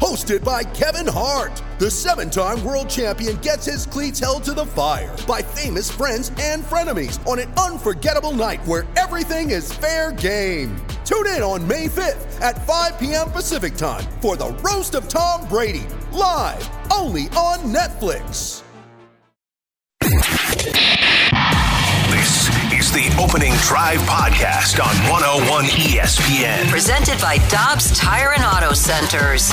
Hosted by Kevin Hart, the seven time world champion gets his cleats held to the fire by famous friends and frenemies on an unforgettable night where everything is fair game. Tune in on May 5th at 5 p.m. Pacific time for the Roast of Tom Brady, live only on Netflix. This is the Opening Drive Podcast on 101 ESPN. Presented by Dobbs Tire and Auto Centers.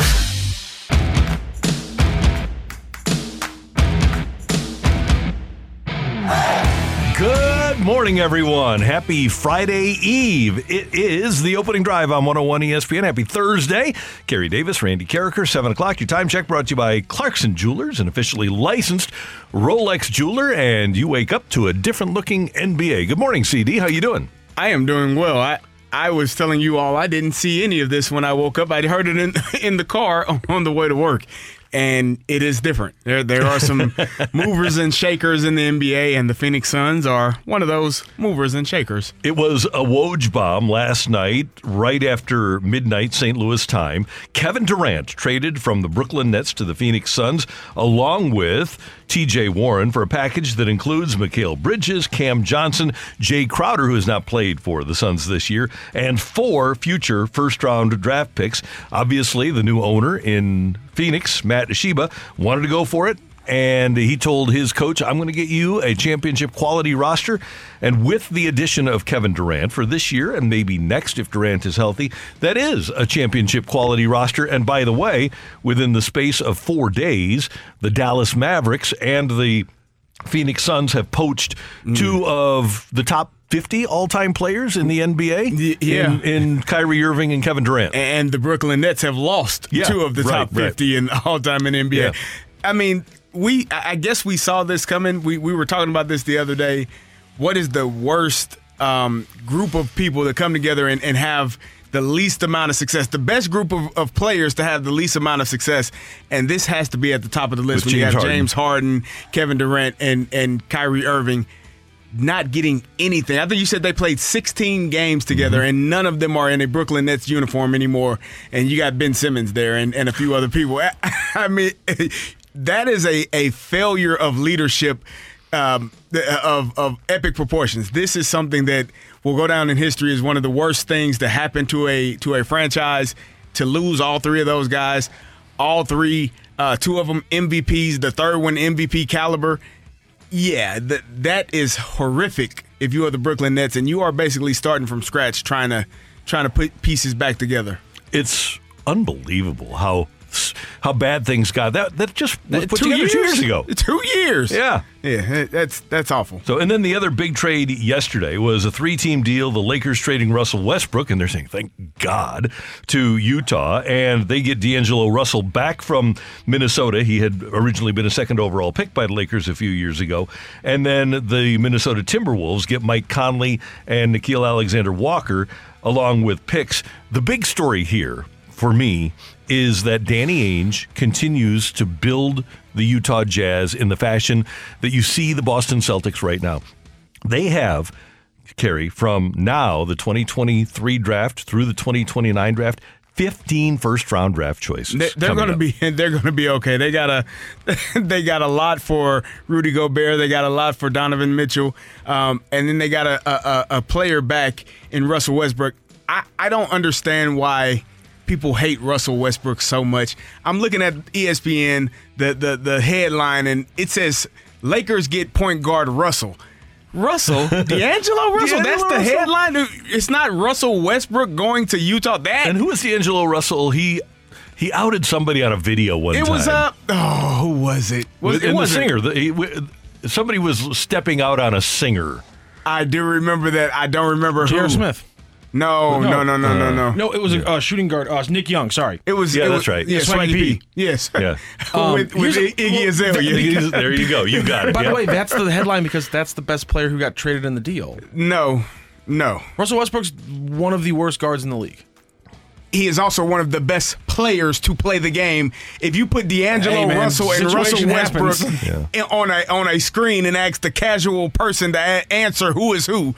Good morning, everyone. Happy Friday Eve. It is the opening drive on 101 ESPN. Happy Thursday. Kerry Davis, Randy Karraker, 7 o'clock. Your time check brought to you by Clarkson Jewelers, an officially licensed Rolex jeweler, and you wake up to a different looking NBA. Good morning, CD. How you doing? I am doing well. I I was telling you all I didn't see any of this when I woke up. I heard it in in the car on the way to work and it is different. There there are some movers and shakers in the NBA, and the Phoenix Suns are one of those movers and shakers. It was a Woj bomb last night, right after midnight St. Louis time. Kevin Durant traded from the Brooklyn Nets to the Phoenix Suns, along with TJ Warren for a package that includes Mikal Bridges, Cam Johnson, Jae Crowder, who has not played for the Suns this year, and four future first round draft picks. Obviously, the new owner in Phoenix, Matt Ishbia, wanted to go for it. And he told his coach, I'm going to get you a championship quality roster. And with the addition of Kevin Durant for this year and maybe next if Durant is healthy, that is a championship quality roster. And by the way, within the space of four days, the Dallas Mavericks and the Phoenix Suns have poached mm. two of the top 50 all-time players in the NBA. Yeah, in, in, Kyrie Irving and Kevin Durant, and the Brooklyn Nets have lost yeah, two of the right, top 50 right. in all-time in NBA. Yeah. I mean, we I guess we saw this coming. We we were talking about this the other day. What is the worst um, group of people that come together and, and have the least amount of success, the best group of, of, players to have the least amount of success, and this has to be at the top of the list With when James you have Harden. James Harden, Kevin Durant, and and Kyrie Irving not getting anything. I think you said they played 16 games together, mm-hmm. and none of them are in a Brooklyn Nets uniform anymore. And you got Ben Simmons there and, and a few other people. I mean, that is a, a failure of leadership um, of, of epic proportions. This is something that will go down in history as one of the worst things to happen to a to a franchise. To lose all three of those guys, all three, uh, two of them MVPs, the third one MVP caliber. Yeah, that that is horrific. If you are the Brooklyn Nets and you are basically starting from scratch, trying to trying to put pieces back together. It's unbelievable how how bad things got. That that just was put two together years? two years ago. Two years. Yeah, yeah. That's that's awful. So, and then the other big trade yesterday was a three-team deal. The Lakers trading Russell Westbrook, and they're saying thank God to Utah, and they get D'Angelo Russell back from Minnesota. He had originally been a second overall pick by the Lakers a few years ago, and then the Minnesota Timberwolves get Mike Conley and Nickeil Alexander Walker along with picks. The big story here for me is that Danny Ainge continues to build the Utah Jazz in the fashion that you see the Boston Celtics right now. They have, Kerry, from now, the 2023 draft through the 2029 draft, 15 first round draft choices. They, are going to be they're going to be okay. They got a they got a lot for Rudy Gobert. They got a lot for Donovan Mitchell, um, and then they got a, a, a player back in Russell Westbrook. I, I don't understand why people hate Russell Westbrook so much. I'm looking at ESPN, the the the headline, and it says Lakers get point guard Russell. Russell, D'Angelo Russell. D'Angelo that's the Russell? headline. It's not Russell Westbrook going to Utah. That And who is D'Angelo Russell? He he outed somebody on a video one it time. It was uh oh who was it? Was and it the wasn't- singer. The, he, somebody was stepping out on a singer. I do remember that. I don't remember J.R. who. Smith. No, no, no, no, no, no. No, it was a uh, shooting guard. Uh, Nick Young. Sorry. It was. Yeah, it that's was, right. Yeah, Swaggy Swaggy P. P. Yes. Yeah. with with here's a- Iggy Azalea. there you go. You got it. By yeah. the way, that's the headline because that's the best player who got traded in the deal. No, no. Russell Westbrook's one of the worst guards in the league. He is also one of the best players to play the game. If you put D'Angelo Hey, Russell and Russell Westbrook on a on a screen and ask the casual person to a- answer who is who,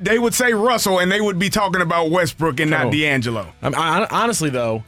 they would say Russell and they would be talking about Westbrook and not D'Angelo. I mean, I, honestly, though,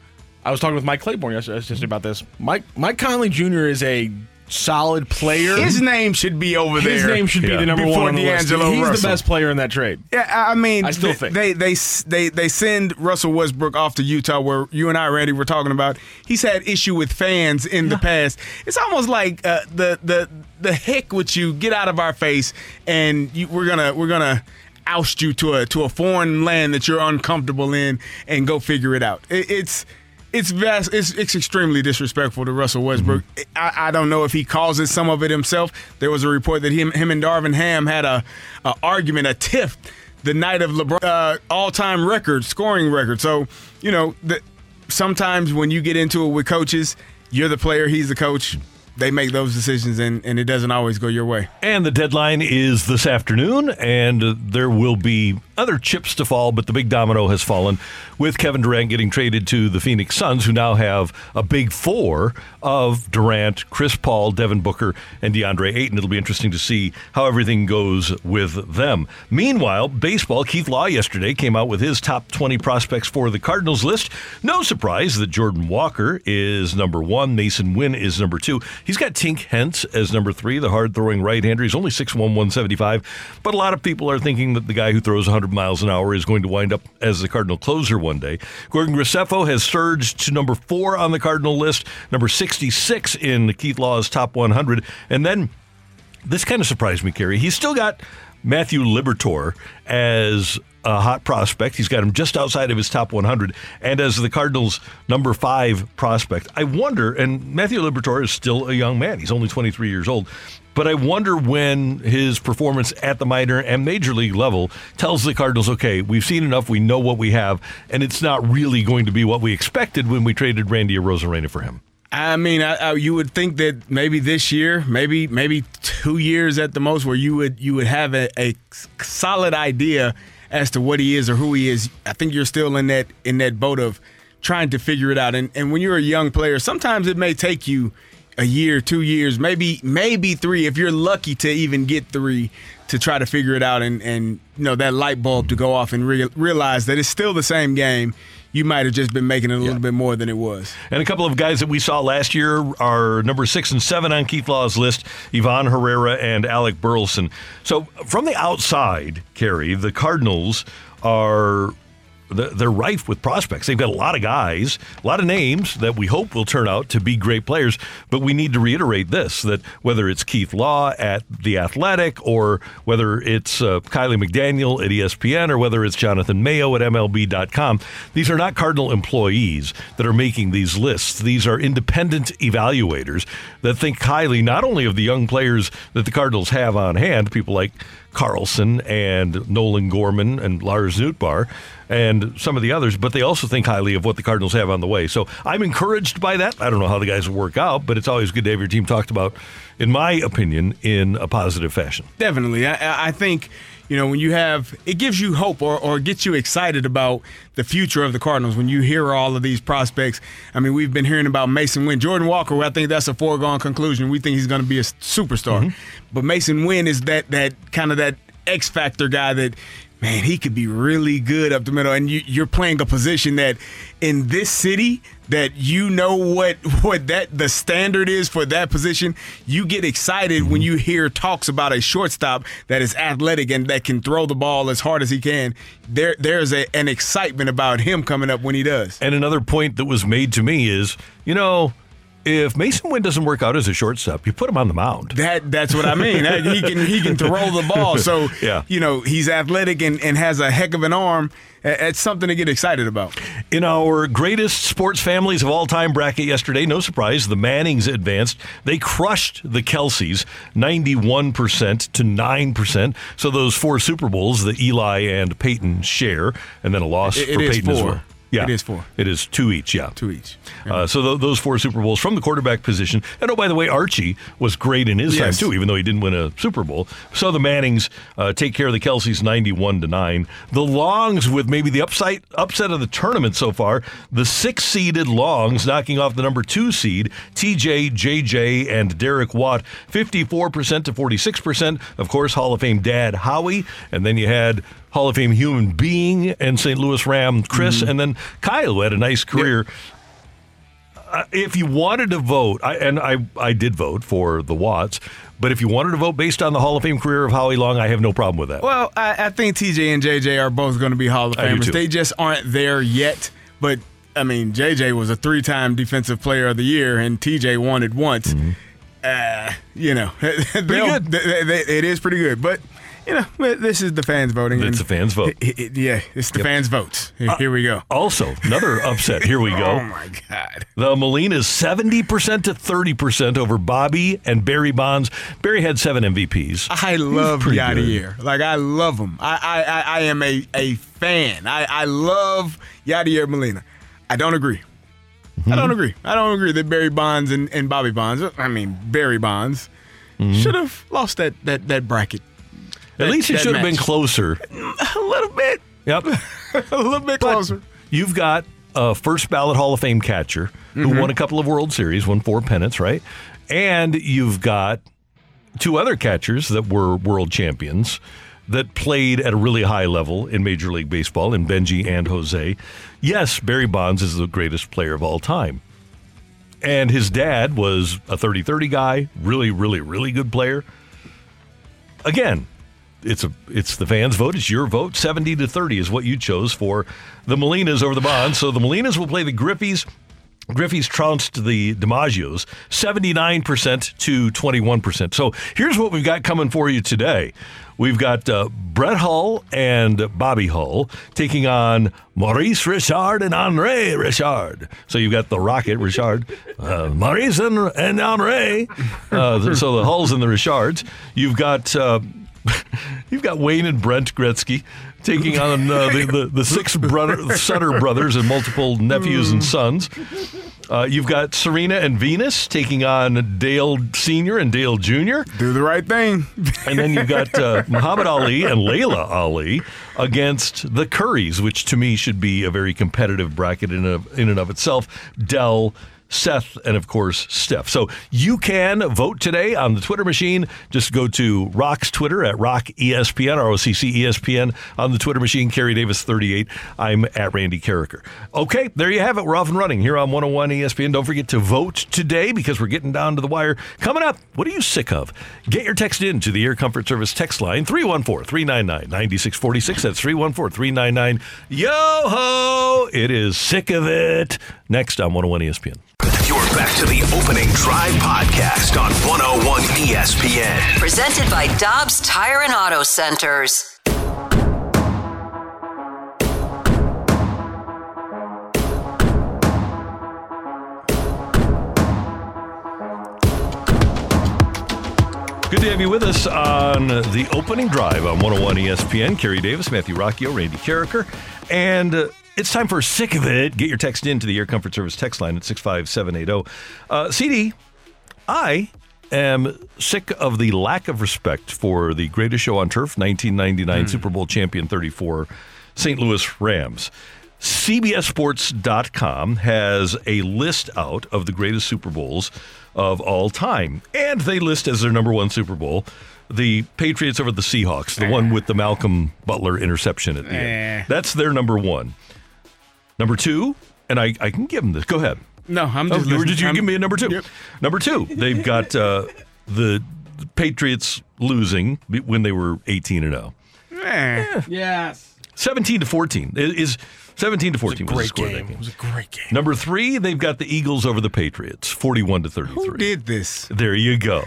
I was talking with Mike Claiborne yesterday, yesterday about this. Mike Mike Conley Jr. is a solid player. His name should be over there. His name should be the number Before one on the list. D'Angelo He's Russell. the best player in that trade. Yeah, I mean, I still they, think. they they they they send Russell Westbrook off to Utah, where you and I, Randy, were talking about. He's had issue with fans in the past. It's almost like uh, the the the heck with you, get out of our face, and you, we're gonna we're gonna oust you to a to a foreign land that you're uncomfortable in, and go figure it out. It, it's it's vast. It's, it's extremely disrespectful to Russell Westbrook. I, I don't know if he causes some of it himself. There was a report that him him and Darvin Ham had a, a argument, a tiff, the night of LeBron uh, all time record scoring record. So you know the, sometimes when you get into it with coaches, you're the player, he's the coach. They make those decisions, and, and it doesn't always go your way. And the deadline is this afternoon, and there will be other chips to fall, but the big domino has fallen with Kevin Durant getting traded to the Phoenix Suns, who now have a big four of Durant, Chris Paul, Devin Booker, and DeAndre Ayton. It'll be interesting to see how everything goes with them. Meanwhile, baseball, Keith Law yesterday came out with his top 20 prospects for the Cardinals list. No surprise that Jordan Walker is number one, Masyn Winn is number two. He's got Tink Hence as number three, the hard throwing right hander. He's only 6'1, 175, but a lot of people are thinking that the guy who throws 100 miles an hour is going to wind up as the Cardinal closer one day. Gordon Graceffo has surged to number four on the Cardinal list, number 66 in Keith Law's top 100. And then this kind of surprised me, Kerry. He's still got Matthew Liberatore as a hot prospect. He's got him just outside of his top 100 and as the Cardinals' number five prospect. I wonder, and Matthew Liberatore is still a young man. He's only 23 years old. But I wonder when his performance at the minor and major league level tells the Cardinals, okay, we've seen enough, we know what we have, and it's not really going to be what we expected when we traded Randy Arozarena for him. I mean, I, I, you would think that maybe this year, maybe maybe two years at the most, where you would you would have a, a solid idea as to what he is or who he is. I think you're still in that in that boat of trying to figure it out. And and when you're a young player, sometimes it may take you a year, two years, maybe maybe three, if you're lucky to even get three to try to figure it out and and you know that light bulb to go off and re- realize that it's still the same game. You might have just been making it a little bit more than it was. And a couple of guys that we saw last year are number six and seven on Keith Law's list Ivan Herrera and Alec Burleson. So, from the outside, Kerry, the Cardinals are. They're rife with prospects. They've got a lot of guys, a lot of names that we hope will turn out to be great players. But we need to reiterate this that whether it's Keith Law at The Athletic, or whether it's uh, Kiley McDaniel at ESPN, or whether it's Jonathan Mayo at MLB.com, these are not Cardinal employees that are making these lists. These are independent evaluators that think highly not only of the young players that the Cardinals have on hand, people like Carlson and Nolan Gorman and Lars Nootbaar and some of the others, but they also think highly of what the Cardinals have on the way. So I'm encouraged by that. I don't know how the guys will work out, but it's always good to have your team talked about, in my opinion, in a positive fashion. Definitely. I, I think, you know, when you have, it gives you hope or, or gets you excited about the future of the Cardinals when you hear all of these prospects. I mean, we've been hearing about Masyn Winn. Jordan Walker, I think that's a foregone conclusion. We think he's going to be a superstar. Mm-hmm. But Masyn Winn is that, that kind of that X factor guy that man, he could be really good up the middle. And you, you're playing a position that in this city that you know what what that the standard is for that position. You get excited when mm-hmm. you hear talks about a shortstop that is athletic and that can throw the ball as hard as he can. There there's a, an excitement about him coming up when he does. And another point that was made to me is, you know, if Masyn Winn doesn't work out as a shortstop, you put him on the mound. That that's what I mean. He can he can throw the ball. So Yeah. you know he's athletic and, and has a heck of an arm. It's something to get excited about. In our greatest sports families of all time bracket yesterday, no surprise, the Mannings advanced. They crushed the Kelseys 91% to 9%. So those four Super Bowls that Eli and Peyton share, and then a loss It- it for is Peyton as well. Yeah, It is four. It is two each, yeah. Two each. Uh, so th- those four Super Bowls from the quarterback position. And oh, by the way, Archie was great in his Yes. time too, even though he didn't win a Super Bowl. So the Mannings uh, take care of the Kelseys, ninety-one to nine. The Longs with maybe the upside upset of the tournament so far. The six-seeded Longs knocking off the number two seed TJ, JJ, and Derek Watt, fifty-four percent to forty-six percent. Of course, Hall of Fame dad Howie, and then you had. Hall of Fame human being and St. Louis Ram Chris, and then Kyle, who had a nice career Uh, if you wanted to vote, I, and I, I did vote for the Watts, but if you wanted to vote based on the Hall of Fame career of Howie Long, I have no problem with that. Well, I, I think TJ and JJ are both going to be Hall of Famers. They just aren't there yet. But I mean, JJ was a three-time Defensive Player of the Year, and TJ won it once. Uh, you know, pretty good. it is pretty good, but. You know, this is the fans voting. It's the fans vote. it- it- yeah, it's the fans votes. Here, here we go. also, another upset. Here we go. Oh my God! The Molina's 70% to 30% over Bobby and Barry Bonds. Barry had seven MVPs. I love Yadier. Like I love him. I I, I, I am a, a fan. I, I love Yadier Molina. I don't agree. I Mm-hmm. don't agree. I don't agree that Barry Bonds and, and Bobby Bonds. I mean Barry Bonds Mm-hmm. should have lost that that that bracket At least it should have been closer. a little bit, Yep. a little bit But closer. You've got a first ballot Hall of Fame catcher who Mm-hmm. won a couple of World Series, won four pennants, right? And you've got two other catchers that were world champions that played at a really high level in Major League Baseball in Benji and Jose. Yes, Barry Bonds is the greatest player of all time. And his dad was a 30 30 guy, really, really, really good player. Again, it's a it's the fans' vote. It's your vote. Seventy to thirty is what you chose for the Molinas over the Bonds. So the Molinas will play the Griffeys. Griffey's trounced the DiMaggios 79% to 21%. So here's what we've got coming for you today. We've got uh, Brett Hull and Bobby Hull taking on Maurice Richard and Andre Richard. So you've got the Rocket Richard, uh, Maurice and, and Andre. Uh, so the Hulls and the Richards. You've got. You've got Wayne and Brent Gretzky taking on uh, the, the, the six brother, Sutter brothers and multiple nephews and sons. Uh, you've got Serena and Venus taking on Dale Sr. and Dale Jr. Do the right thing. And then you've got uh, Muhammad Ali and Laila Ali against the Curries, which to me should be a very competitive bracket in, of, in and of itself. Dell, Seth, and of course, Steph. So you can vote today on the Twitter machine. Just go to Rock's Twitter at Rock ESPN, R O C C ESPN on the Twitter machine. Kerry Davis 38. I'm at Randy Karraker. Okay, there you have it. We're off and running here on 101 ESPN. Don't forget to vote today because we're getting down to the wire. Coming up, what are you sick of? Get your text in to the Air Comfort Service text line 314 399 9646. That's 314 399 Yo ho! It is sick of it. Next on 101 ESPN. You're back to the opening drive podcast on 101 ESPN. Presented by Dobbs Tire and Auto Centers. Good to have you with us on the opening drive on 101 ESPN. Kerry Davis, Matthew Rocchio, Randy Karraker. And uh, it's time for Sick of It. Get your text in to the Air Comfort Service text line at 65780. Uh, CD, I am sick of the lack of respect for the greatest show on turf, 1999 Super Bowl champion 34 St. Louis Rams. CBSSports.com has a list out of the greatest Super Bowls of all time. And they list as their number one Super Bowl the Patriots over the Seahawks, the one with the Malcolm Butler interception at the Eh. end. That's their number one. Number two, and I, I can give them this. Go ahead. No, I'm Oh, just. you were listening. just you I'm- give me a number two. Yep. Number two, they've got uh, the Patriots losing when they were 18 and oh. 0. Eh. Yes. 17 to 14 It is 17 to 14 was the Great score of that game. game. It was a great game. Number three, they've got the Eagles over the Patriots, 41 to 33. Who did this? There you go.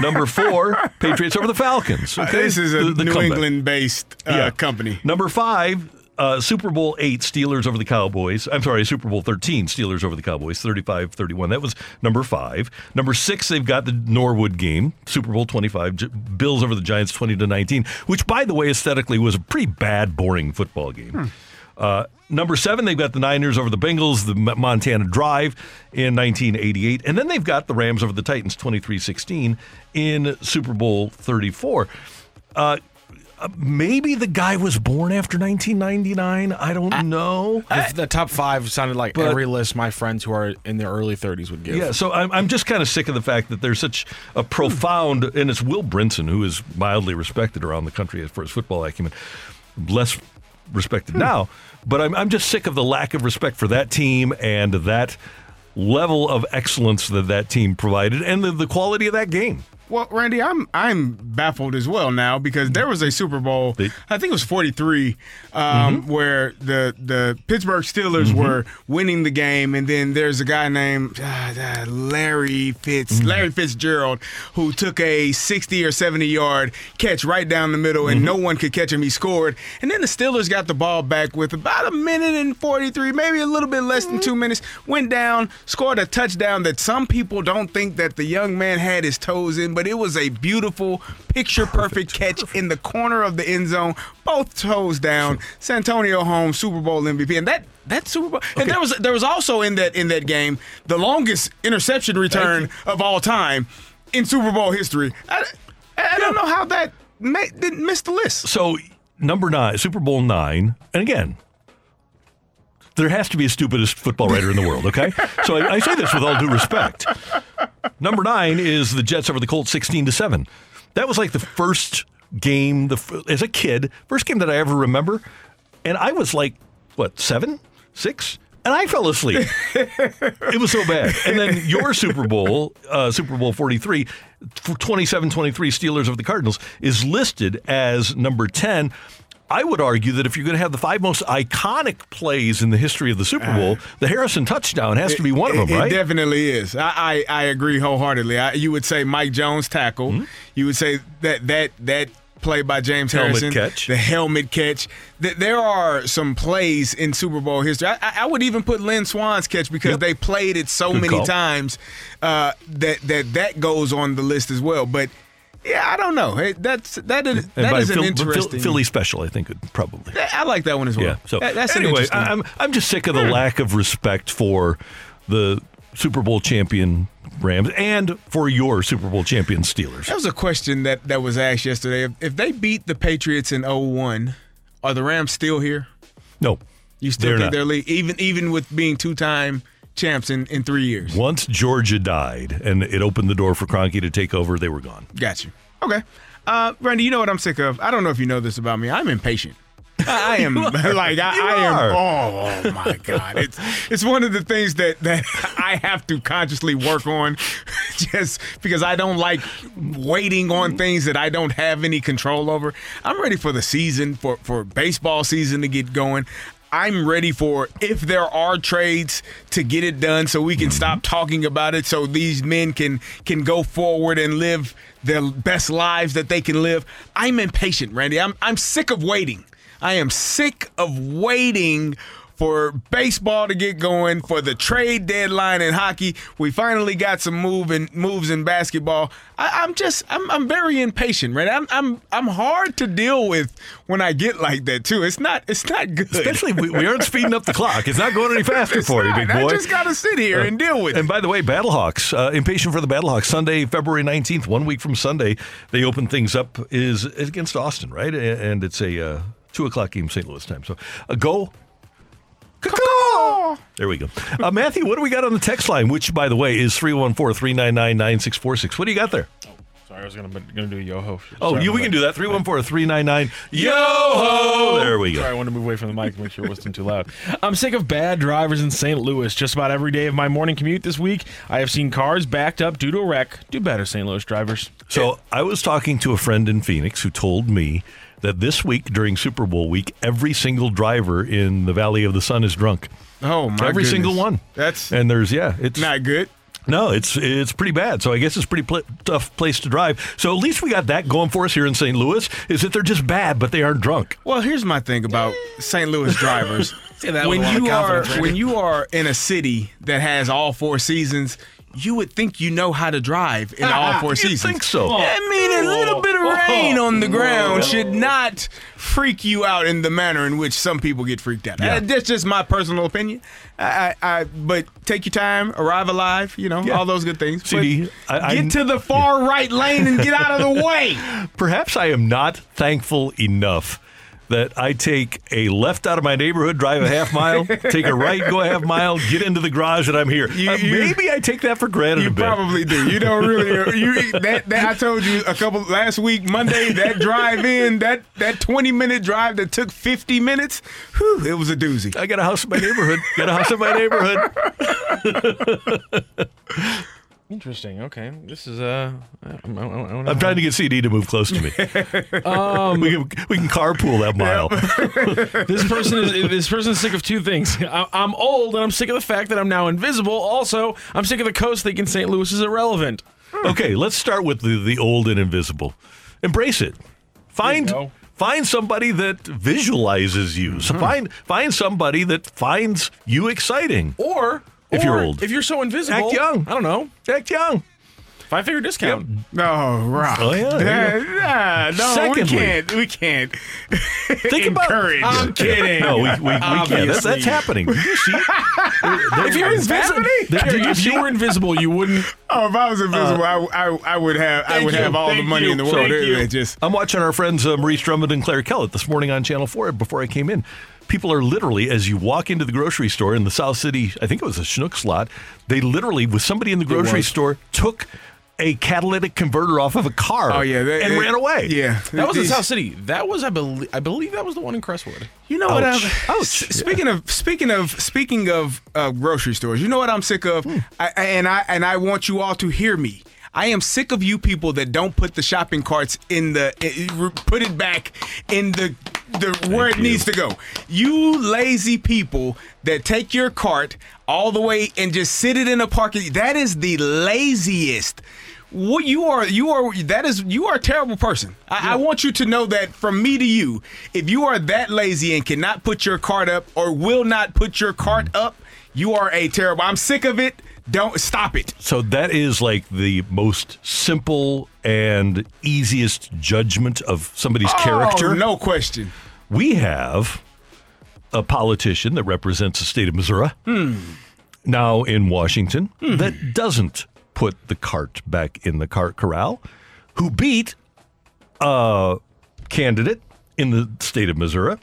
Number four, Patriots over the Falcons. Okay, This is a The- the New. England-based uh, Yeah. company. Number five, uh, Super Bowl eight, Steelers over the Cowboys. I'm sorry, Super Bowl 13, Steelers over the Cowboys, 35 31. That was number five. Number six, they've got the Norwood game, Super Bowl 25, J- Bills over the Giants 20 to 19, which, by the way, aesthetically was a pretty bad, boring football game. Uh, number seven, they've got the Niners over the Bengals, the Montana Drive in 1988. And then they've got the Rams over the Titans 23 16 in Super Bowl 34. Uh, uh, maybe the guy was born after 1999. I don't know. The, the top five sounded like But- every list my friends who are in their early 30s would give. Yeah, so I'm, I'm just kind of sick of the fact that there's such a profound, and it's Will Brinson, who is mildly respected around the country for his football acumen, less respected now, but I'm, I'm just sick of the lack of respect for that team and that level of excellence that that team provided and the, the quality of that game. Well, Randy, I'm I'm baffled as well now because there was a Super Bowl, I think it was 43, um, Mm-hmm. where the the Pittsburgh Steelers were winning the game, and then there's a guy named uh, uh, Larry Fitz Mm-hmm. Larry Fitzgerald who took a 60 or 70 yard catch right down the middle, Mm-hmm. and no one could catch him. He scored, and then the Steelers got the ball back with about a minute and 43, maybe a little bit less than two minutes. Went down, scored a touchdown that some people don't think that the young man had his toes in, but it was a beautiful, picture perfect catch in the corner of the end zone, both toes down. Santonio Holmes, Super Bowl MVP, and that that Super Bowl. And there was there was also in that in that game the longest interception return of all time in Super Bowl history. I, I don't know how that ma- didn't miss the list. So, number nine, Super Bowl nine, and again, there has to be a stupidest football writer in the world, okay? so I, I say this with all due respect. Number nine is the Jets over the Colts 16 to 7. That was like the first game, the as a kid, first game that I ever remember. And I was like, what, seven, six? And I fell asleep. it was so bad. And then your Super Bowl, uh, Super Bowl 43, 27 23 Steelers of the Cardinals, is listed as number 10. I would argue that if you're going to have the five most iconic plays in the history of the Super Bowl, the Harrison touchdown has to be one of them, right? It definitely is. I, I, I agree wholeheartedly. I, you would say Mike Jones tackle. Hmm? You would say that that that play by James Helmet Harrison, catch. the helmet catch. Th- There are some plays in Super Bowl history. I, I- I would even put Lynn Swann's catch because Yep. they played it so Good many call. times uh, that that that goes on the list as well. But yeah, I don't know. Hey, that's that is that an Phil- interesting. Philly special, I think, probably. I like that one as well. Yeah. So That- that's an anyway, I- I'm I'm just sick of the lack of respect for the Super Bowl champion Rams and for your Super Bowl champion Steelers. That was a question that, that was asked yesterday. If, if they beat the Patriots in 01, are the Rams still here? No, You still They're think not. they're league, even even with being two time champs in, in three years? once Georgia died and it opened the door for Kroenke to take over, they were gone. Got you. Okay. Uh, Randy, you know what I'm sick of? I don't know if you know this about me. I'm impatient. I am like I, I am. Oh, my god! It's it's one of the things that that I have to consciously work on, just because I don't like waiting on things that I don't have any control over. I'm ready for the season for for baseball season to get going. I'm ready for if there are trades to get it done so we can stop talking about it so these men can can go forward and live their best lives that they can live. I'm impatient, Randy. I'm I'm sick of waiting. I am sick of waiting for baseball to get going, for the trade deadline in hockey. We finally got some move in, moves in basketball. I, I'm just, I'm, I'm very impatient, right? I'm, I'm, I'm hard to deal with when I get like that too. It's not, it's not good. Especially we, we aren't speeding up the clock. It's not going any faster It's for you, big boy. I just gotta sit here and deal with it. And it. by the way, Battlehawks, uh, impatient for the Battlehawks. Sunday, February 19th, one week from Sunday, they open things up is, is against Austin, right? And it's a uh, 2 o'clock game St. Louis time. So uh, go. There we go. Uh, Matthew, what do we got on the text line? Which, by the way, is 314 399 9646. What do you got there? Oh, sorry, I was gonna gonna do a yo ho. Oh, you, we can do that. 314 399 Yo ho! There we go. Sorry, I wanted to move away from the mic, make sure it wasn't too loud. I'm sick of bad drivers in St. Louis. Just about every day of my morning commute this week, I have seen cars backed up due to a wreck. Do better, St. Louis drivers. So I was talking to a friend in Phoenix who told me that this week during Super Bowl week, every single driver in the Valley of the Sun is drunk. Oh my every goodness. single one. That's and there's yeah, it's not good. No, it's it's pretty bad. So I guess it's pretty pl- tough place to drive. So at least we got that going for us here in St. Louis. Is that they're just bad, but they aren't drunk. Well, here's my thing about St. Louis drivers. That when with a lot of you are confidence, when you are in a city that has all four seasons, you would think you know how to drive in all four You'd seasons. think so. I mean, a little bit of rain on the ground should not freak you out in the manner in which some people get freaked out. Yeah. Uh, that's just my personal opinion. I, I, I, but take your time, arrive alive, you know, all those good things. But I- I- get to the far right lane and get out of the way. Perhaps I am not thankful enough that I take a left out of my neighborhood, drive a half mile, take a right, go a half mile, get into the garage, and I'm here. You- Uh, you- maybe I take that for granted You a bit. probably do. You don't really. You that, that I told you a couple last week Monday that drive in that that twenty minute drive that took fifty minutes. Whew, it was a doozy. I got a house in my neighborhood. Got a house in my neighborhood. Interesting. Okay, this is uh, I, I, I, I don't know. I'm trying to get CD to move close to me. Um, we can we can carpool that mile. this person is this person is sick of two things. I, I'm old and I'm sick of the fact that I'm now invisible. Also, I'm sick of the coast thinking St. Louis is irrelevant. Okay, let's start with the, the old and invisible. Embrace it. Find find somebody that visualizes you. So find find somebody that finds you exciting. Or If or you're old. if you're so invisible, Act young. I don't know. Act young. Five figure discount. No, Rob. Oh, yeah, there you Nah, no, Secondly- we can't. We can't. Think about Encourage. I'm kidding. No, we, we, we can't. That's, that's happening. Did you see? If you're invisible, if you were invisible, you wouldn't. Oh, if I was invisible, I, I, I would have. I would you, have all the money you, in the world. thank you. just. I'm watching our friends uh, Maurice Drummond and Claire Kellett this morning on Channel 4 before I came in. People are literally, as you walk into the grocery store in the South City, I think it was a Schnucks lot, they literally, with somebody in the grocery store, took a catalytic converter off of a car Oh yeah, they- and they- ran away. Yeah, That was in South City. That was, I believe, I believe that was the one in Crestwood. You know what? I'm, Ouch. Ouch. S- Speaking of speaking of speaking of uh, grocery stores, you know what I'm sick of, hmm. I, I- and I and I want you all to hear me. I am sick of you people that don't put the shopping carts in the eh, eh, i- i- put it back in the the where it you. needs to go. You lazy people that take your cart all the way and just sit it in a parking. That is the laziest. What you are, you are that is you are a terrible person. I, I want you to know that from me to you. If you are that lazy and cannot put your cart up or will not put your cart up, you are a terrible. I'm sick of it. Don't stop it. So that is like the most simple and easiest judgment of somebody's oh, character. Oh, no question. we have a politician that represents the state of Missouri hmm. now in Washington hmm. that doesn't put the cart back in the cart corral, who beat a candidate in the state of Missouri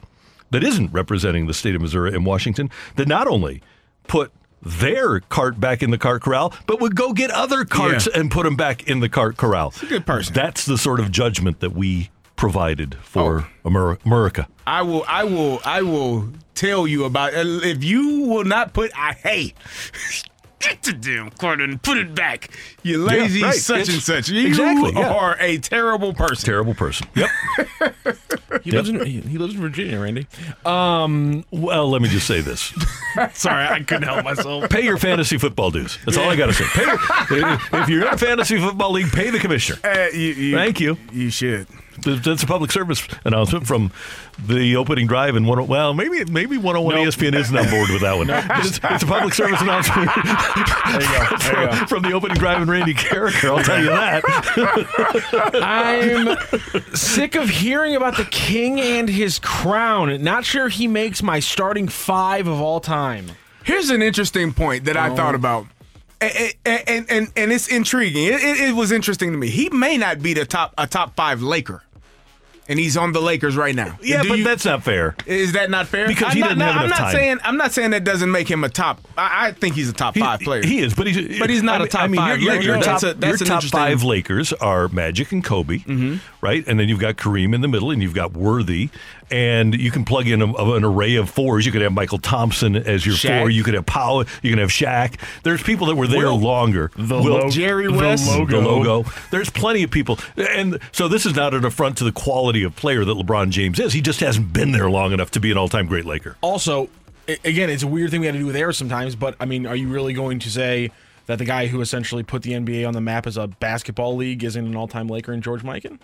that isn't representing the state of Missouri in Washington that not only put their cart back in the cart corral, but would go get other carts Yeah. and put them back in the cart corral. a good person. That's the sort of judgment that we provided for Oh. Amer- America. I will. I will. I will tell you about. If you will not put, I hey. Get the damn cart and put it back. You lazy right. such It's- and such. You exactly, yeah. are a terrible person. Terrible person. Yep. He lives in he, he lives in Virginia, Randy. Um, well, let me just say this. sorry, I couldn't help myself. Pay your fantasy football dues. That's all I got to say. Pay if you're in a fantasy football league, pay the commissioner. Uh, you, you, Thank you. You should. That's a public service announcement from the opening drive and one. Oh, well, maybe maybe 101 Nope. ESPN isn't on board with that one. It's, it's a public service announcement There you go. There you go. from the opening drive and Randy Karraker. I'll tell you that. I'm sick of hearing about the king and his crown. Not sure he makes my starting five of all time. Here's an interesting point that I oh. thought about. And, and, and, and it's intriguing. It, it, it was interesting to me. He may not be the top a top five Laker. And he's on the Lakers right now. Yeah, Do but you- that's not fair. is that not fair? Because I'm he not, didn't have I'm enough not time. saying I'm not saying that doesn't make him a top. I, I think he's a top He- five player. He is, but he's But he's not I a top I mean, five Your, your, top, a- your top Mm-hmm. five Lakers are Magic and Kobe, right? And then you've got Kareem in the middle, and you've got Worthy, and you can plug in a, an array of fours. You could have Mychal Thompson as your Shaq. four. You could have Powell. You can have Shaq. There's people that were there Will. longer. The Will- logo- Jerry the West. logo. the logo. There's plenty of people, and so this is not an affront to the quality of player that LeBron James is. He just hasn't been there long enough to be an all-time great Laker. Also, again, it's a weird thing we had to do with air sometimes, but I mean, are you really going to say that the guy who essentially put the NBA on the map as a basketball league isn't an all-time Laker and George Mikan?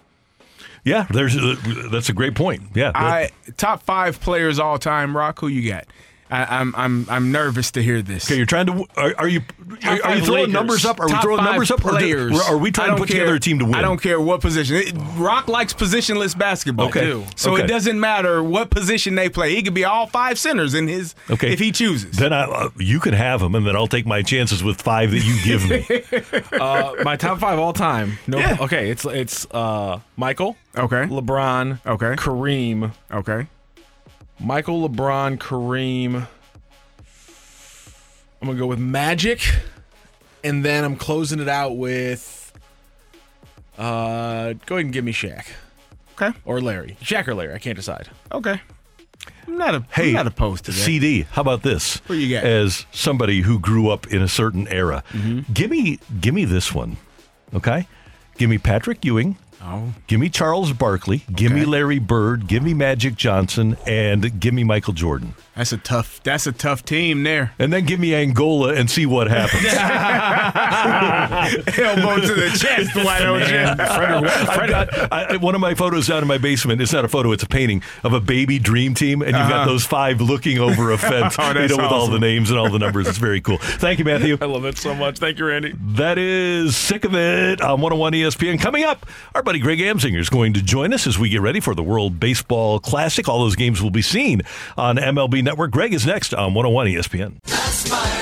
Yeah, there's uh, that's a great point. Yeah, I top five players all time. Rock, who you got? I, I'm I'm I'm nervous to hear this. Okay, you're trying to. Are, are you? Are, are you throwing Lakers. numbers up? Are we throwing numbers up? Or, do- Players. or are we trying to put care- together a team to win? I don't care what position. It, Rock likes positionless basketball. Okay. too. So Okay. it doesn't matter what position they play. He could be all five centers in his Okay, if he chooses. Then I, uh, you can have him, and then I'll take my chances with five that you give me. Uh, my top five all time. No, Yeah. okay, it's it's uh, Michael, okay. LeBron, Okay. Kareem, Okay. Michael, LeBron, Kareem. I'm gonna go with Magic, and then I'm closing it out with. Uh, go ahead and give me Shaq Okay. or Larry. Shaq or Larry. I can't decide. Okay. I'm not a, hey, I'm not opposed to that. CD. How about this? What you got? As somebody who grew up in a certain era, Mm-hmm. give me give me this one. Okay, give me Patrick Ewing. Oh. Give me Charles Barkley. Give me Larry Bird. Give me Magic Johnson, and give me Michael Jordan. That's a tough. That's a tough team there. And then give me Angola and see what happens. Elbow to the chest. Why don't you? I've got I, I- one of my photos down in my basement. It's not a photo; it's a painting of a baby dream team, and you've got those five looking over a fence, Uh-huh. Oh, you know, with all the names and all the numbers. It's very cool. Thank you, Matthew. I love it so much. Thank you, Randy. That is sick of it on 101 ESPN. Coming up, our buddy Greg Amsinger is going to join us as we get ready for the World Baseball Classic. All those games will be seen on MLB Network. Greg is next on 101 ESPN.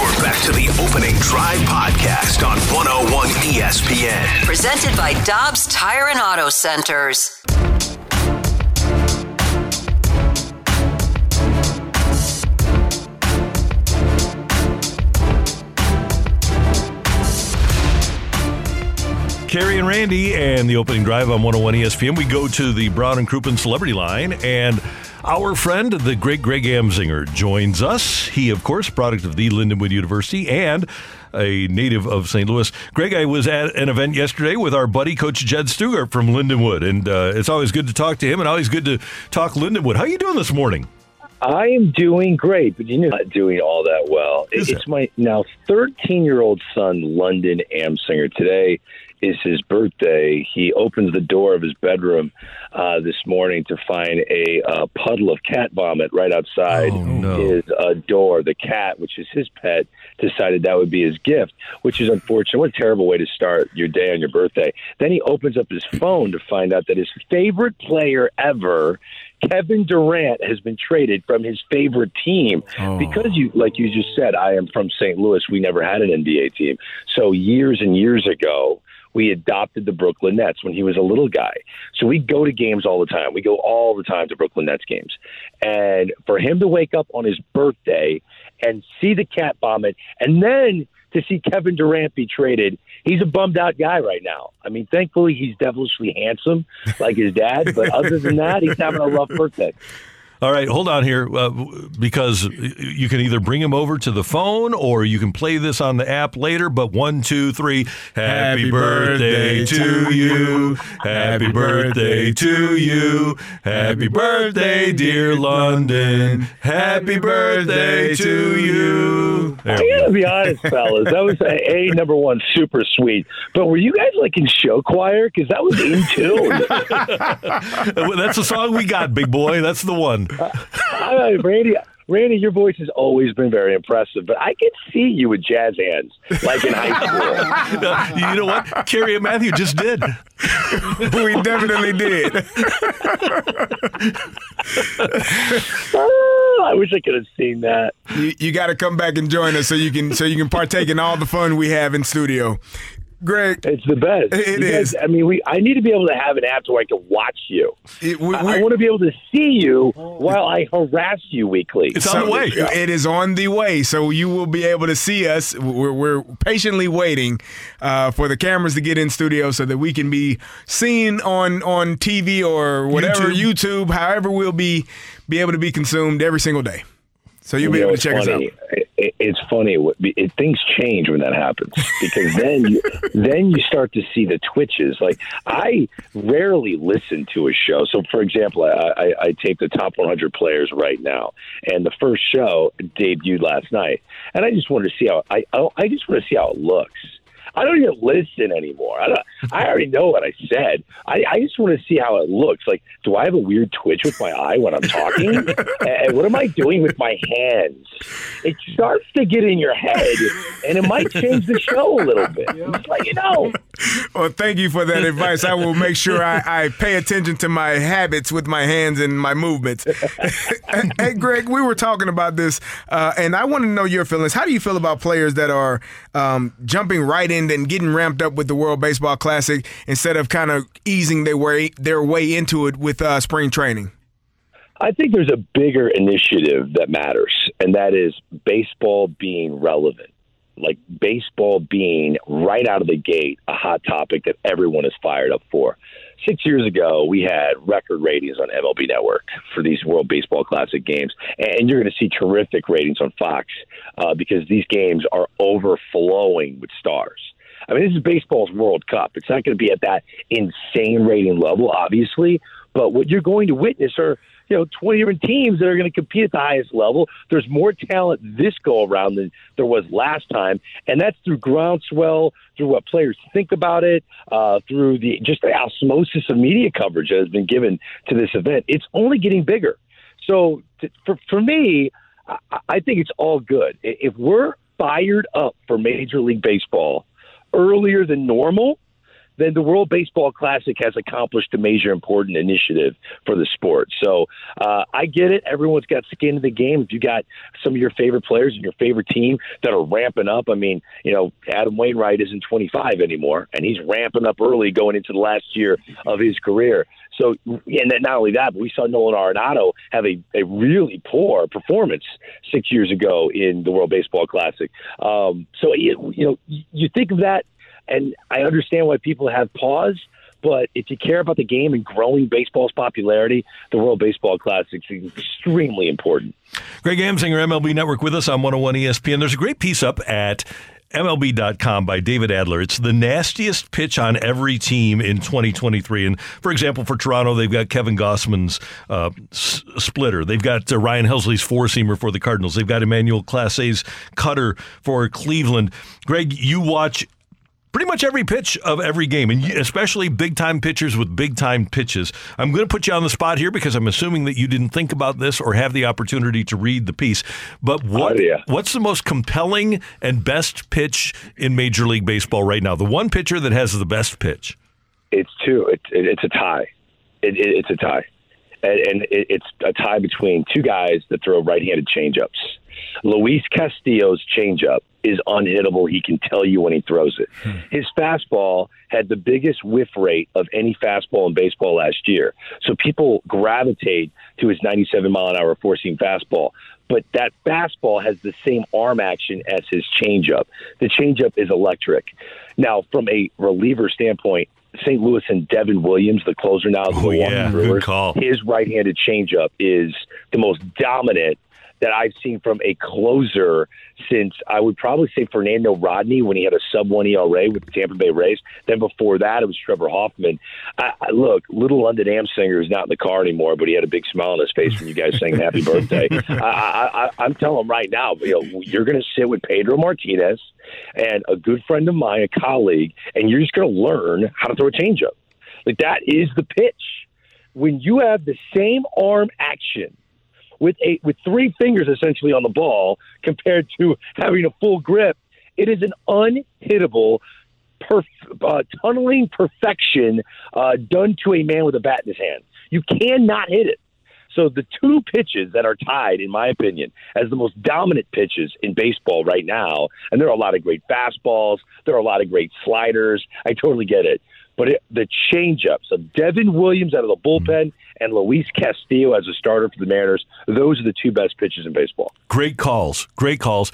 You're back to the opening drive podcast on 101 ESPN. Presented by Dobbs Tire and Auto Centers. Carrie and Randy and the opening drive on 101 ESPN. We go to the Brown and Crouppen Celebrity Line, and our friend, the great Greg Amsinger, joins us. He, of course, product of the Lindenwood University and a native of St. Louis. Greg, I was at an event yesterday with our buddy, Coach Jed Stugart from Lindenwood, and uh, it's always good to talk to him and always good to talk Lindenwood. How are you doing this morning? I am doing great, but you're not doing all that well. Is it's it? my now 13 year old son, London Amsinger. Today is his birthday, he opens the door of his bedroom uh, this morning to find a uh, puddle of cat vomit right outside his uh, door. The cat, which is his pet, decided that would be his gift, which is unfortunate. What a terrible way to start your day on your birthday. Then he opens up his phone to find out that his favorite player ever. Kevin Durant has been traded from his favorite team because you, like you just said, I am from St. Louis. We never had an NBA team, so years and years ago, we adopted the Brooklyn Nets when he was a little guy. So we go to games all the time. We go all the time to Brooklyn Nets games. And for him to wake up on his birthday and see the cat vomit and then to see Kevin Durant be traded, he's a bummed out guy right now. I mean, thankfully he's devilishly handsome like his dad, but other than that, he's having a rough birthday. All right, hold on here uh, because you can either bring him over to the phone or you can play this on the app later. But one, two, three. Happy, Happy birthday, birthday to to you. you. Happy birthday to you. Happy birthday, dear London. Happy birthday to you. I gotta be honest, fellas. That was a, a number one, super sweet. But were you guys like in show choir? Because that was in tune. That's the song we got, big boy. That's the one. I, Randy, Randy, your voice has always been very impressive, but I could see you with jazz hands, like in high school. You know what? Carrie and Matthew just did. we definitely did. Oh, I wish I could have seen that. You, you got to come back and join us so you can so you can partake in all the fun we have in studio. Greg, It's the best. It You is. I mean, we. I need to be able to have an app so I can watch you. It- we- I, we're- want to be able to see you while I harass you weekly. It's on the way. It is on the way, so you will be able to see us. We're, we're patiently waiting uh, for the cameras to get in studio so that we can be seen on on TV or whatever YouTube. YouTube, however we'll be be able to be consumed every single day. So you'll be You know, able to check it's us out. funny. It, it, it's funny. It, things change when that happens because then you then you start to see the twitches. Like I rarely listen to a show. So, for example, I, I, I tape the top 100 players right now, and the first show debuted last night, and I just wanted to see how I I just want to see how it looks. I don't even listen anymore. I don't, I already know what I said. I, I just want to see how it looks. Like, do I have a weird twitch with my eye when I'm talking? and what am I doing with my hands? It starts to get in your head, and it might change the show a little bit. Just let you know. Well, thank you for that advice. I will make sure I, I pay attention to my habits with my hands and my movements. hey, Greg, we were talking about this, uh, and I want to know your feelings. How do you feel about players that are um, jumping right in and getting ramped up with the World Baseball Classic instead of kind of easing their way their way into it with uh, spring training? I think there's a bigger initiative that matters, and that is baseball being relevant. Like baseball being right out of the gate a hot topic that everyone is fired up for. Six years ago, we had record ratings on MLB Network for these World Baseball Classic games, and you're going to see terrific ratings on Fox uh, because these games are overflowing with stars. I mean, this is baseball's World Cup. It's not going to be at that insane rating level, obviously, but what you're going to witness are you know 20 different teams that are going to compete at the highest level. There's more talent this go around than there was last time, and that's through groundswell, through what players think about it, uh, through the just the osmosis of media coverage that has been given to this event. It's only getting bigger. So for for me, I, I think it's all good. If we're fired up for Major League Baseball earlier than normal, then the World Baseball Classic has accomplished a major important initiative for the sport. So uh, I get it. Everyone's got skin in the game. If you got some of your favorite players and your favorite team that are ramping up, I mean, you know, Adam Wainwright isn't 25 anymore, and he's ramping up early going into the last year of his career. So, and not only that, but we saw Nolan Arenado have a, a really poor performance six years ago in the World Baseball Classic. Um, so, you, you know, you think of that and I understand why people have pause. But if you care about the game and growing baseball's popularity, the World Baseball Classic is extremely important. Greg Amsinger, MLB Network, with us on 101 ESPN. There's a great piece up at MLB.com by David Adler. It's the nastiest pitch on every team in 2023. And for example, for Toronto, they've got Kevin Gausman's uh, s- splitter. They've got uh, Ryan Helsley's four seamer for the Cardinals. They've got Emmanuel Clase's cutter for Cleveland. Greg, you watch pretty much every pitch of every game, and especially big time pitchers with big time pitches. I'm going to put you on the spot here because I'm assuming that you didn't think about this or have the opportunity to read the piece. But what Oh, yeah. what's the most compelling and best pitch in Major League Baseball right now? The one pitcher that has the best pitch. It's two. It, it, it's a tie. It, it, it's a tie, and, and it, it's a tie between two guys that throw right-handed changeups. Luis Castillo's changeup is unhittable. He can tell you when he throws it. Hmm. His fastball had the biggest whiff rate of any fastball in baseball last year. So people gravitate to his 97 mile an hour four seam fastball. But that fastball has the same arm action as his changeup. The changeup is electric. Now, from a reliever standpoint, St. Louis and Devin Williams, the closer now, oh, the Oh, Milwaukee yeah. Brewers, call. his right-handed changeup is the most dominant that I've seen from a closer since I would probably say Fernando Rodney when he had a sub one ERA with the Tampa Bay Rays. Then before that, it was Trevor Hoffman. I, I, look, little London Amsinger is not in the car anymore, but he had a big smile on his face when you guys sang Happy Birthday. I, I, I, I'm telling him right now, you know, you're going to sit with Pedro Martinez and a good friend of mine, a colleague, and you're just going to learn how to throw a changeup. Like that is the pitch. When you have the same arm action with a with three fingers essentially on the ball compared to having a full grip, it is an unhittable, perf- uh, tunneling perfection uh, done to a man with a bat in his hand. You cannot hit it. So the two pitches that are tied, in my opinion, as the most dominant pitches in baseball right now, and there are a lot of great fastballs, there are a lot of great sliders. I totally get it. But it, the changeups of Devin Williams out of the bullpen and Luis Castillo as a starter for the Mariners, those are the two best pitches in baseball. Great calls, great calls.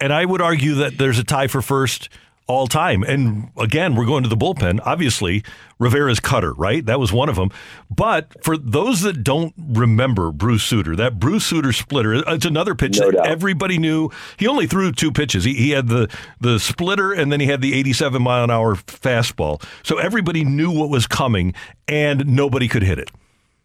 And I would argue that there's a tie for first all time. And again, we're going to the bullpen. Obviously, Rivera's cutter, right? That was one of them. But for those that don't remember Bruce Sutter, that Bruce Sutter splitter, it's another pitch No that doubt. everybody knew. He only threw two pitches. He, he had the, the splitter and then he had the 87 mile an hour fastball. So everybody knew what was coming and nobody could hit it.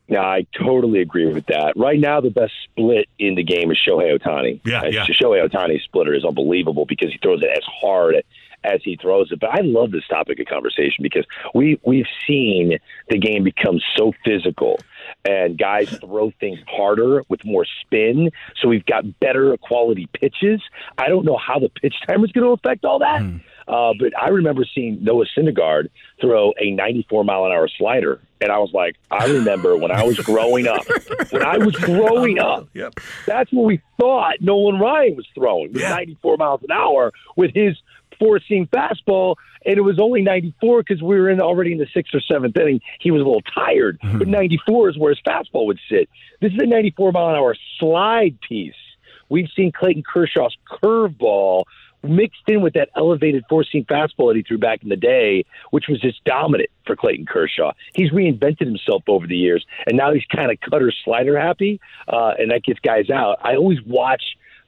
No, I totally agree with that. Right now, the best split in the game is Shohei Ohtani. Yeah, yeah. Shohei Ohtani's splitter is unbelievable because he throws it as hard as he throws it. But I love this topic of conversation because we we've seen the game become so physical and guys throw things harder with more spin. So we've got better quality pitches. I don't know how the pitch timer is going to affect all that. Hmm. Uh, but I remember seeing Noah Syndergaard throw a 94 mile an hour slider, and I was like, I remember when I was growing up. When I was growing up, Yep. that's what we thought Nolan Ryan was throwing was 94 miles an hour with his four seam fastball, and it was only 94 because we were in already in the sixth or seventh inning. He was a little tired, but 94 is where his fastball would sit. This is a 94 mile an hour slide piece. We've seen Clayton Kershaw's curveball mixed in with that elevated four seam fastball that he threw back in the day, which was just dominant for Clayton Kershaw. He's reinvented himself over the years, and now he's kind of cutter slider happy, uh, and that gets guys out. I always watch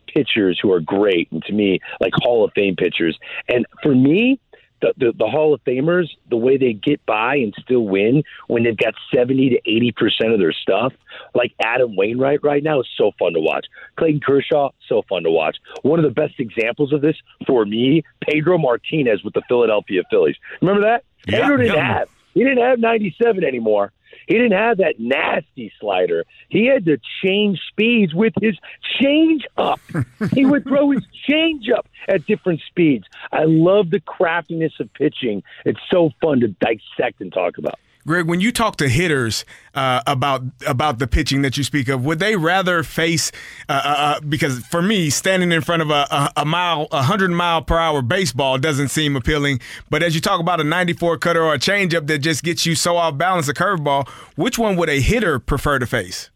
pitchers who are great, and to me, like Hall of Fame pitchers. And for me, the, the, the Hall of Famers, the way they get by and still win when they've got 70 to 80% of their stuff, like Adam Wainwright right now, is so fun to watch. Clayton Kershaw, so fun to watch. One of the best examples of this for me, Pedro Martinez with the Philadelphia Phillies. Remember that? Yeah, Pedro didn't yeah. have. He didn't have 97 anymore. He didn't have that nasty slider. He had to change speeds with his change up. he would throw his change up at different speeds. I love the craftiness of pitching. It's so fun to dissect and talk about. Greg, when you talk to hitters uh, about about the pitching that you speak of, would they rather face? Uh, uh, uh, because for me, standing in front of a, a, a mile, a hundred mile per hour baseball doesn't seem appealing. But as you talk about a 94 cutter or a changeup that just gets you so off balance, a curveball, which one would a hitter prefer to face?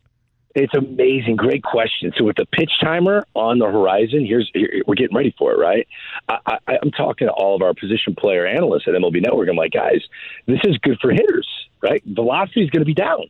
It's amazing. Great question. So with the pitch timer on the horizon, here's here, we're getting ready for it, right? I, I, I'm talking to all of our position player analysts at MLB Network. I'm like, guys, this is good for hitters, right? Velocity is going to be down.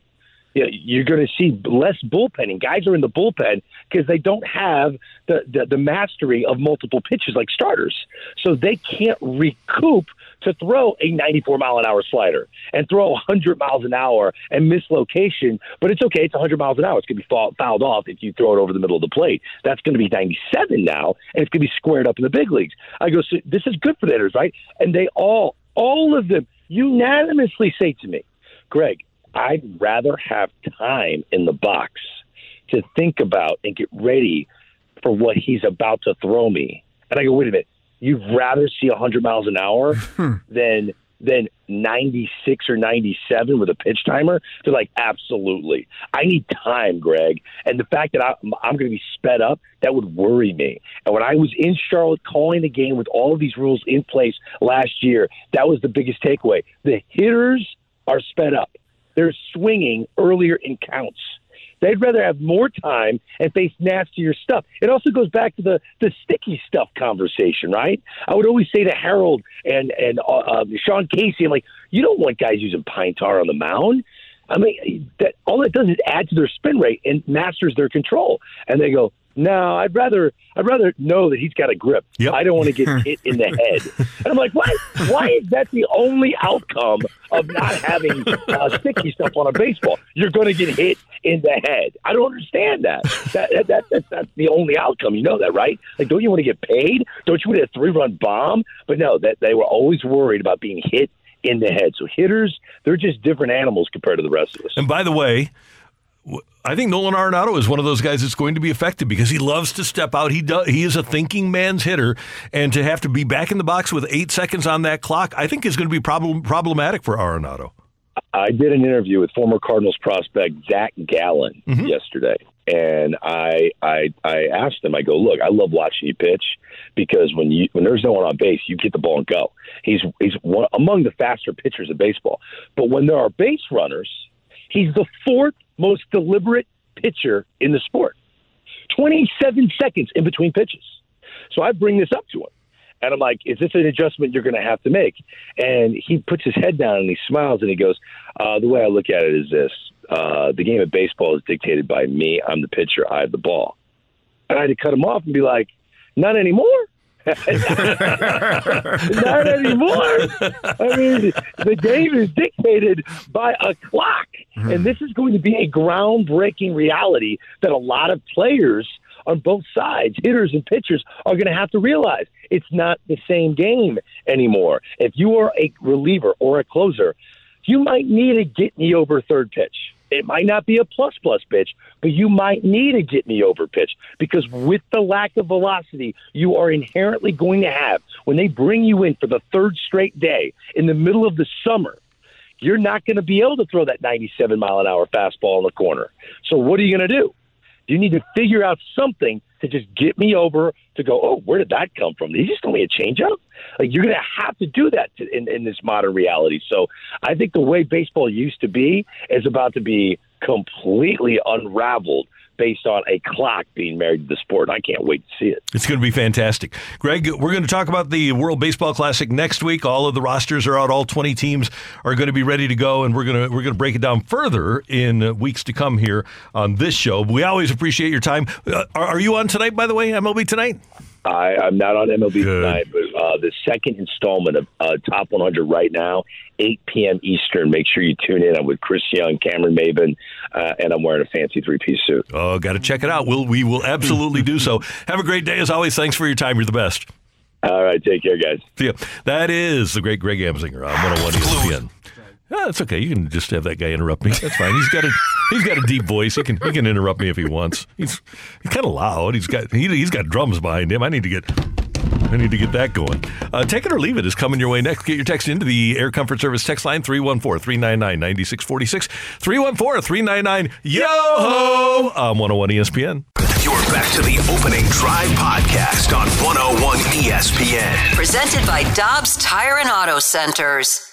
you know, you're going to see less bullpenning. Guys are in the bullpen because they don't have the, the, the mastery of multiple pitches like starters. So they can't recoup to throw a 94 mile an hour slider and throw 100 miles an hour and miss location. But it's okay. It's 100 miles an hour. It's going to be foul, fouled off if you throw it over the middle of the plate. That's going to be 97 now, and it's going to be squared up in the big leagues. I go, so this is good for the hitters, right? And they all, all of them unanimously say to me, Greg, I'd rather have time in the box to think about and get ready for what he's about to throw me. And I go, wait a minute, you'd rather see 100 miles an hour hmm. than than 96 or 97 with a pitch timer? They're like, absolutely. I need time, Greg. And the fact that I, I'm going to be sped up, that would worry me. And when I was in Charlotte calling the game with all of these rules in place last year, that was the biggest takeaway. The hitters are sped up. They're swinging earlier in counts. They'd rather have more time and face nastier stuff. It also goes back to the the sticky stuff conversation, right? I would always say to Harold and and uh, uh, Sean Casey, I'm like, you don't want guys using pine tar on the mound. I mean, that all that does is add to their spin rate and masters their control. And they go, no, I'd rather I'd rather know that he's got a grip. I don't want to get hit in the head. And I'm like, why? Why is that the only outcome of not having uh, sticky stuff on a baseball? You're going to get hit in the head. I don't understand that. That, that, that that's that's the only outcome. You know that, right? Like, don't you want to get paid? Don't you want a three run bomb? But no, that they were always worried about being hit in the head. So hitters, they're just different animals compared to the rest of us. And by the way, I think Nolan Arenado is one of those guys that's going to be affected because he loves to step out. He does. He is a thinking man's hitter, and to have to be back in the box with eight seconds on that clock, I think is going to be problem, problematic for Arenado. I did an interview with former Cardinals prospect Zach Gallen mm-hmm. yesterday, and I, I I asked him. I go, look, I love watching you pitch because when you when there's no one on base, you get the ball and go. He's he's one, among the faster pitchers in baseball. But when there are base runners, he's the fourth most deliberate pitcher in the sport. Twenty seven seconds in between pitches. So I bring this up to him. And I'm like, is this an adjustment you're going to have to make? And he puts his head down and he smiles and he goes, uh, the way I look at it is this uh, the game of baseball is dictated by me. I'm the pitcher. I have the ball. And I had to cut him off and be like, not anymore. not anymore. I mean, the game is dictated by a clock. And hmm. this is going to be a groundbreaking reality that a lot of players on both sides, hitters and pitchers, are going to have to realize it's not the same game anymore. If you are a reliever or a closer, you might need a get me over third pitch. It might not be a plus plus pitch, but you might need a get me over pitch because with the lack of velocity you are inherently going to have when they bring you in for the third straight day in the middle of the summer, you're not going to be able to throw that 97 mile an hour fastball in the corner. So what are you going to do? You need to figure out something to just get me over to go, oh, where did that come from? Did he just throw me a changeup? Like, you're going to have to do that to, in, in this modern reality. So I think the way baseball used to be is about to be completely unraveled based on a clock being married to the sport. I can't wait to see it. It's going to be fantastic. Greg, we're going to talk about the World Baseball Classic next week. All of the rosters are out. All 20 teams are going to be ready to go, and we're going to we're going to break it down further in uh, weeks to come here on this show. We always appreciate your time. Uh, are, are you on tonight, by the way, MLB tonight? I, I'm not on MLB tonight, but uh, the second installment of uh, Top 100 right now, 8 p.m. Eastern. Make sure you tune in. I'm with Chris Young, Cameron Maybin, uh, and I'm wearing a fancy three piece suit. Oh, got to check it out. We'll, we will absolutely do so. Have a great day as always. Thanks for your time. You're the best. All right, take care, guys. See ya. That is the great Greg Amsinger on 101 ESPN. Yeah, that's okay. You can just have that guy interrupt me. That's fine. He's got a he's got a deep voice. He can he can interrupt me if he wants. He's he's kind of loud. He's got he, he's got drums behind him. I need to get I need to get that going. Uh, Take it or leave it is coming your way next. Get your text into the Air Comfort Service text line 314-399-9646. 314-399 yo ho on 101 ESPN. You're back to the opening drive podcast on 101 ESPN. Presented by Dobbs Tire and Auto Centers.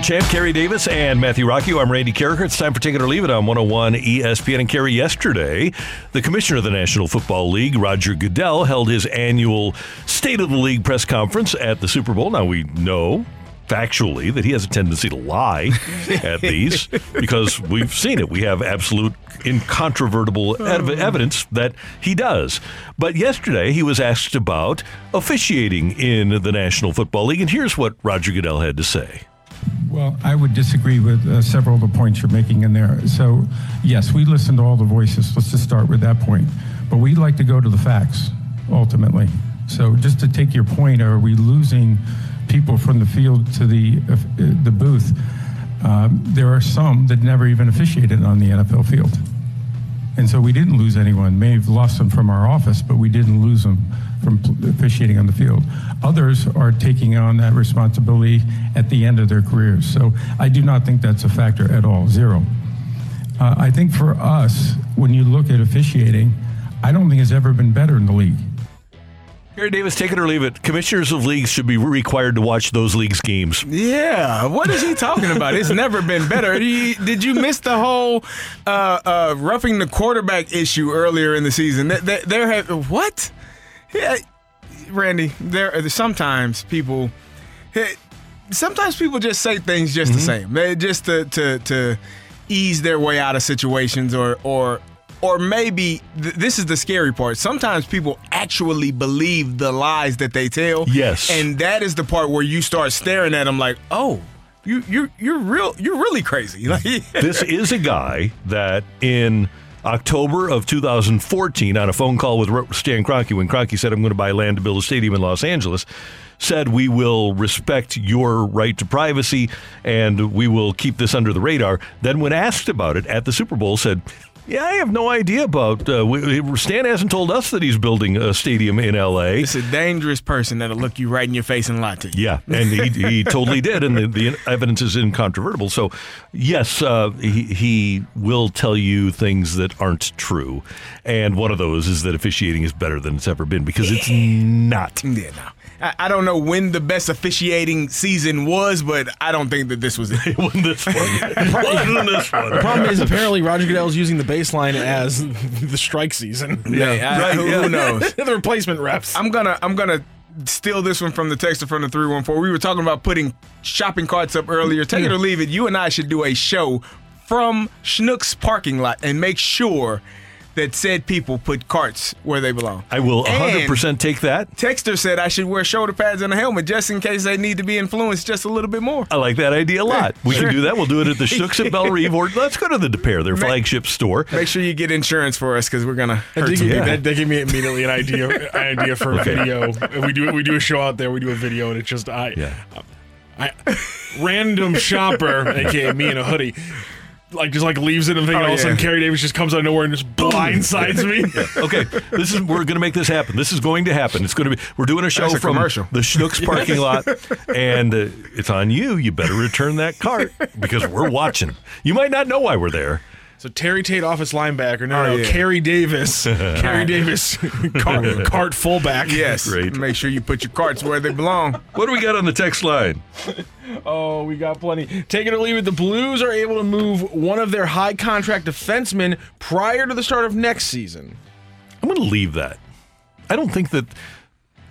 Champ Kerry Davis and Matthew Rockio, I'm Randy Karraker. It's time for Take It or Leave It on 101 ESPN. And Kerry, yesterday, the commissioner of the National Football League, Roger Goodell, held his annual State of the League press conference at the Super Bowl. Now, we know factually that he has a tendency to lie at these because we've seen it. We have absolute incontrovertible ev- oh. evidence that he does. But yesterday he was asked about officiating in the National Football League and here's what Roger Goodell had to say. Well, I would disagree with uh, several of the points you're making in there. So, yes, we listen to all the voices. Let's just start with that point. But we'd like to go to the facts ultimately. So, just to take your point, are we losing people from the field to the uh, the booth? Um, there are some that never even officiated on the NFL field. And so we didn't lose anyone. May have lost them from our office, but we didn't lose them from officiating on the field. Others are taking on that responsibility at the end of their careers. So I do not think that's a factor at all, zero. Uh, I think for us, when you look at officiating, I don't think it's ever been better in the league. Gary Davis, take it or leave it. Commissioners of leagues should be required to watch those leagues' games. Yeah, what is he talking about? It's never been better. Did you, did you miss the whole uh, uh, roughing the quarterback issue earlier in the season? There, there, there have what? Yeah, Randy, there sometimes people, sometimes people just say things just the mm-hmm. same, They- just to to to ease their way out of situations, or or or maybe th- this is the scary part. Sometimes people actually believe the lies that they tell. Yes. and that is the part where you start staring at them like, oh. You you you're real you're really crazy. Like, this is a guy that in October of 2014, on a phone call with Stan Kroenke, when Kroenke said, I'm going to buy land to build a stadium in Los Angeles, said, We will respect your right to privacy and we will keep this under the radar. Then, when asked about it at the Super Bowl, said, yeah, I have no idea about. Uh, we, Stan hasn't told us that he's building a stadium in L.A. It's a dangerous person that'll look you right in your face and lie to you. Yeah, and he, he totally did, and the, the evidence is incontrovertible. So, yes, uh, he, he will tell you things that aren't true, and one of those is that officiating is better than it's ever been because it's not. Yeah, no. I, I don't know when the best officiating season was, but I don't think that this was it. it wasn't this one. It wasn't this one. The problem is apparently Roger Goodell is using the baseline as the strike season. Yeah, I- Right, who, yeah. who knows? the replacement reps. I'm gonna I'm gonna steal this one from the texter from the 314. We were talking about putting shopping carts up earlier. Take it or leave it. You and I should do a show from Schnucks parking lot and make sure that said people put carts where they belong. I will And 100% take that. Texter said I should wear shoulder pads and a helmet just in case they need to be influenced just a little bit more. I like that idea a lot. We Sure. can do that. We'll do it at the Schnucks at Bell Reeve, or let's go to the Des Peres, their flagship store. Make sure you get insurance for us because we're gonna That hurt did, some give that, that gave me immediately an idea an idea for a Okay. video. We do we do a show out there. We do a video, and it's just I, Yeah. I random shopper, aka me in a hoodie, like just like leaves it and thing. Oh, all of a sudden. Carrie Davis just comes out of nowhere and just blindsides me. okay, this is we're going to make this happen. This is going to happen. It's going to be. We're doing a show That's a from commercial. the Schnucks parking lot, and uh, it's on you. You better return that cart because we're watching. You might not know why we're there. So Terry Tate office linebacker. No, Oh, no, yeah. Carrie Davis. Carrie Davis, cart, cart fullback. Yes. Great. Make sure you put your carts where they belong. What do we got on the text line? Oh, we got plenty. Take it or leave it. The Blues are able to move one of their high contract defensemen prior to the start of next season. I'm going to leave that. I don't think that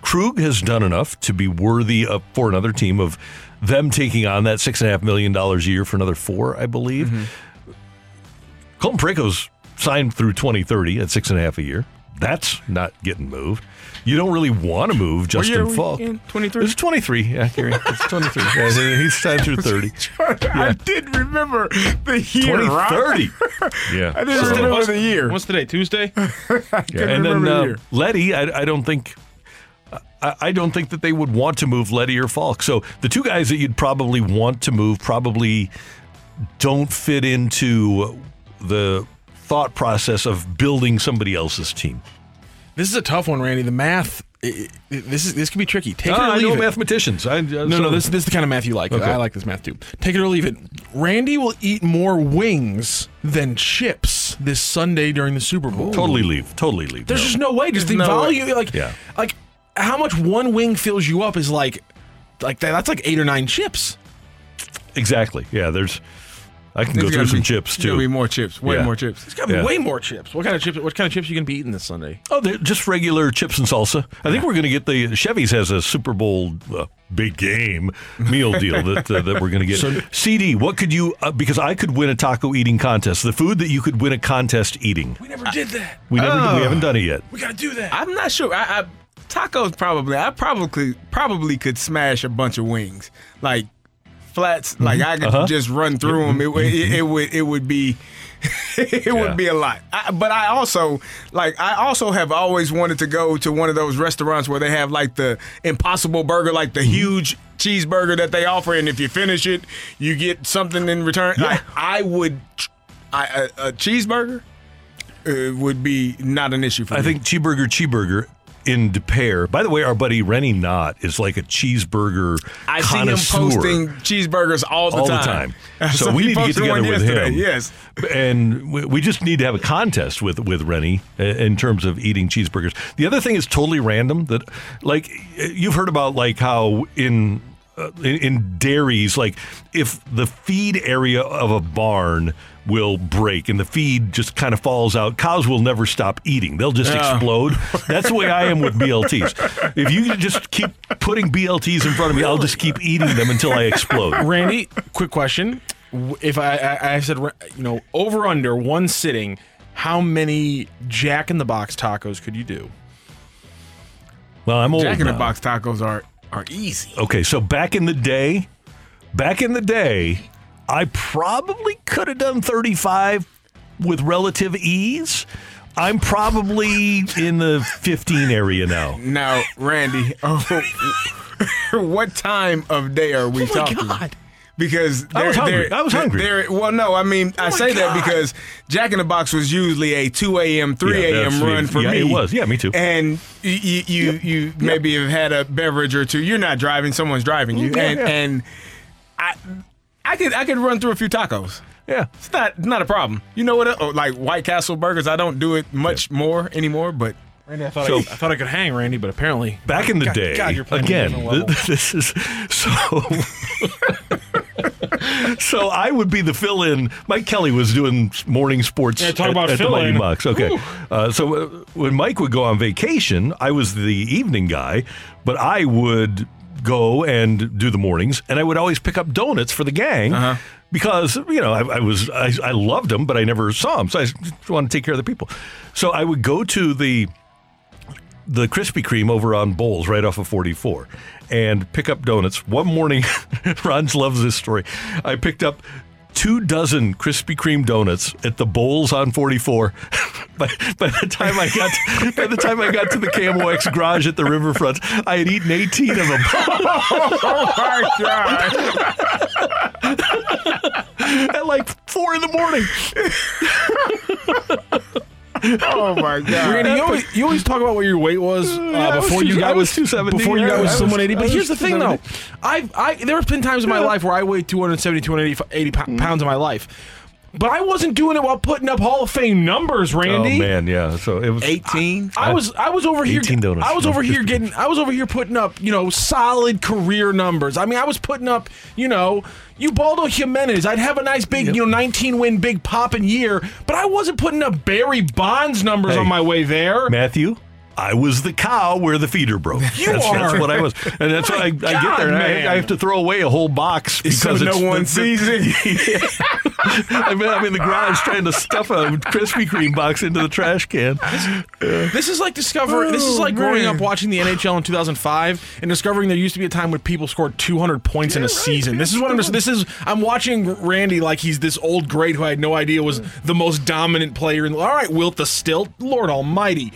Krug has done enough to be worthy of for another team of them taking on that six and a half million dollars a year for another four, I believe. Mm-hmm. Colton Parayko's signed through 2030 at six and a half a year. That's not getting moved. You don't really want to move Justin Faulk. 23? It's 23. Yeah, Gary. It's 23. Yeah, he's signed through 30. I did remember the year. 2030. Yeah. I didn't So- remember the year. What's today? Tuesday? Yeah, and then the uh. Leddy, I, I don't think. I, I don't think that they would want to move Leddy or Falk. So the two guys that you'd probably want to move probably don't fit into the thought process of building somebody else's team. This is a tough one, Randy. The math. i- i- this is this could be tricky. Take it Ah, or I leave know it. mathematicians. I, No, no, this, this is the kind of math you like. Okay. I like this math too. Take it or leave it. Randy will eat more wings than chips this Sunday during the Super Bowl. Totally leave. Totally leave. There's No. just no way. Just the no value, like, Yeah. like how much one wing fills you up is like, like that, that's like eight or nine chips. exactly. Yeah, there's. I can go through some be- chips too. there's gotta too. be more chips. Way Yeah. more chips. It's got to be Yeah. way more chips. What kind of chips? What kind of chips are you gonna be eating this Sunday? Oh, they're just regular chips and salsa. I think we're going to get the Chevy's has a Super Bowl uh, big game meal deal that uh, that we're going to get. CD, what could you? Uh, because I could win a taco eating contest. The food that you could win a contest eating. We never did that. We never. Oh. we haven't done it yet. We gotta do that. I'm not sure. I, I tacos probably. I probably probably could smash a bunch of wings, like flats. Like I could Uh-huh. just run through them. It, would- it, it would it would be. it Yeah. would be a lot, I, but I also like. I also have always wanted to go to one of those restaurants where they have like the Impossible Burger, like the Mm-hmm. huge cheeseburger that they offer, and if you finish it, you get something in return. Yeah. I, I would, I, a, a cheeseburger uh, would be not an issue for I me. I think cheeseburger, cheeseburger in De Pere. By the way, our buddy Rennie Knott is like a cheeseburger I see him posting cheeseburgers all the all time. the time. So, So we need to get together with him. yes. and we, we just need to have a contest with with Rennie uh, in terms of eating cheeseburgers. The other thing is totally random. That like you've heard about like how in. Uh, in, in dairies, like if the feed area of a barn will break and the feed just kind of falls out, cows will never stop eating. They'll just Yeah. explode. That's the way I am with BLTs. If you just keep putting BLTs in front of me, I'll just keep eating them until I explode. Randy, quick question: If I, I, I said you know over under one sitting, how many Jack in the Box tacos could you do? Well, I'm old Jack in the. Box tacos are are easy. Okay, so back in the day, back in the day, I probably could have done 35 with relative ease. I'm probably in the 15 area now. Now, Randy, oh, what time of day are we Oh my talking? God. Because I was hungry. I was hungry. Oh they're- well, no, I mean oh I my say that because Jack in the Box was usually a two a.m., three Yeah, a.m. that's- run for yeah, me. it was. Yeah, me too. And you you, you, you maybe have had a beverage or two. You're not driving; someone's driving you. Mm, yeah, and yeah. and I I could I could run through a few tacos. Yeah. It's not not a problem. You know what? Oh, like White Castle burgers, I don't do it much more anymore. But Randy, I thought So- I, I thought I could hang, Randy, but apparently Back in the God- day, God, you're playing at a again, th- this is so. so I would be the fill-in. Mike Kelly was doing morning sports Yeah, talk at, about at the fill-in. Mighty Bucks. Okay, uh, so uh, when Mike would go on vacation, I was the evening guy, but I would go and do the mornings, and I would always pick up donuts for the gang. Uh-huh. Because you know I, I was I, I loved them, but I never saw them, so I just wanted to take care of the people. So I would go to the the Krispy Kreme over on Bowles, right off of 44, and pick up donuts. One morning, Ron's loves this story. I picked up two dozen Krispy Kreme donuts at the Bowles on 44. by, by the time I got to, by the time I got to the KMOX garage at the riverfront, I had eaten 18 of them. oh my god! at like four in the morning. Oh my god! Randy, you always, you always talk about what your weight was uh, was before two- you got was 270. before you got was- someone 80. But here's the thing, though. I've I there have been times in my life where I weighed 270, 280 80 Mm. pounds in my life. But I wasn't doing it while putting up Hall of Fame numbers, oh, Randy. Oh man, yeah. So it was 18. I was I was over here 18 donuts. I was over here getting I was over here putting up, you know, solid career numbers. I mean, I was putting up, you know, Ubaldo Jimenez. I'd have a nice big, you know, 19 win big popping year, but I wasn't putting up Barry Bonds numbers Hey, on my way there. Matthew, I was the cow where the feeder broke. You that's, are. that's what I was, and that's why I, I get there, and. I, I have to throw away a whole box because So no one the- sees it. I'm, I'm in the garage trying to stuff a Krispy Kreme box into the trash can. This is like discovering. Oh, this is Oh, like growing up watching the NHL in 2005 and discovering there used to be a time when people scored 200 points in a season. This is what I'm. This is I'm watching Randy like he's this old great who I had no idea was the most dominant player. in All right, Wilt the Stilt, Lord Almighty.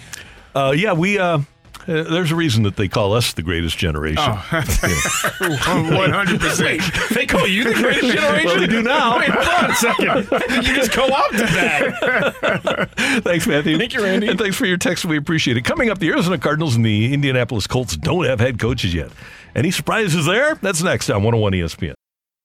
Uh, yeah, we. Uh, Uh, there's a reason that they call us the greatest generation. One hundred percent. They call you the greatest generation. Well, they do now. Wait, hold on a second. I think you just co-opted that. thanks, Matthew. Thank you, Randy. And thanks for your text. We appreciate it. Coming up, the Arizona Cardinals and the Indianapolis Colts don't have head coaches yet. Any surprises there? That's next on 101 ESPN.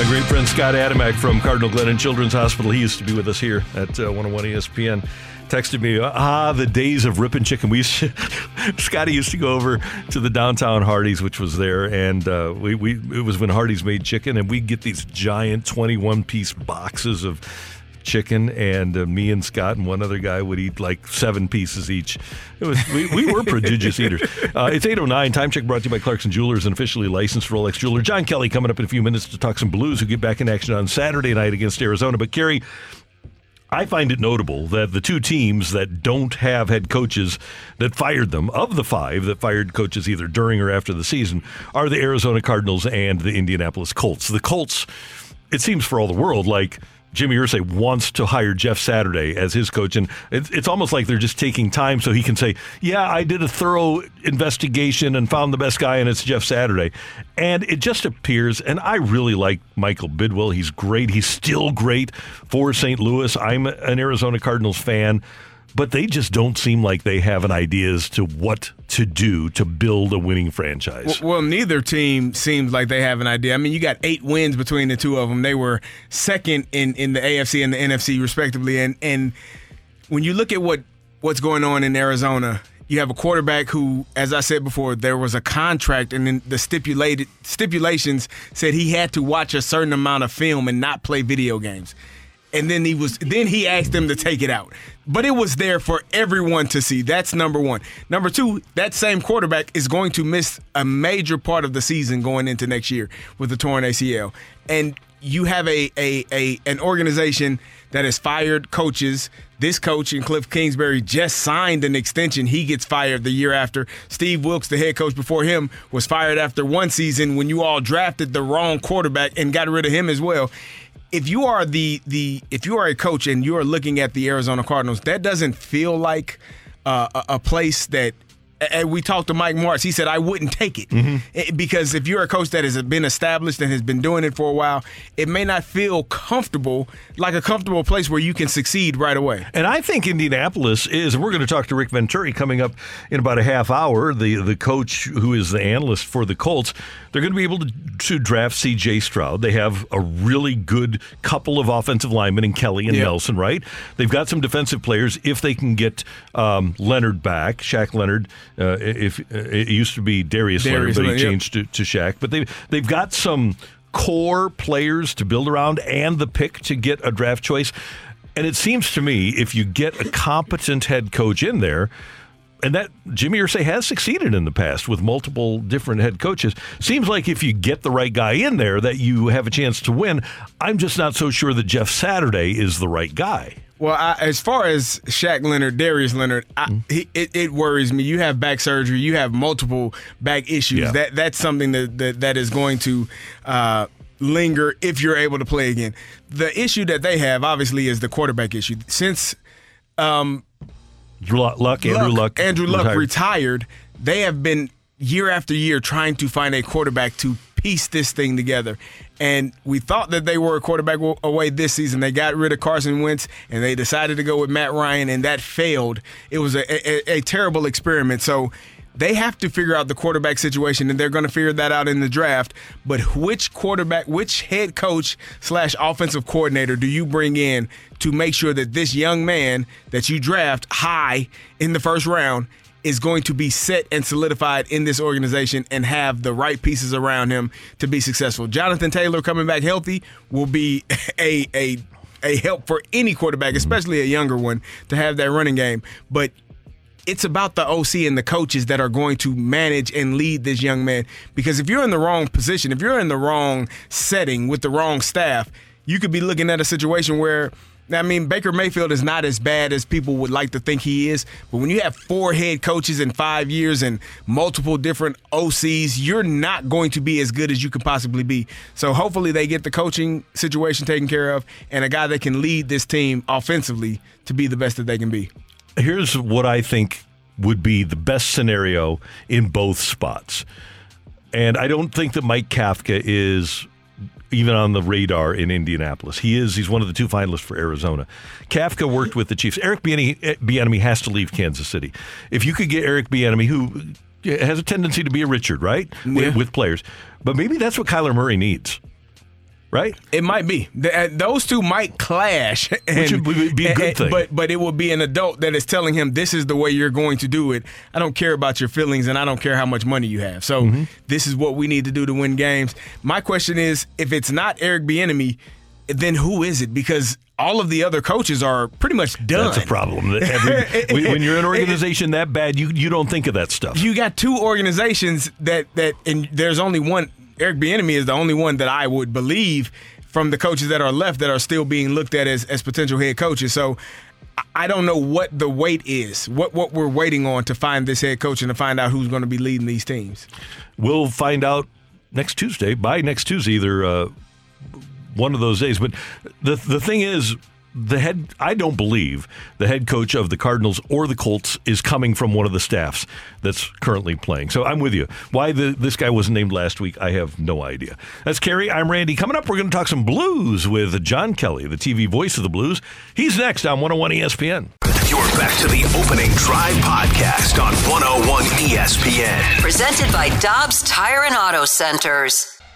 My great friend Scott Adamek from Cardinal Glennon Children's Hospital, he used to be with us here at uh, 101 ESPN, texted me, ah, the days of ripping chicken. We Scotty used to go over to the downtown Hardee's, which was there, and uh, we, we it was when Hardee's made chicken, and we'd get these giant 21 piece boxes of chicken, and uh, me and Scott and one other guy would eat like seven pieces each. It was we, we were prodigious eaters. Uh, it's 8.09. Time check brought to you by Clarkson Jewelers, an officially licensed Rolex jeweler. John Kelly coming up in a few minutes to talk some Blues who get back in action on Saturday night against Arizona. But, Kerry, I find it notable that the two teams that don't have head coaches that fired them, of the five that fired coaches either during or after the season, are the Arizona Cardinals and the Indianapolis Colts. The Colts, it seems for all the world like Jimmy Irsay wants to hire Jeff Saturday as his coach, and it's, it's almost like they're just taking time so he can say, "Yeah, I did a thorough investigation and found the best guy, and it's Jeff Saturday." And it just appears, and I really like Michael Bidwill. He's great. He's still great for St. Louis. I'm an Arizona Cardinals fan but they just don't seem like they have an idea as to what to do to build a winning franchise. Well, well, neither team seems like they have an idea. I mean, you got eight wins between the two of them. They were second in, in the AFC and the NFC, respectively. And and when you look at what what's going on in Arizona, you have a quarterback who, as I said before, there was a contract, and then the stipulated stipulations said he had to watch a certain amount of film and not play video games and then he was then he asked them to take it out. But it was there for everyone to see. That's number one. Number two that same quarterback is going to miss a major part of the season going into next year with the torn acl and you have a, a, a an organization that has fired coaches. This coach in Kliff Kingsbury just signed an extension. He gets fired the year after. Steve Wilks, the head coach before him, was fired after one season when you all drafted the wrong quarterback and got rid of him as well if you are the the if you are a coach and you are looking at the Arizona Cardinals, that doesn't feel like uh, a, a place that. And we talked to Mike Morris. He said, I wouldn't take it. It- Because if you're a coach that has been established and has been doing it for a while, it may not feel comfortable, like a comfortable place where you can succeed right away. And I think Indianapolis is. We're going to talk to Rick Venturi coming up in about a half hour. The the coach who is the analyst for the Colts. They're going to be able to, to draft C.J. Stroud. They have a really good couple of offensive linemen in Kelly and. Nelson. Right? They've got some defensive players. If they can get um, Leonard back, Shaq Leonard. Uh, if uh, it used to be Darius, Darius Leonard, but he Leonard, yep. changed to, to Shaq. But they they've got some core players to build around and the pick to get a draft choice. And it seems to me if you get a competent head coach in there, and that Jimmy Irsay has succeeded in the past with multiple different head coaches. Seems like if you get the right guy in there, that you have a chance to win. I'm just not so sure that Jeff Saturday is the right guy. Well, I, as far as Shaq Leonard, Darius Leonard, I, Mm-hmm. he, it, it worries me. You have back surgery, you have multiple back issues. Yeah. That that's something that that, that is going to uh, linger if you're able to play again. The issue that they have, obviously, is the quarterback issue. Since um, Luck, Luck Andrew Luck, Andrew Luck retired. retired. They have been year after year trying to find a quarterback to piece this thing together. And we thought that they were a quarterback away this season. They got rid of Carson Wentz and they decided to go with Matt Ryan, and that failed. It was a, a, a terrible experiment. So they have to figure out the quarterback situation, and they're going to figure that out in the draft. But which quarterback, which head coach slash offensive coordinator do you bring in to make sure that this young man that you draft high in the first round is going to be set and solidified in this organization and have the right pieces around him to be successful? Jonathan Taylor coming back healthy will be a a a help for any quarterback, especially a younger one, to have that running game. But it's about the OC and the coaches that are going to manage and lead this young man. Because if you're in the wrong position, if you're in the wrong setting with the wrong staff, you could be looking at a situation where. I mean, Baker Mayfield is not as bad as people would like to think he is. But when you have four head coaches in five years and multiple different OCs, you're not going to be as good as you could possibly be. So hopefully they get the coaching situation taken care of and a guy that can lead this team offensively to be the best that they can be. Here's what I think would be the best scenario in both spots. And I don't think that Mike Kafka is even on the radar in Indianapolis. He is. He's one of the two finalists for Arizona. Kafka worked with the Chiefs. Eric Bieniemy eh, has to leave Kansas City. If you could get Eric Bieniemy, who eh, has a tendency to be a Richard, right, Yeah. with, with players, but maybe that's what Kyler Murray needs. Right? It might be. Uh, Those two might clash. and- would be a good and- thing. But but it will be an adult that is telling him this is the way you're going to do it. I don't care about your feelings and I don't care how much money you have. So Mm-hmm. this is what we need to do to win games. My question is if it's not Eric Bieniemy, then who is it? Because all of the other coaches are pretty much done. That's a problem. Every- when- when you're an organization that bad, you you don't think of that stuff. you got two organizations that that and there's only one Eric Bieniemy is the only one that I would believe from the coaches that are left that are still being looked at as, as potential head coaches. So I- don't know what the wait is, what what we're waiting on to find this head coach and to find out who's going to be leading these teams. We'll find out next Tuesday. By next Tuesday, either uh, one of those days. But the the thing is, the head. I don't believe the head coach of the Cardinals or the Colts is coming from one of the staffs that's currently playing. So I'm with you. Why the, this guy wasn't named last week, I have no idea. That's Kerry. I'm Randy. Coming up, we're going to talk some blues with John Kelly, the TV voice of the blues. He's next on 101 ESPN. You're back to the opening drive podcast on 101 ESPN. Presented by Dobbs Tire and Auto Centers.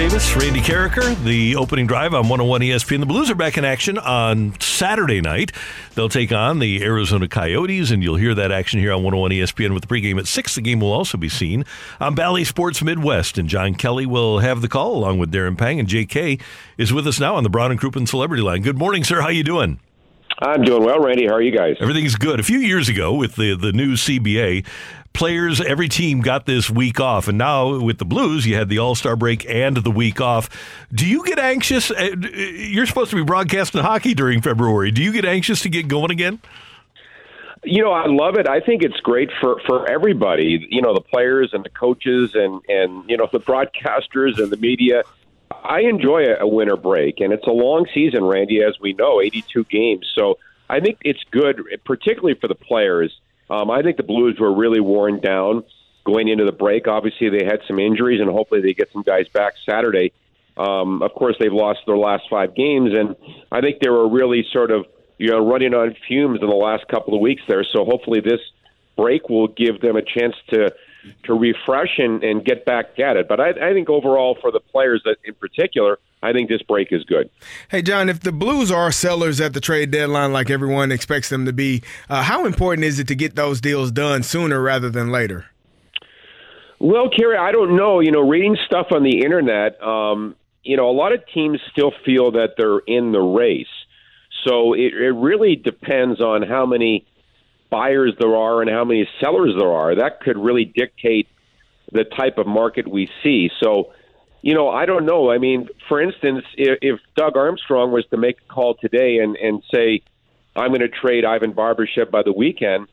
Davis, Randy Karraker, the opening drive on 101 ESPN. The Blues are back in action on Saturday night. They'll take on the Arizona Coyotes, and you'll hear that action here on 101 ESPN with the pregame at 6. The game will also be seen on Bally Sports Midwest, and John Kelly will have the call along with Darren Pang, and JK is with us now on the Brown and Crouppen Celebrity Line. Good morning, sir. How you doing? I'm doing well, Randy. How are you guys? Everything's good. A few years ago, with the the new CBA, players, every team got this week off, and now with the Blues, you had the All Star break and the week off. Do you get anxious? Uh, You're supposed to be broadcasting hockey during February. Do you get anxious to get going again? You know, I love it. I think it's great for for everybody. You know, the players and the coaches and and you know the broadcasters and the media. I enjoy a, winter break, and it's a long season, Randy, as we know, 82 games. So I think it's good, particularly for the players. Um, I think the Blues were really worn down going into the break. Obviously, they had some injuries, and hopefully, they get some guys back Saturday. Um, of course, they've lost their last five games, and I think they were really sort of you know running on fumes in the last couple of weeks there. So hopefully, this break will give them a chance to to refresh and, and get back at it. But I, I think overall, for the players that in particular, I think this break is good. Hey, John, if the Blues are sellers at the trade deadline like everyone expects them to be, uh, how important is it to get those deals done sooner rather than later? Well, Kerry, I don't know. You know, reading stuff on the internet, um, you know, a lot of teams still feel that they're in the race. So it, it really depends on how many buyers there are and how many sellers there are. That could really dictate the type of market we see. So, you know, I don't know. I mean, for instance, if, if Doug Armstrong was to make a call today and, and say, I'm going to trade Ivan Barbashev by the weekend,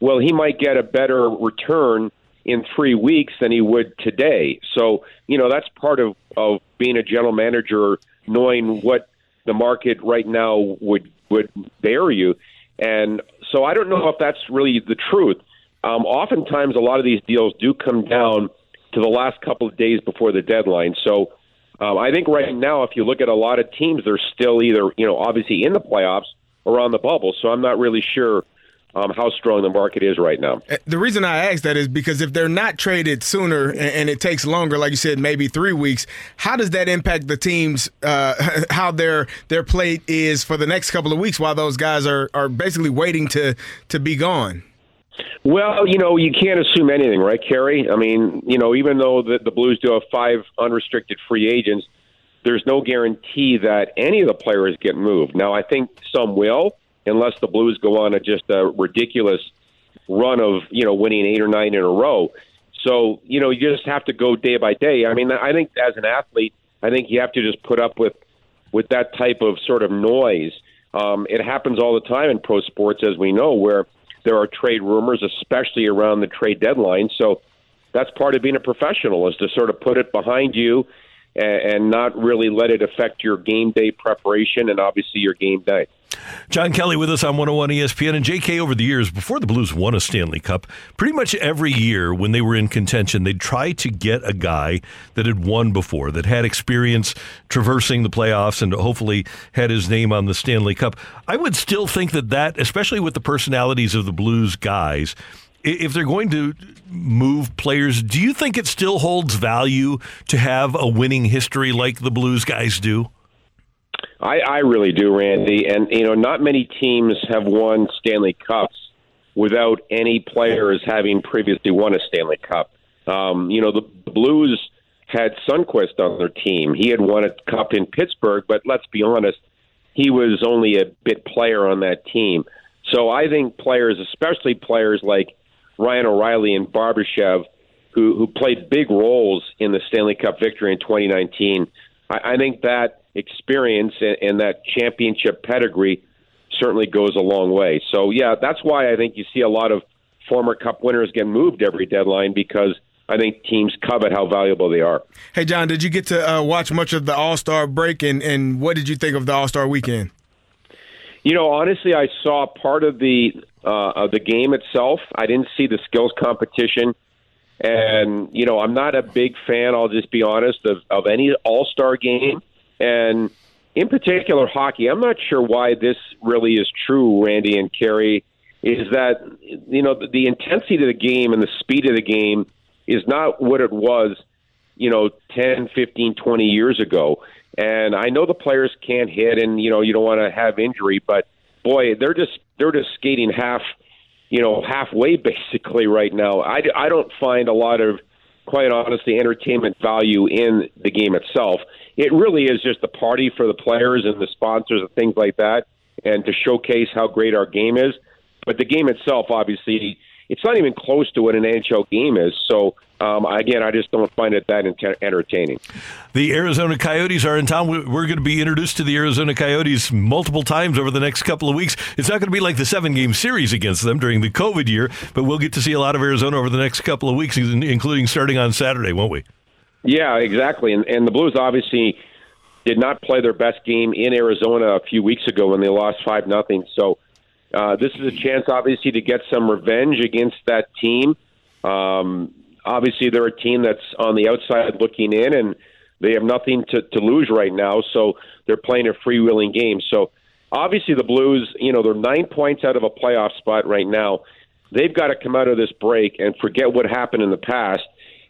well, he might get a better return in three weeks than he would today. So, you know, that's part of, of being a general manager, knowing what the market right now would would bear you. And so I don't know if that's really the truth. Um, oftentimes, a lot of these deals do come down to the last couple of days before the deadline. So um, I think right now, if you look at a lot of teams, they're still either, you know, obviously in the playoffs or on the bubble. So I'm not really sure um, how strong the market is right now. Uh, The reason I ask that is because if they're not traded sooner and, and it takes longer, like you said, maybe three weeks, how does that impact the teams? Uh, how their their plate is for the next couple of weeks while those guys are, are basically waiting to to be gone. Well, you know, you can't assume anything, right, Kerry? I mean, you know, even though the, the Blues do have five unrestricted free agents, there's no guarantee that any of the players get moved. Now, I think some will, unless the Blues go on a just a ridiculous run of, you know, winning eight or nine in a row. So, you know, you just have to go day by day. I mean, I think as an athlete, I think you have to just put up with with that type of sort of noise. Um, it happens all the time in pro sports, as we know, where there are trade rumors, especially around the trade deadline. So that's part of being a professional is to sort of put it behind you and, and not really let it affect your game day preparation and obviously your game day. John Kelly with us on 101 ESPN and JK over the years before the Blues won a Stanley Cup, pretty much every year when they were in contention, they'd try to get a guy that had won before, that had experience traversing the playoffs and hopefully had his name on the Stanley Cup. I would still think that that, especially with the personalities of the Blues guys, if they're going to move players, do you think it still holds value to have a winning history like the Blues guys do? I, I really do, Randy. And, you know, not many teams have won Stanley Cups without any players having previously won a Stanley Cup. Um, you know, the Blues had Sundqvist on their team. He had won a cup in Pittsburgh, but let's be honest, he was only a bit player on that team. So I think players, especially players like Ryan O'Reilly and Barbashev, who, who played big roles in the Stanley Cup victory in 2019, I, I think that experience and, and that championship pedigree certainly goes a long way. So, yeah, that's why I think you see a lot of former Cup winners get moved every deadline because I think teams covet how valuable they are. Hey, John, did you get to uh, watch much of the All Star break, and, and what did you think of the All Star weekend? You know, honestly, I saw part of the uh, of the game itself. I didn't see the skills competition, and you know, I'm not a big fan. I'll just be honest of of any All Star game, and in particular hockey. I'm not sure why this really is true, Randy and Kerry. Is that you know the, the intensity of the game and the speed of the game is not what it was, you know, 10, 15, 20 years ago. And I know the players can't hit, and you know you don't want to have injury, but boy, they're just they're just skating half, you know, halfway basically right now. I, I don't find a lot of, quite honestly, entertainment value in the game itself. It really is just a party for the players and the sponsors and things like that, and to showcase how great our game is. But the game itself, obviously, it's not even close to what an NHL game is. So um, again, I just don't find it that ent- entertaining. The Arizona Coyotes are in town. We- We're going to be introduced to the Arizona Coyotes multiple times over the next couple of weeks. It's not going to be like the seven game series against them during the COVID year, but we'll get to see a lot of Arizona over the next couple of weeks, including starting on Saturday, won't we? Yeah, exactly. And, and the Blues obviously did not play their best game in Arizona a few weeks ago when they lost five nothing. So uh, this is a chance, obviously, to get some revenge against that team. Um, obviously, they're a team that's on the outside looking in, and they have nothing to, to lose right now. So they're playing a freewheeling game. So obviously, the Blues, you know, they're nine points out of a playoff spot right now. They've got to come out of this break and forget what happened in the past.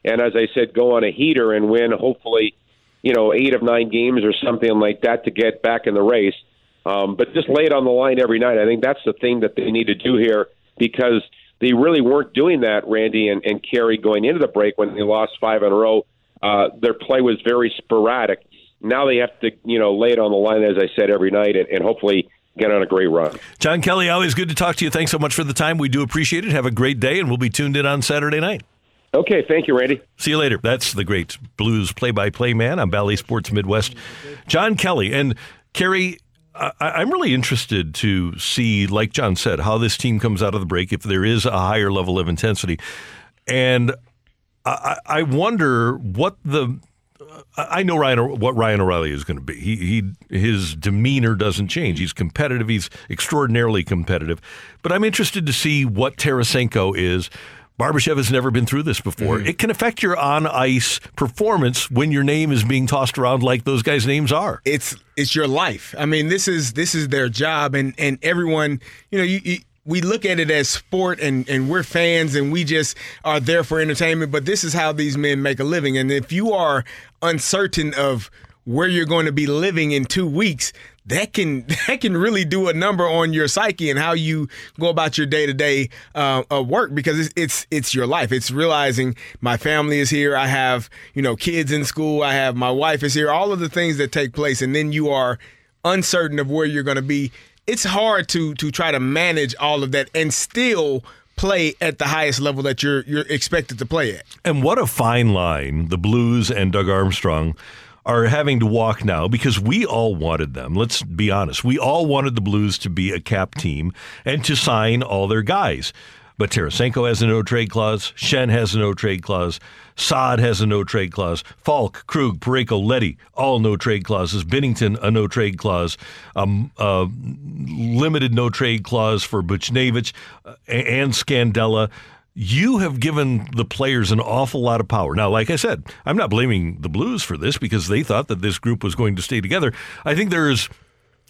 And as I said, go on a heater and win, hopefully, you know, eight of nine games or something like that to get back in the race. Um, but just lay it on the line every night. I think that's the thing that they need to do here because they really weren't doing that, Randy and, and Kerry, going into the break when they lost five in a row. Uh, their play was very sporadic. Now they have to, you know, lay it on the line, as I said, every night and, and hopefully get on a great run. John Kelly, always good to talk to you. Thanks so much for the time. We do appreciate it. Have a great day, and we'll be tuned in on Saturday night. Okay, thank you, Randy. See you later. That's the great Blues play-by-play man on Bally Sports Midwest, John Kelly. And Kerry, I, I'm really interested to see, like John said, how this team comes out of the break if there is a higher level of intensity. And I, I wonder what the I know Ryan what Ryan O'Reilly is going to be. He, he his demeanor doesn't change. He's competitive. He's extraordinarily competitive. But I'm interested to see what Tarasenko is. Barbashev has never been through this before. Mm-hmm. It can affect your on ice performance when your name is being tossed around like those guys' names are. It's it's your life. I mean, this is this is their job, and and everyone, you know, you. you we look at it as sport and, and we're fans and we just are there for entertainment, but this is how these men make a living. And if you are uncertain of where you're going to be living in two weeks, that can that can really do a number on your psyche and how you go about your day to day work because it's, it's it's your life. It's realizing my family is here. I have you know kids in school. I have my wife is here. All of the things that take place, and then you are uncertain of where you're going to be. It's hard to to try to manage all of that and still play at the highest level that you're you're expected to play at. And what a fine line the Blues and Doug Armstrong are having to walk now because we all wanted them. Let's be honest. We all wanted the Blues to be a cap team and to sign all their guys. But Tarasenko has a no trade clause. Schenn has a no trade clause. Saad has a no trade clause. Faulk, Krug, Parayko, Leddy, all no trade clauses. Binnington, a no trade clause. Um, uh, limited no trade clause for Buchnevich uh, and Scandella you have given the players an awful lot of power. Now, like I said, I'm not blaming the Blues for this because they thought that this group was going to stay together. I think there's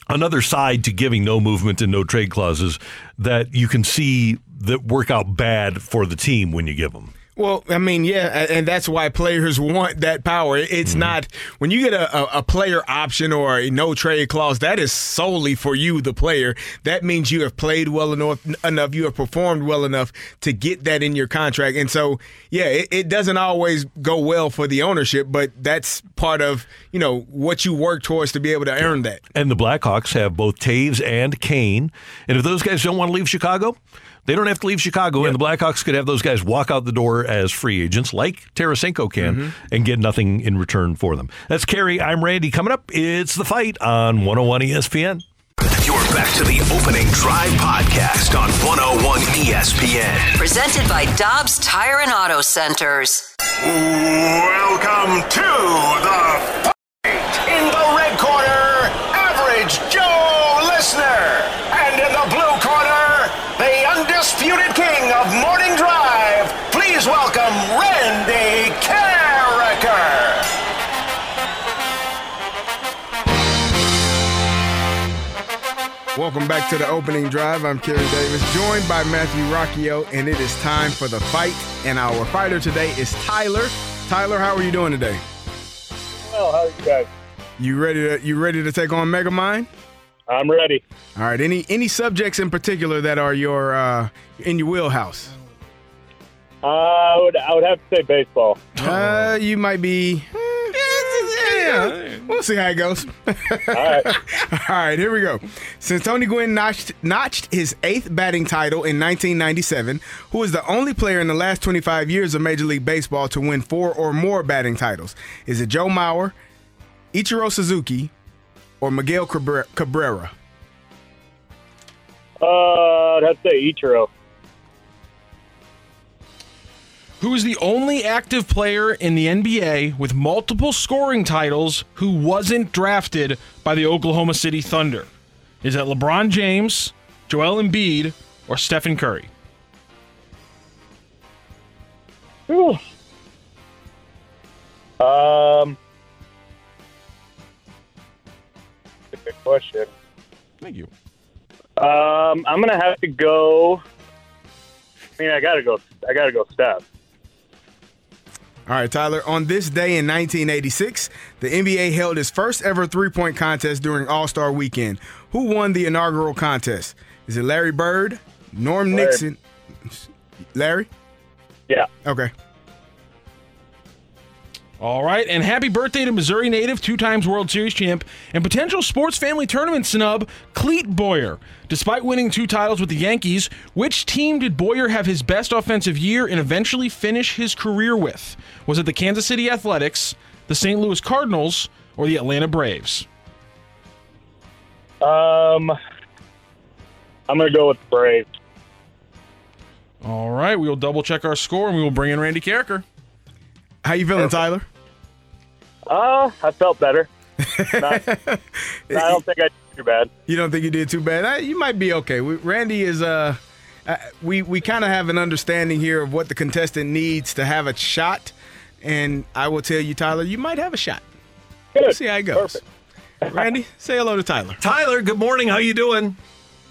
another side to giving no movement and no trade clauses that you can see that work out bad for the team when you give them. Well, I mean, yeah, and that's why players want that power. It's mm-hmm. not when you get a, a, player option or a no trade clause. That is solely for you, the player. That means you have played well enough, enough you have performed well enough to get that in your contract. And so, yeah, it, it doesn't always go well for the ownership, but that's part of you know what you work towards to be able to earn that. And the Blackhawks have both Toews and Kane, and if those guys don't want to leave Chicago. They don't have to leave Chicago, yep. and the Blackhawks could have those guys walk out the door as free agents, like Tarasenko can, mm-hmm. and get nothing in return for them. That's Kerry. I'm Randy. Coming up, it's the fight on 101 ESPN. You're back to the opening drive podcast on 101 ESPN. Presented by Dobbs Tire and Auto Centers. Welcome to the fight. In the red corner, Welcome back to the opening drive. I'm Kerry Davis, joined by Matthew Rocchio, and it is time for the fight. And our fighter today is Tyler. Tyler, how are you doing today? Well, how are you guys? You ready to you ready to take on Megamind? I'm ready. All right. Any any subjects in particular that are your uh, in your wheelhouse? Uh, I would I would have to say baseball. Uh, you might be. Yeah, we'll see how it goes. All right. All right, here we go. Since Tony Gwynn notched, notched his eighth batting title in 1997, who is the only player in the last 25 years of Major League Baseball to win four or more batting titles? Is it Joe Mauer, Ichiro Suzuki, or Miguel Cabrera? Uh, I'd have to say Ichiro. Who is the only active player in the NBA with multiple scoring titles who wasn't drafted by the Oklahoma City Thunder? Is it LeBron James, Joel Embiid, or Stephen Curry? Ooh. Um, good question. Thank you. Um, I'm gonna have to go. I mean, I gotta go. I gotta go. Steph. All right, Tyler. On this day in 1986, the NBA held its first ever three point contest during All Star weekend. Who won the inaugural contest? Is it Larry Bird, Norm Larry. Nixon? Larry? Yeah. Okay. All right, and happy birthday to Missouri native, two times World Series champ, and potential sports family tournament snub, Clete Boyer. Despite winning two titles with the Yankees, which team did Boyer have his best offensive year and eventually finish his career with? Was it the Kansas City Athletics, the St. Louis Cardinals, or the Atlanta Braves? Um, I'm going to go with the Braves. All right, we will double check our score and we will bring in Randy Karraker. How you feeling, Tyler? Uh, I felt better. Not- I don't think I did too bad. You don't think you did too bad? Uh, You might be okay. We, Randy is uh, uh we we kind of have an understanding here of what the contestant needs to have a shot, and I will tell you, Tyler, you might have a shot. Let's see how it goes. Randy, say hello to Tyler. Tyler, good morning. How you doing?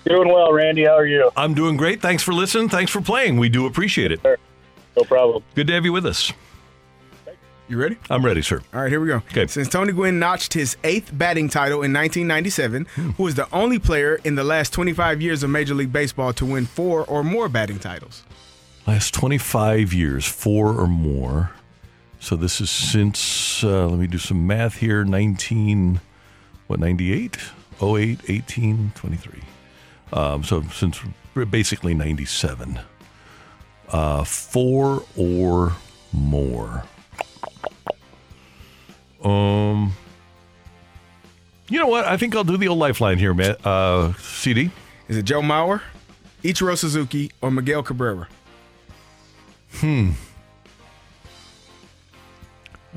Doing well, Randy. How are you? I'm doing great. Thanks for listening. Thanks for playing. We do appreciate it. No problem. Good to have you with us. You ready? I'm ready, sir. All right, here we go. Okay. Since Tony Gwynn notched his eighth batting title in 1997, who was the only player in the last 25 years of Major League Baseball to win four or more batting titles? Last 25 years, four or more. So this is since, uh, let me do some math here, 19, what, 98? 08, 18, 23. Um, so since basically 97. Uh, four or more. Um, you know what? I think I'll do the old lifeline here, man. Uh, CD. Is it Joe Mauer, Ichiro Suzuki, or Miguel Cabrera? Hmm.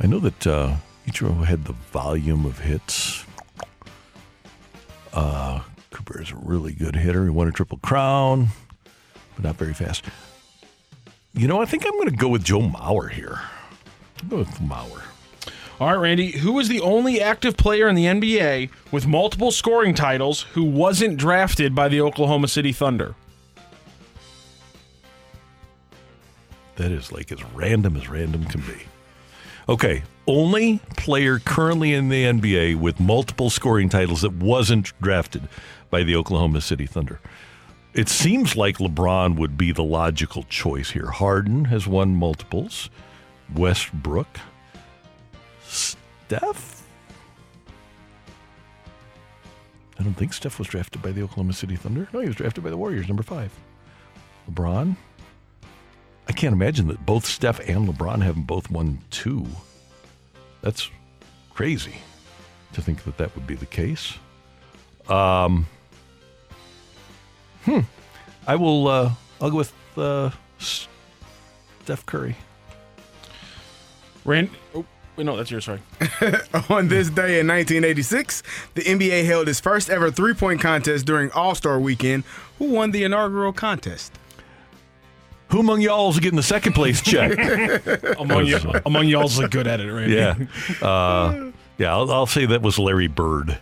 I know that uh, Ichiro had the volume of hits. Uh, Cabrera's a really good hitter. He won a triple crown, but not very fast. You know, I think I'm going to go with Joe Mauer here. I'll go with Mauer. All right, Randy, who was the only active player in the NBA with multiple scoring titles who wasn't drafted by the Oklahoma City Thunder? That is like as random as random can be. Okay, only player currently in the NBA with multiple scoring titles that wasn't drafted by the Oklahoma City Thunder. It seems like LeBron would be the logical choice here. Harden has won multiples. Westbrook. Steph? I don't think Steph was drafted by the Oklahoma City Thunder. No, he was drafted by the Warriors, number five. LeBron? I can't imagine that both Steph and LeBron haven't both won two. That's crazy to think that that would be the case. Um, hmm. I will. Uh, I'll go with uh, Steph Curry. Rand. Oh, wait, no, that's yours. Sorry. On this day in 1986, the NBA held its first ever three point contest during All Star weekend. Who won the inaugural contest? Who among y'all is getting the second place check? among, y- among y'all's like good at it, Randy. yeah, uh, yeah. I'll, I'll say that was Larry Bird.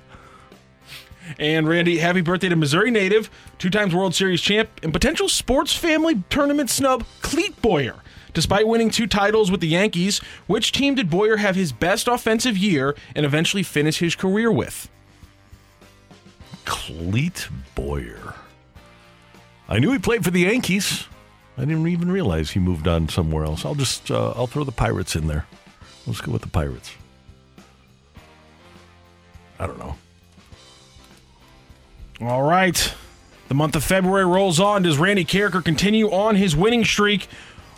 And Randy, happy birthday to Missouri native, two times World Series champ, and potential sports family tournament snub, Clete Boyer. Despite winning two titles with the Yankees, which team did Boyer have his best offensive year and eventually finish his career with? Clete Boyer. I knew he played for the Yankees. I didn't even realize he moved on somewhere else. I'll just uh, I'll throw the Pirates in there. Let's go with the Pirates. I don't know. All right. The month of February rolls on. Does Randy Karraker continue on his winning streak?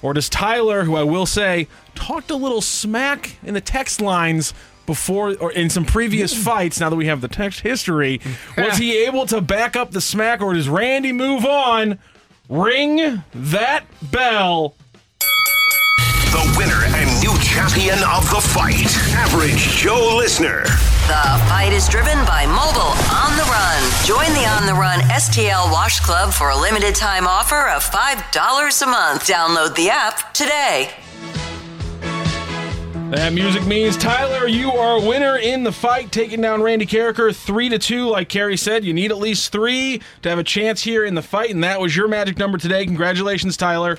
Or does Tyler, who I will say, talked a little smack in the text lines before or in some previous hmm. fights, now that we have the text history, hmm. was he able to back up the smack or does Randy move on? Ring that bell. The winner and new champion of the fight, Average Joe Listener. The fight is driven by Mobile On the Run. Join the On the Run STL Wash Club for a limited time offer of $5 a month. Download the app today. That music means Tyler, you are a winner in the fight, taking down Randy Karraker three to two. Like Kerry said, you need at least three to have a chance here in the fight, and that was your magic number today. Congratulations, Tyler.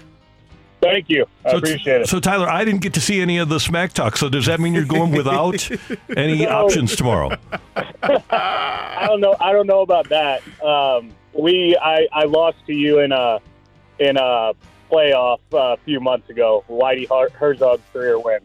Thank you. I So- appreciate it. So, Tyler, I didn't get to see any of the smack talk. So, does that mean you're going without any No. options tomorrow? I don't know. I don't know about that. Um, we I, I lost to you in a in a playoff uh, a few months ago. Whitey Her- Herzog's career win.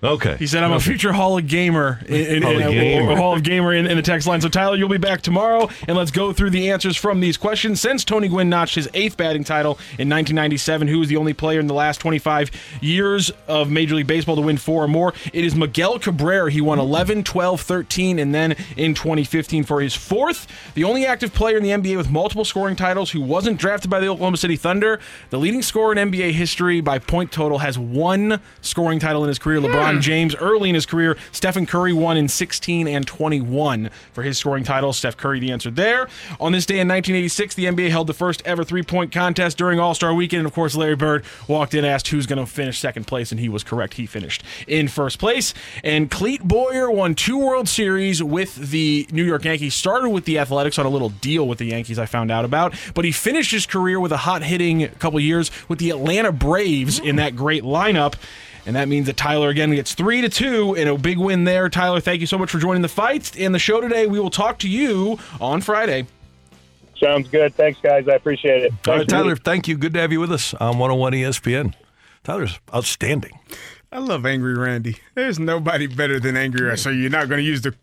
Okay. He said, "I'm a future Hall of Gamer, in, in, Hall of in- uh, Gamer. Hall of Gamer in, in the text line." So, Tyler, you'll be back tomorrow, and let's go through the answers from these questions. Since Tony Gwynn notched his eighth batting title in 1997, who is the only player in the last 25 years of Major League Baseball to win four or more? It is Miguel Cabrera. He won 11, 12, 13, and then in 2015 for his fourth. The only active player in the NBA with multiple scoring titles who wasn't drafted by the Oklahoma City Thunder. The leading scorer in NBA history by point total has one scoring title in his career. LeBron James early in his career. Stephen Curry won in 16 and 21 for his scoring title. Steph Curry, the answer there. On this day in 1986, the NBA held the first ever three point contest during All Star Weekend. And of course, Larry Bird walked in, asked who's going to finish second place, and he was correct. He finished in first place. And Clete Boyer won two World Series with the New York Yankees. Started with the Athletics on a little deal with the Yankees, I found out about. But he finished his career with a hot hitting couple years with the Atlanta Braves in that great lineup. And that means that Tyler again gets three to two in a big win there. Tyler, thank you so much for joining the fight and the show today. We will talk to you on Friday. Sounds good. Thanks, guys. I appreciate it. All right, Tyler, Rudy. thank you. Good to have you with us on 101 ESPN. Tyler's outstanding. I love Angry Randy. There's nobody better than Angry Randy. So you're not going to use the.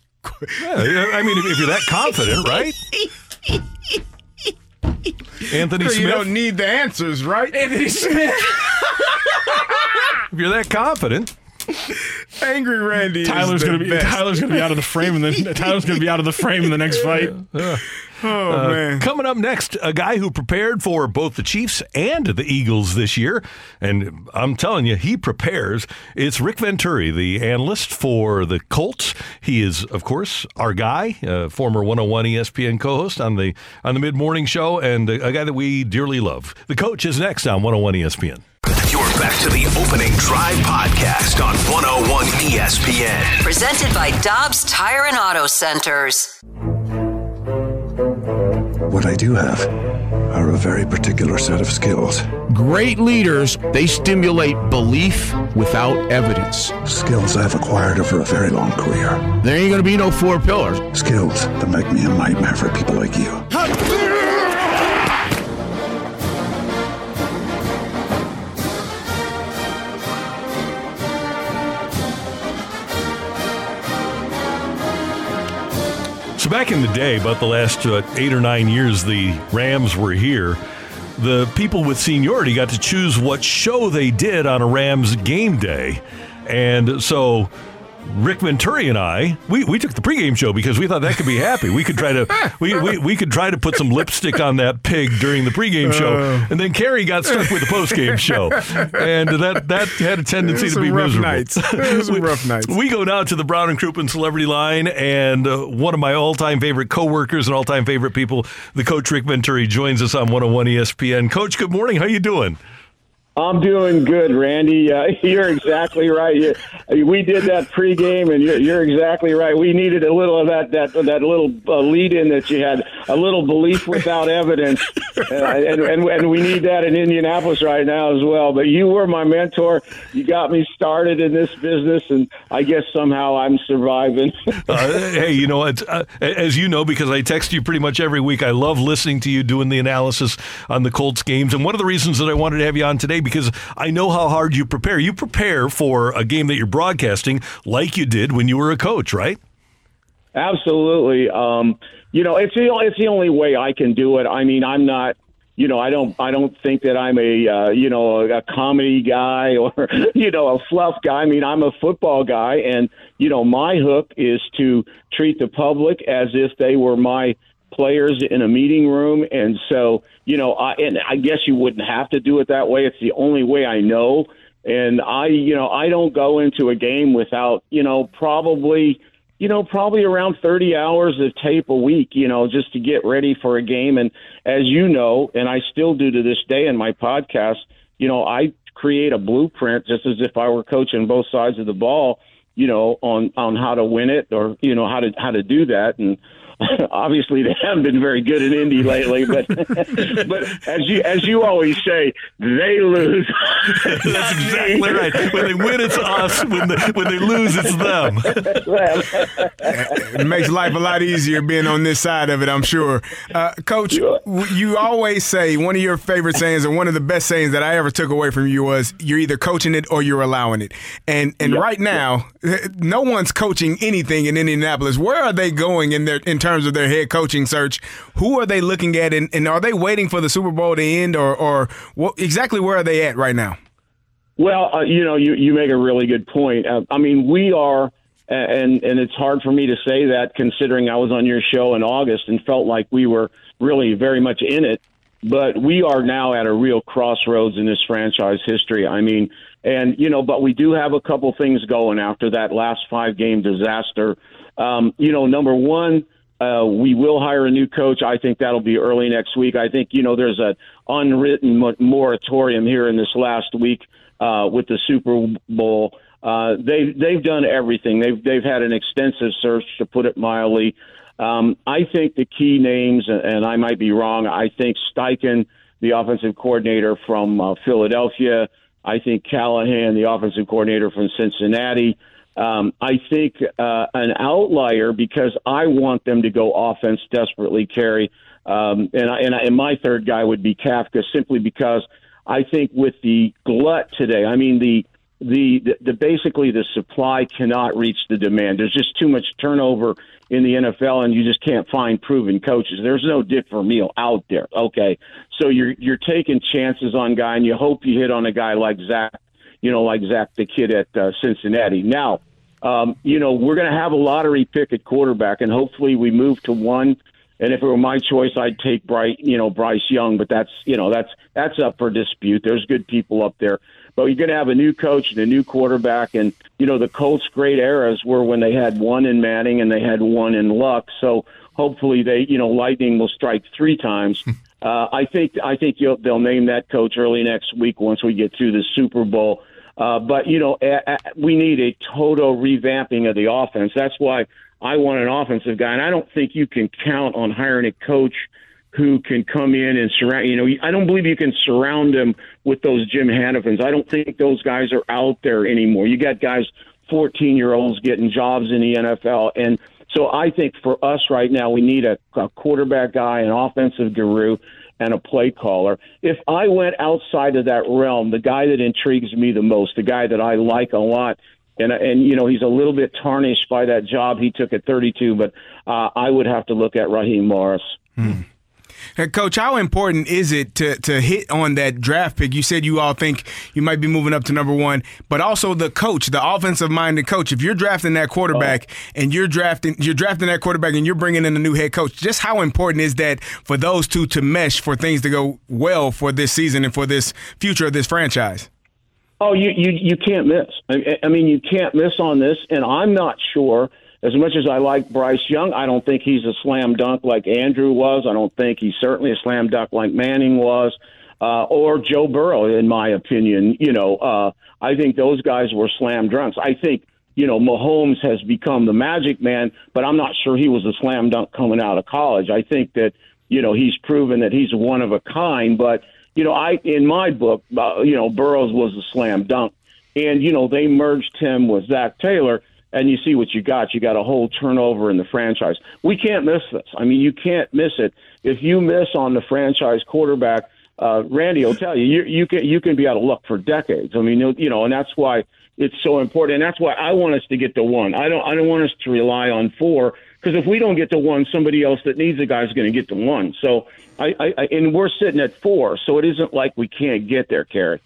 Yeah, I mean, if, if you're that confident, right? Anthony You Smith. don't need the answers, right? Anthony Smith. If you're that confident, Angry Randy. is Tyler's the gonna be best. Tyler's gonna be out of the frame, and then Tyler's gonna be out of the frame in the next fight. Oh Uh, man. Coming up next, a guy who prepared for both the Chiefs and the Eagles this year. And I'm telling you, he prepares. It's Rick Venturi, the analyst for the Colts. He is, of course, our guy, uh, former 101 ESPN co host on the, on the mid morning show, and a, a guy that we dearly love. The coach is next on 101 ESPN. You're back to the opening drive podcast on 101 ESPN. Presented by Dobbs Tire and Auto Centers. What I do have are a very particular set of skills. Great leaders, they stimulate belief without evidence. Skills I've acquired over a very long career. There ain't gonna be no four pillars. Skills that make me a nightmare for people like you. So back in the day, about the last uh, eight or nine years, the Rams were here. The people with seniority got to choose what show they did on a Rams game day, and so Rick Venturi and I, we, we took the pregame show because we thought that could be happy. We could try to we, we, we could try to put some lipstick on that pig during the pregame show, Uh. and then Kerry got stuck with the postgame show, and that that had a tendency to be rough miserable. nights. It was We- rough nights. We go now to the Brown and Crouppen Celebrity Line, and uh, one of my all-time favorite coworkers and all-time favorite people, the coach Rick Venturi, joins us on 101 ESPN. Coach, good morning. How you doing? I'm doing good, Randy. Uh, you're exactly right. You, we did that pregame, and you're, you're exactly right. We needed a little of that that that little uh, lead in that you had, a little belief without evidence, uh, and, and and we need that in Indianapolis right now as well. But you were my mentor. You got me started in this business, and I guess somehow I'm surviving. Uh, hey, you know, uh, as you know, because I text you pretty much every week, I love listening to you doing the analysis on the Colts games. And one of the reasons that I wanted to have you on today, because I know how hard you prepare. You prepare for a game that you're broadcasting like you did when you were a coach, right? Absolutely. Um, you know, it's the it's the only way I can do it. I mean, I'm not. You know, I don't. I don't think that I'm a uh, you know a, a comedy guy or you know a fluff guy. I mean, I'm a football guy, and you know, my hook is to treat the public as if they were my players in a meeting room. And so, you know, I and I guess you wouldn't have to do it that way. It's the only way I know. And I, you know, I don't go into a game without, you know, probably you know, probably around 30 hours of tape a week, you know, just to get ready for a game. And as you know, and I still do to this day in my podcast, you know, I create a blueprint just as if I were coaching both sides of the ball, you know, on, on how to win it or, you know, how to, how to do that. And, obviously they haven't been very good in Indy lately, but but as you as you always say, they lose. That's exactly right. When they win, it's us. When they, when they lose, it's them. it makes life a lot easier being on this side of it, I'm sure. Uh, Coach, w- you always say one of your favorite sayings, and one of the best sayings that I ever took away from you was, "You're either coaching it or you're allowing it." And and right now, no one's coaching anything in Indianapolis. Where are they going in their in terms of their head coaching search? Who are they looking at, and, and are they waiting for the Super Bowl to end, or or what, exactly where are they at right now? Well, uh, you know, you, you make a really good point. Uh, I mean, we are, and and it's hard for me to say that considering I was on your show in August and felt like we were really very much in it. But we are now at a real crossroads in this franchise history. I mean, and you know, but we do have a couple things going after that last five game disaster. Um, you know, number one, uh, we will hire a new coach. I think that'll be early next week. I think you know there's an unwritten moratorium here in this last week uh, with the Super Bowl. Uh, they've they've done everything. They've they've had an extensive search, to put it mildly. Um, I think the key names, and- and I might be wrong. I think Steichen, the offensive coordinator from uh, Philadelphia. I think Callahan, the offensive coordinator from Cincinnati. Um, I think uh, an outlier because I want them to go offense desperately, Kerry. Um, and, I, and, I, and my third guy would be Kafka, simply because I think with the glut today, I mean the the, the, the basically the supply cannot reach the demand. There's just too much turnover in the NFL, and you just can't find proven coaches. There's no Dick Vermeil out there. Okay, so you're you're taking chances on guy, and you hope you hit on a guy like Zac, you know, like Zac the kid at uh, Cincinnati. Now, um, you know, we're going to have a lottery pick at quarterback, and hopefully we move to one. And if it were my choice, I'd take Bright, you know, Bryce Young. But that's, you know, that's that's up for dispute. There's good people up there, but you're going to have a new coach and a new quarterback. And you know, the Colts' great eras were when they had one in Manning and they had one in Luck. So hopefully, they, you know, lightning will strike three times. uh, I think I think you'll, they'll name that coach early next week once we get through the Super Bowl. Uh, but you know, a, a, we need a total revamping of the offense. That's why I want an offensive guy, and I don't think you can count on hiring a coach who can come in and surround. You know, I don't believe you can surround him with those Jim Hanifans. I don't think those guys are out there anymore. You got guys, fourteen year olds, getting jobs in the NFL, and so I think for us right now, we need a, a quarterback guy, an offensive guru and a play caller. If I went outside of that realm, the guy that intrigues me the most, the guy that I like a lot, and and you know he's a little bit tarnished by that job he took at 32, but uh, I would have to look at Raheem Morris. Hey, Coach, how important is it to, to hit on that draft pick? You said you all think you might be moving up to number one, but also the coach, the offensive minded coach. If you're drafting that quarterback oh. and you're drafting you're drafting that quarterback and you're bringing in a new head coach, just how important is that for those two to mesh for things to go well for this season and for this future of this franchise? Oh, you you you can't miss. I, I mean, you can't miss on this, and I'm not sure. As much as I like Bryce Young, I don't think he's a slam dunk like Andrew was. I don't think he's certainly a slam dunk like Manning was, uh, or Joe Burrow, in my opinion. You know, uh, I think those guys were slam dunks. I think you know Mahomes has become the magic man, but I'm not sure he was a slam dunk coming out of college. I think that you know he's proven that he's one of a kind, but you know, I in my book, uh, you know, Burrows was a slam dunk, and you know they merged him with Zac Taylor, and you see what you got. You got a whole turnover in the franchise. We can't miss this. I mean, you can't miss it. If you miss on the franchise quarterback, uh, Randy will tell you, you you can you can be out of luck for decades. I mean, you know, and that's why it's so important, and that's why I want us to get to one. I don't I don't want us to rely on four because if we don't get to one, somebody else that needs a guy is going to get to one. So I, I, and we're sitting at four, so it isn't like we can't get there, Kerry.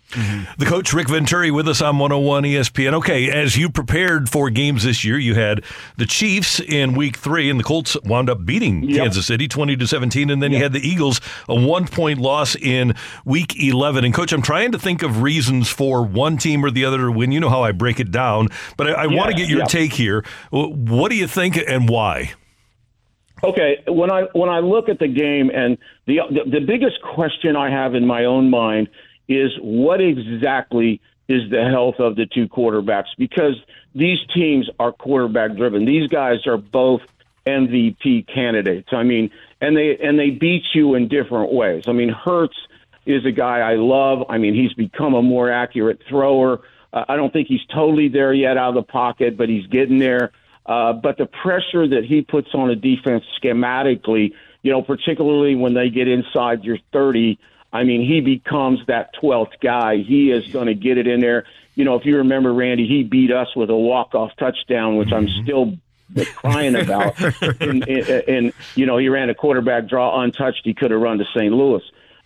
The coach Rick Venturi with us on 101 ESPN. Okay, as you prepared for games this year, you had the Chiefs in Week Three, and the Colts wound up beating Yep. Kansas City 20 to 17, and then you had the Eagles a one point loss in Week 11. And coach, I'm trying to think of reasons for one team or the other to win. You know how I break it down, but I, I want to get your yeah. take here. What do you think, and why? Okay, when I when I look at the game and the, the the biggest question I have in my own mind is what exactly is the health of the two quarterbacks because these teams are quarterback driven. These guys are both MVP candidates. I mean, and they and they beat you in different ways. I mean, Hurts is a guy I love. I mean, he's become a more accurate thrower. Uh, I don't think he's totally there yet out of the pocket, but he's getting there. Uh, but the pressure that he puts on a defense schematically, you know, particularly when they get inside your 30, I mean, he becomes that 12th guy. He is going to get it in there. You know, if you remember, Randy, he beat us with a walk-off touchdown, which I'm still crying about. and, and, and, you know, he ran a quarterback draw untouched. He could have run to St. Louis.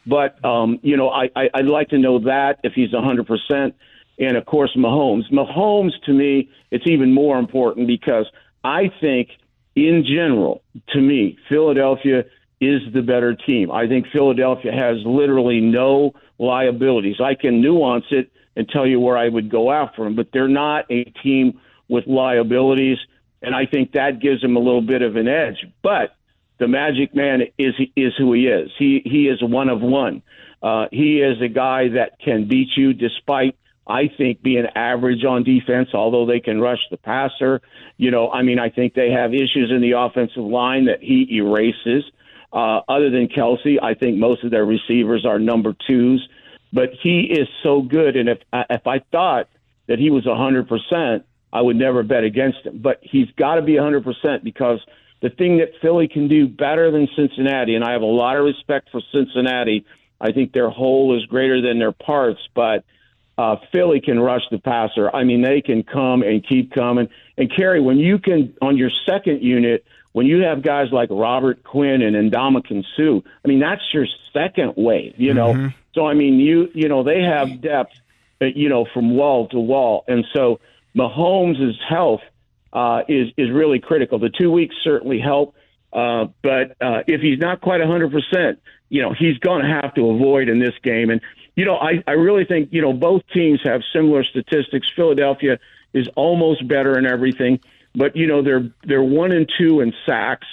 But, um, you know, I, I, I'd like to know that if he's 100% and of course Mahomes. Mahomes to me, it's even more important because I think in general, to me, Philadelphia is the better team. I think Philadelphia has literally no liabilities. I can nuance it and tell you where I would go after them, but they're not a team with liabilities, and I think that gives them a little bit of an edge. But the Magic Man is is who he is. He he is one of one. Uh, he is a guy that can beat you despite I think being average on defense, although they can rush the passer. You know, I mean, I think they have issues in the offensive line that he erases. Uh, other than Kelce, I think most of their receivers are number twos, but he is so good. And if if I thought that he was a hundred percent, I would never bet against him. But he's got to be a hundred percent because the thing that Philly can do better than Cincinnati, and I have a lot of respect for Cincinnati. I think their whole is greater than their parts, but uh, Philly can rush the passer. I mean, they can come and keep coming. And Kerry, when you can on your second unit, when you have guys like Robert Quinn and Ndamukong Suh, I mean, that's your second wave. You know, Mm-hmm. so I mean, you you know they have depth, uh, you know, from wall to wall, and so Mahomes' health uh, is is really critical. The two weeks certainly help. Uh, but uh, if he's not quite a 100%, you know, he's going to have to avoid in this game. And, you know, I, I really think, you know, both teams have similar statistics. Philadelphia is almost better in everything, but, you know, they're, they're one and two in sacks.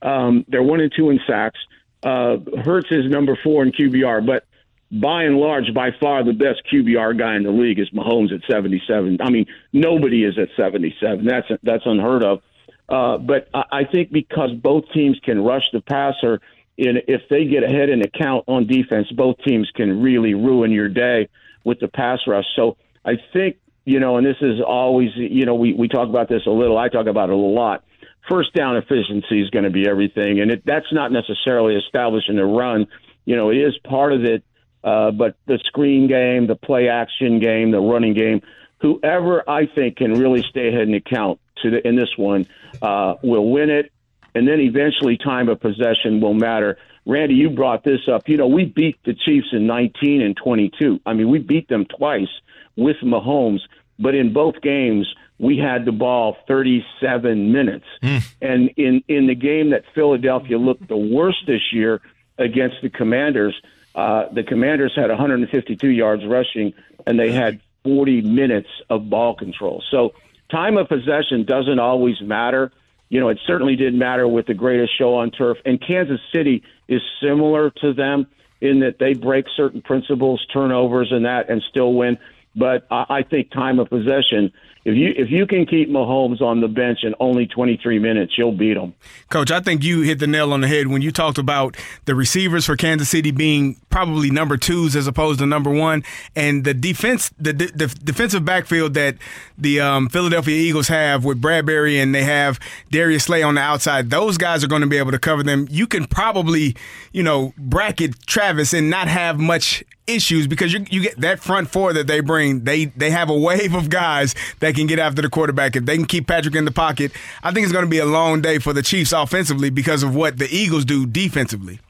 Um, they're one and two in sacks. Uh, Hurts is number four in QBR, but by and large, by far the best QBR guy in the league is Mahomes at 77. I mean, nobody is at 77. That's that's unheard of. Uh, but I, I think because both teams can rush the passer, if they get ahead in the count on defense, both teams can really ruin your day with the pass rush. So I think you know, and this is always you know we we talk about this a little. I talk about it a lot. First down efficiency is going to be everything, and it, that's not necessarily establishing a run. You know, it is part of it, uh, but the screen game, the play action game, the running game, whoever I think can really stay ahead in the count to the, in this one uh, will win it, and then eventually time of possession will matter. Randy, you brought this up. You know, we beat the Chiefs in 19 and 22. I mean, we beat them twice with Mahomes, but in both games we had the ball 37 minutes. And in in the game that Philadelphia looked the worst this year against the Commanders, uh, the Commanders had 152 yards rushing, and they had 40 minutes of ball control. So time of possession doesn't always matter. You know, it certainly didn't matter with the greatest show on turf. And Kansas City is similar to them in that they break certain principles, turnovers, and that, and still win. But I, I think time of possession. If you if you can keep Mahomes on the bench in only 23 minutes, you'll beat him. Coach, I think you hit the nail on the head when you talked about the receivers for Kansas City being probably number twos as opposed to number one, and the defense, the, the, the defensive backfield that the um, Philadelphia Eagles have with Bradberry and they have Darius Slay on the outside. Those guys are going to be able to cover them. You can probably, you know, bracket Travis and not have much issues because you, you get that front four that they bring. They they have a wave of guys that can get after the quarterback. If they can keep Patrick in the pocket, I think it's going to be a long day for the Chiefs offensively because of what the Eagles do defensively.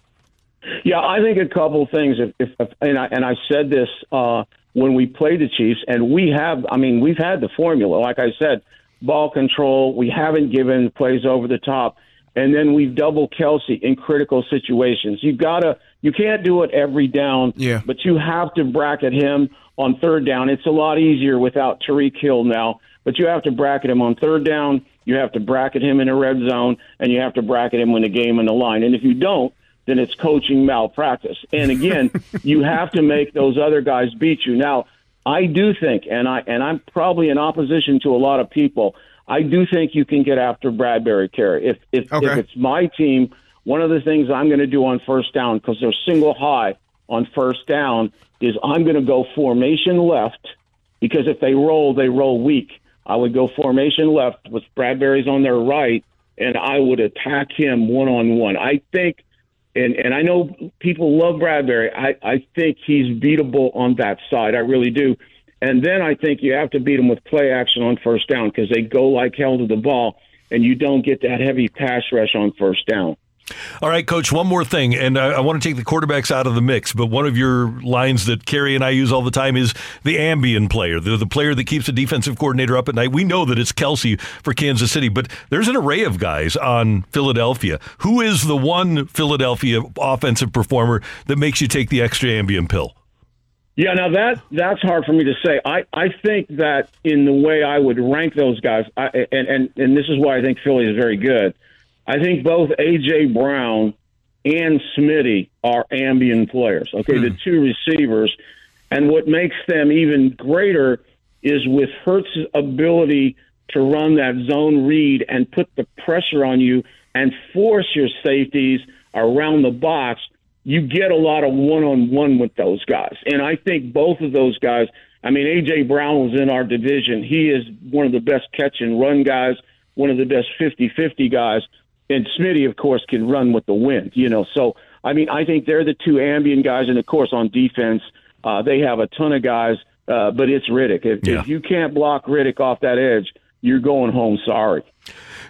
Yeah, I think a couple things. If, if, if and I and I said this uh, when we played the Chiefs, and we have. I mean, we've had the formula. Like I said, ball control. We haven't given plays over the top, and then we've double Kelce in critical situations. You've gotta. You can't do it every down. Yeah. But you have to bracket him on third down. It's a lot easier without Tyreek Hill now. But you have to bracket him on third down. You have to bracket him in a red zone, and you have to bracket him when the game in the line. And if you don't, then it's coaching malpractice. And again, you have to make those other guys beat you. Now, I do think, and I and I'm probably in opposition to a lot of people. I do think you can get after Bradberry Kerry. If if, Okay. if it's my team, one of the things I'm going to do on first down because they're single high on first down is I'm going to go formation left because if they roll, they roll weak. I would go formation left with Bradberry's on their right, and I would attack him one on one. I think, and and I know people love Bradberry. I I think he's beatable on that side. I really do. And then I think you have to beat them with play action on first down because they go like hell to the ball, and you don't get that heavy pass rush on first down. All right, Coach, one more thing, and I, I want to take the quarterbacks out of the mix, but one of your lines that Kerry and I use all the time is the ambient player, the, the player that keeps the defensive coordinator up at night. We know that it's Kelce for Kansas City, but there's an array of guys on Philadelphia. Who is the one Philadelphia offensive performer that makes you take the extra ambient pill? Yeah, now that that's hard for me to say. I, I think that in the way I would rank those guys, I, and, and and this is why I think Philly is very good. I think both AJ Brown and Smitty are ambient players. Okay, the hmm. two receivers, and what makes them even greater is with Hurts's ability to run that zone read and put the pressure on you and force your safeties around the box you get a lot of one on one with those guys. And I think both of those guys, I mean, A.J. Brown was in our division. He is one of the best catch and run guys, one of the best 50 50 guys. And Smitty, of course, can run with the wind, you know. So, I mean, I think they're the two ambient guys. And, of course, on defense, uh, they have a ton of guys, uh, but it's Reddick. If, if you can't block Reddick off that edge, you're going home sorry.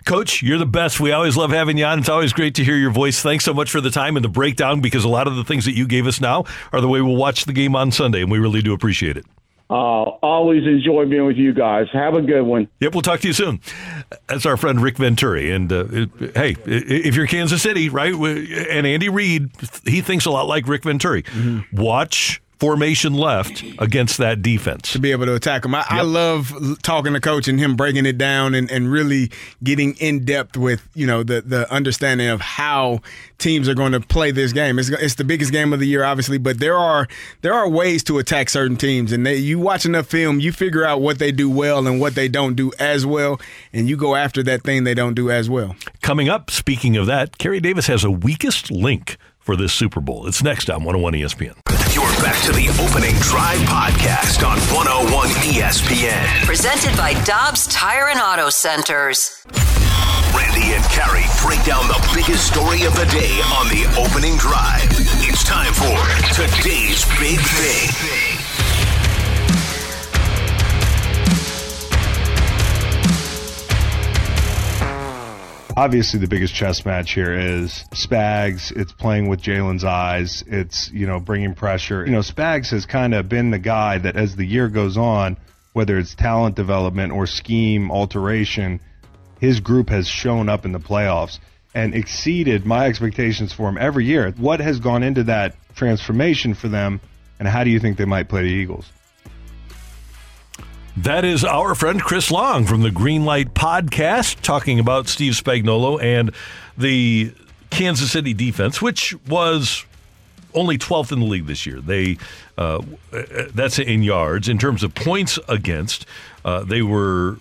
Coach, you're the best. We always love having you on. It's always great to hear your voice. Thanks so much for the time and the breakdown because a lot of the things that you gave us now are the way we'll watch the game on Sunday, and we really do appreciate it. Uh, always enjoy being with you guys. Have a good one. Yep, we'll talk to you soon. That's our friend Rick Venturi. And uh, hey, if you're Kansas City, right, and Andy Reid, he thinks a lot like Rick Venturi. Watch formation left against that defense. to be able to attack them. I, I love talking to coach and him breaking it down and, and really getting in depth with you know the the understanding of how teams are going to play this game. It's, it's the biggest game of the year, obviously, but there are there are ways to attack certain teams, and they, you watch enough film, you figure out what they do well and what they don't do as well, and you go after that thing they don't do as well. Coming up, speaking of that, Kerry Davis has a weakest link for this Super Bowl. It's next on 101 ESPN. You're back to the opening drive podcast on 101 ESPN. Presented by Dobbs Tire and Auto Centers. Randy and Kerry break down the biggest story of the day on the opening drive. It's time for today's big thing. Obviously, the biggest chess match here is Spags. It's playing with Jalen's eyes. It's, you know, bringing pressure. You know, Spags has kind of been the guy that as the year goes on, whether it's talent development or scheme alteration, his group has shown up in the playoffs and exceeded my expectations for him every year. What has gone into that transformation for them, and how do you think they might play the Eagles? That is our friend Chris Long from the Greenlight Podcast talking about Steve Spagnuolo and the Kansas City defense, which was only 12th in the league this year. They uh, that's in yards in terms of points against. Uh, they were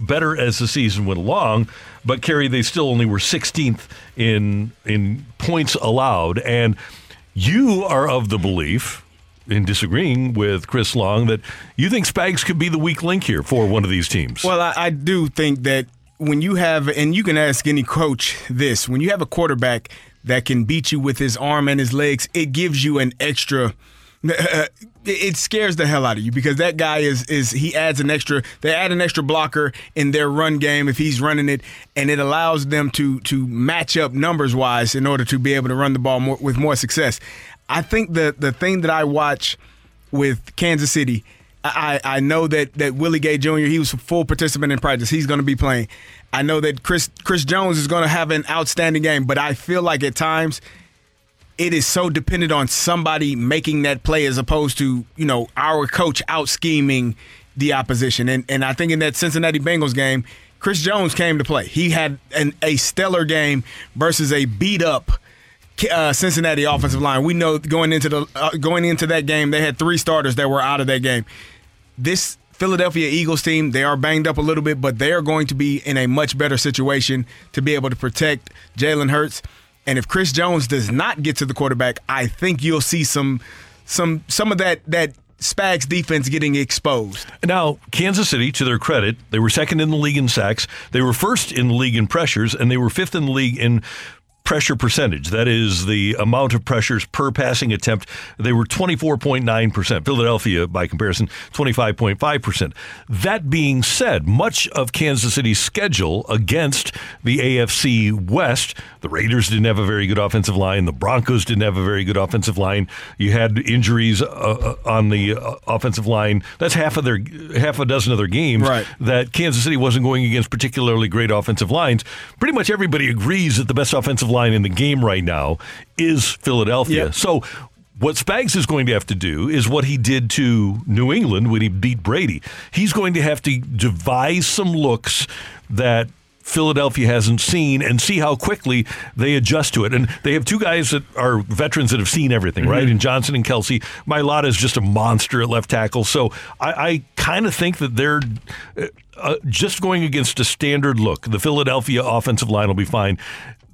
better as the season went along, but Kerry they still only were 16th in in points allowed and you are of the belief in disagreeing with Chris Long that you think Spags could be the weak link here for one of these teams. Well, I, I do think that when you have, and you can ask any coach this, when you have a quarterback that can beat you with his arm and his legs, it gives you an extra. It scares the hell out of you because that guy is is he adds an extra. They add an extra blocker in their run game if he's running it, and it allows them to to match up numbers wise in order to be able to run the ball more, with more success. I think the the thing that I watch with Kansas City, I, I know that that Willie Gay Jr. he was a full participant in practice. He's going to be playing. I know that Chris Chris Jones is going to have an outstanding game, but I feel like at times it is so dependent on somebody making that play as opposed to you know our coach out scheming the opposition. And and I think in that Cincinnati Bengals game, Chris Jones came to play. He had an, a stellar game versus a beat up uh, Cincinnati offensive line. We know going into the uh, going into that game, they had three starters that were out of that game. This Philadelphia Eagles team, they are banged up a little bit, but they are going to be in a much better situation to be able to protect Jalen Hurts. And if Chris Jones does not get to the quarterback, I think you'll see some some some of that that Spags defense getting exposed. Now, Kansas City, to their credit, they were second in the league in sacks. They were first in the league in pressures, and they were fifth in the league in pressure percentage. That is the amount of pressures per passing attempt. They were 24.9%. Philadelphia, by comparison, 25.5%. That being said, much of Kansas City's schedule against the AFC West, the Raiders didn't have a very good offensive line. The Broncos didn't have a very good offensive line. You had injuries uh, uh, on the uh, offensive line. That's half of their half a dozen of their games Right. that Kansas City wasn't going against particularly great offensive lines. Pretty much everybody agrees that the best offensive line in the game right now is Philadelphia. So what Spags is going to have to do is what he did to New England when he beat Brady. He's going to have to devise some looks that Philadelphia hasn't seen and see how quickly they adjust to it. And they have two guys that are veterans that have seen everything, right? Mhm. And Johnson and Kelce. Mailata is just a monster at left tackle. So I, I kind of think that they're uh, uh, just going against a standard look. The Philadelphia offensive line will be fine.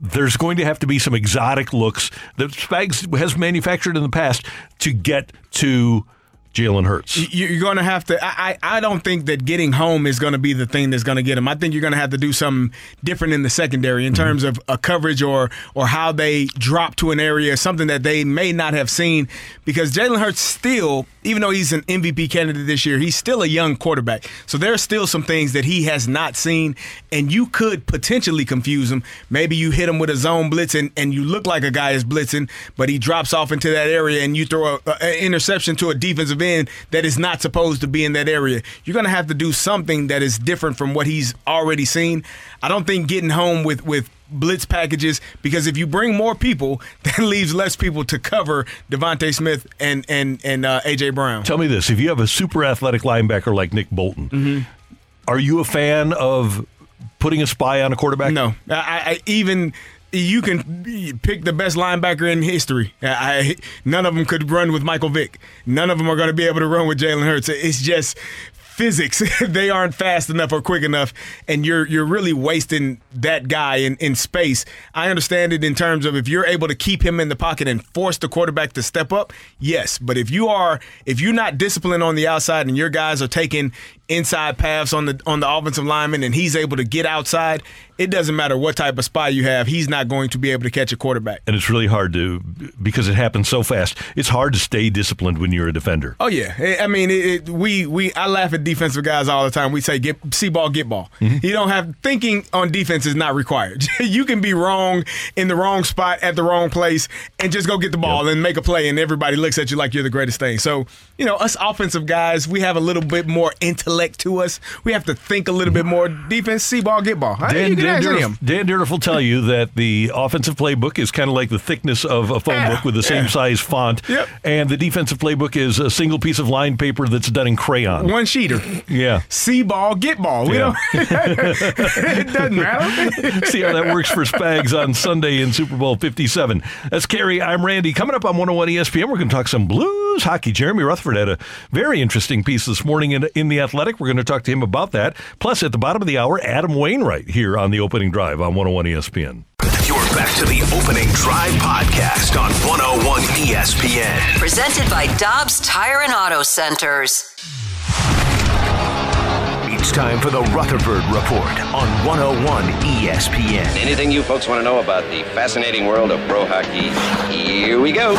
There's going to have to be some exotic looks that Spags has manufactured in the past to get to Jalen Hurts. You- You're going to have to. I, I don't think that getting home is going to be the thing that's going to get him. I think you're going to have to do something different in the secondary in mm-hmm. terms of a coverage or or how they drop to an area, something that they may not have seen. Because Jalen Hurts still, even though he's an MVP candidate this year, he's still a young quarterback. So there are still some things that he has not seen, and you could potentially confuse him. Maybe you hit him with a zone blitz and, and you look like a guy is blitzing, but he drops off into that area and you throw an interception to a defensive end that is not supposed to be in that area. You're going to have to do something that is different from what he's already seen. I don't think getting home with with blitz packages because if you bring more people, that leaves less people to cover DeVonta Smith and and and uh, AJ Brown. Tell me this: if you have a super athletic linebacker like Nick Bolton, Mm-hmm. are you a fan of putting a spy on a quarterback? No, I, I even you can pick the best linebacker in history. I, none of them could run with Michael Vick. None of them are going to be able to run with Jalen Hurts. It's just physics. they aren't fast enough or quick enough, and you're you're really wasting that guy in, in space. I understand it in terms of if you're able to keep him in the pocket and force the quarterback to step up, yes. But if you are if you're not disciplined on the outside and your guys are taking inside paths on the on the offensive lineman and he's able to get outside, it doesn't matter what type of spy you have, he's not going to be able to catch a quarterback. And it's really hard to because it happens so fast. It's hard to stay disciplined when you're a defender. Oh yeah, I I mean, it, it, we we I laugh at defensive guys all the time. We say get see ball, get ball. Mm-hmm. You don't have thinking on defense is not required. you can be wrong in the wrong spot at the wrong place and just go get the ball and make a play, and everybody looks at you like you're the greatest thing. So you know, us offensive guys, we have a little bit more intellect to us. We have to think a little bit more. Defense, see ball, get ball. Dan, you Dan. Dan will tell you that the offensive playbook is kind of like the thickness of a phone Yeah, book with the same yeah. size font. Yep. And the defensive playbook is a single piece of line paper that's done in crayon. One sheeter. Yeah. See ball, get ball. We Yeah. don't. it doesn't matter. See how that works for Spags on Sunday in Super Bowl 57. That's Kerry. I'm Randy. Coming up on 101 ESPN, we're going to talk some Blues hockey. Jeremy Rutherford had a very interesting piece this morning in, in The Athletic. We're going to talk to him about that. Plus, at the bottom of the hour, Adam Wainwright here on the opening drive on 101 ESPN. You're back to the opening drive podcast on 101 ESPN. Presented by Dobbs Tire and Auto Centers. It's time for the Rutherford Report on 101 ESPN. Anything you folks want to know about the fascinating world of pro hockey? Here we go.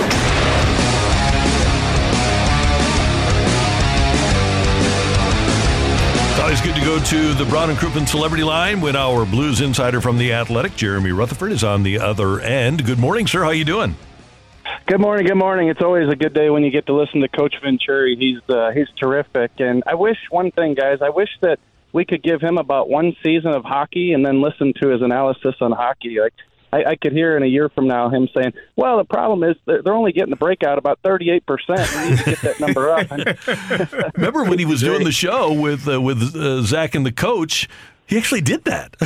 Always good to go to the Brown and Crouppen Celebrity Line when our Blues insider from The Athletic, Jeremy Rutherford, is on the other end. Good morning, sir. How you doing? Good morning. Good morning. It's always a good day when you get to listen to Coach Venturi. He's uh, he's terrific, and I wish one thing, guys. I wish that we could give him about one season of hockey and then listen to his analysis on hockey. Like I, I could hear in a year from now him saying, "Well, the problem is they're, they're only getting the breakout about thirty-eight percent. We need to get that number up." Remember when he was doing the show with uh, with uh, Zach and the coach? He actually did that.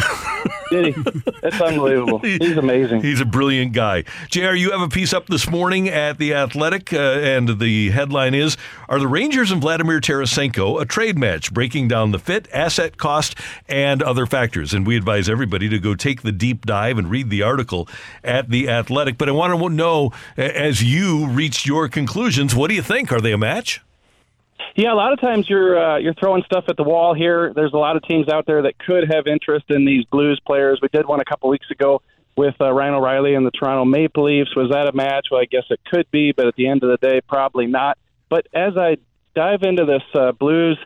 Did he? That's unbelievable. He's amazing. He's a brilliant guy. JR, you have a piece up this morning at The Athletic, uh, and the headline is Are the Rangers and Vladimir Tarasenko a trade match? Breaking down the fit, asset cost, and other factors. And we advise everybody to go take the deep dive and read the article at The Athletic. But I want to know, as you reached your conclusions, what do you think? Are they a match? Yeah, a lot of times you're uh, you're throwing stuff at the wall here. There's a lot of teams out there that could have interest in these Blues players. We did one a couple weeks ago with uh, Ryan O'Reilly and the Toronto Maple Leafs. Was that a match? Well, I guess it could be, but at the end of the day, probably not. But as I dive into this uh, Blues,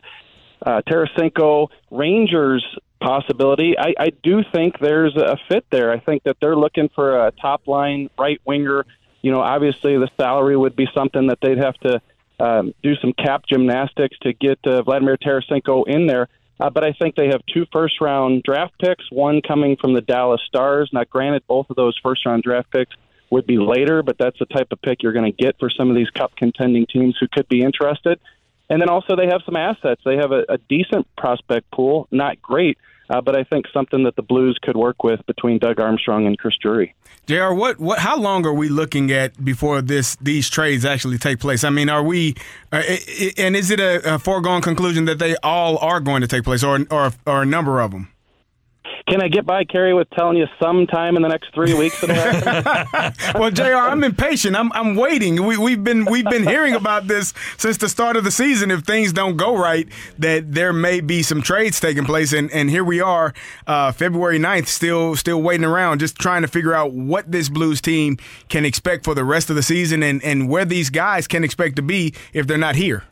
uh, Tarasenko, Rangers possibility, I, I do think there's a fit there. I think that they're looking for a top line right winger. You know, obviously the salary would be something that they'd have to um, do some cap gymnastics to get uh, Vladimir Tarasenko in there. Uh, but I think they have two first round draft picks, one coming from the Dallas Stars. Now, granted, both of those first round draft picks would be later, but that's the type of pick you're going to get for some of these cup contending teams who could be interested. And then also they have some assets. They have a, a decent prospect pool, not great, uh, but I think something that the Blues could work with between Doug Armstrong and Chris Drury. Jr. What what? How long are we looking at before this these trades actually take place? I mean, are we? Uh, and is it a, a foregone conclusion that they all are going to take place, or or, or a number of them? Can I get by, Kerry, with telling you sometime in the next three weeks well, Jr., I'm impatient. I'm I'm waiting. We we've been we've been hearing about this since the start of the season. If things don't go right, that there may be some trades taking place, and and here we are, uh, February 9th, still still waiting around, just trying to figure out what this Blues team can expect for the rest of the season, and and where these guys can expect to be if they're not here.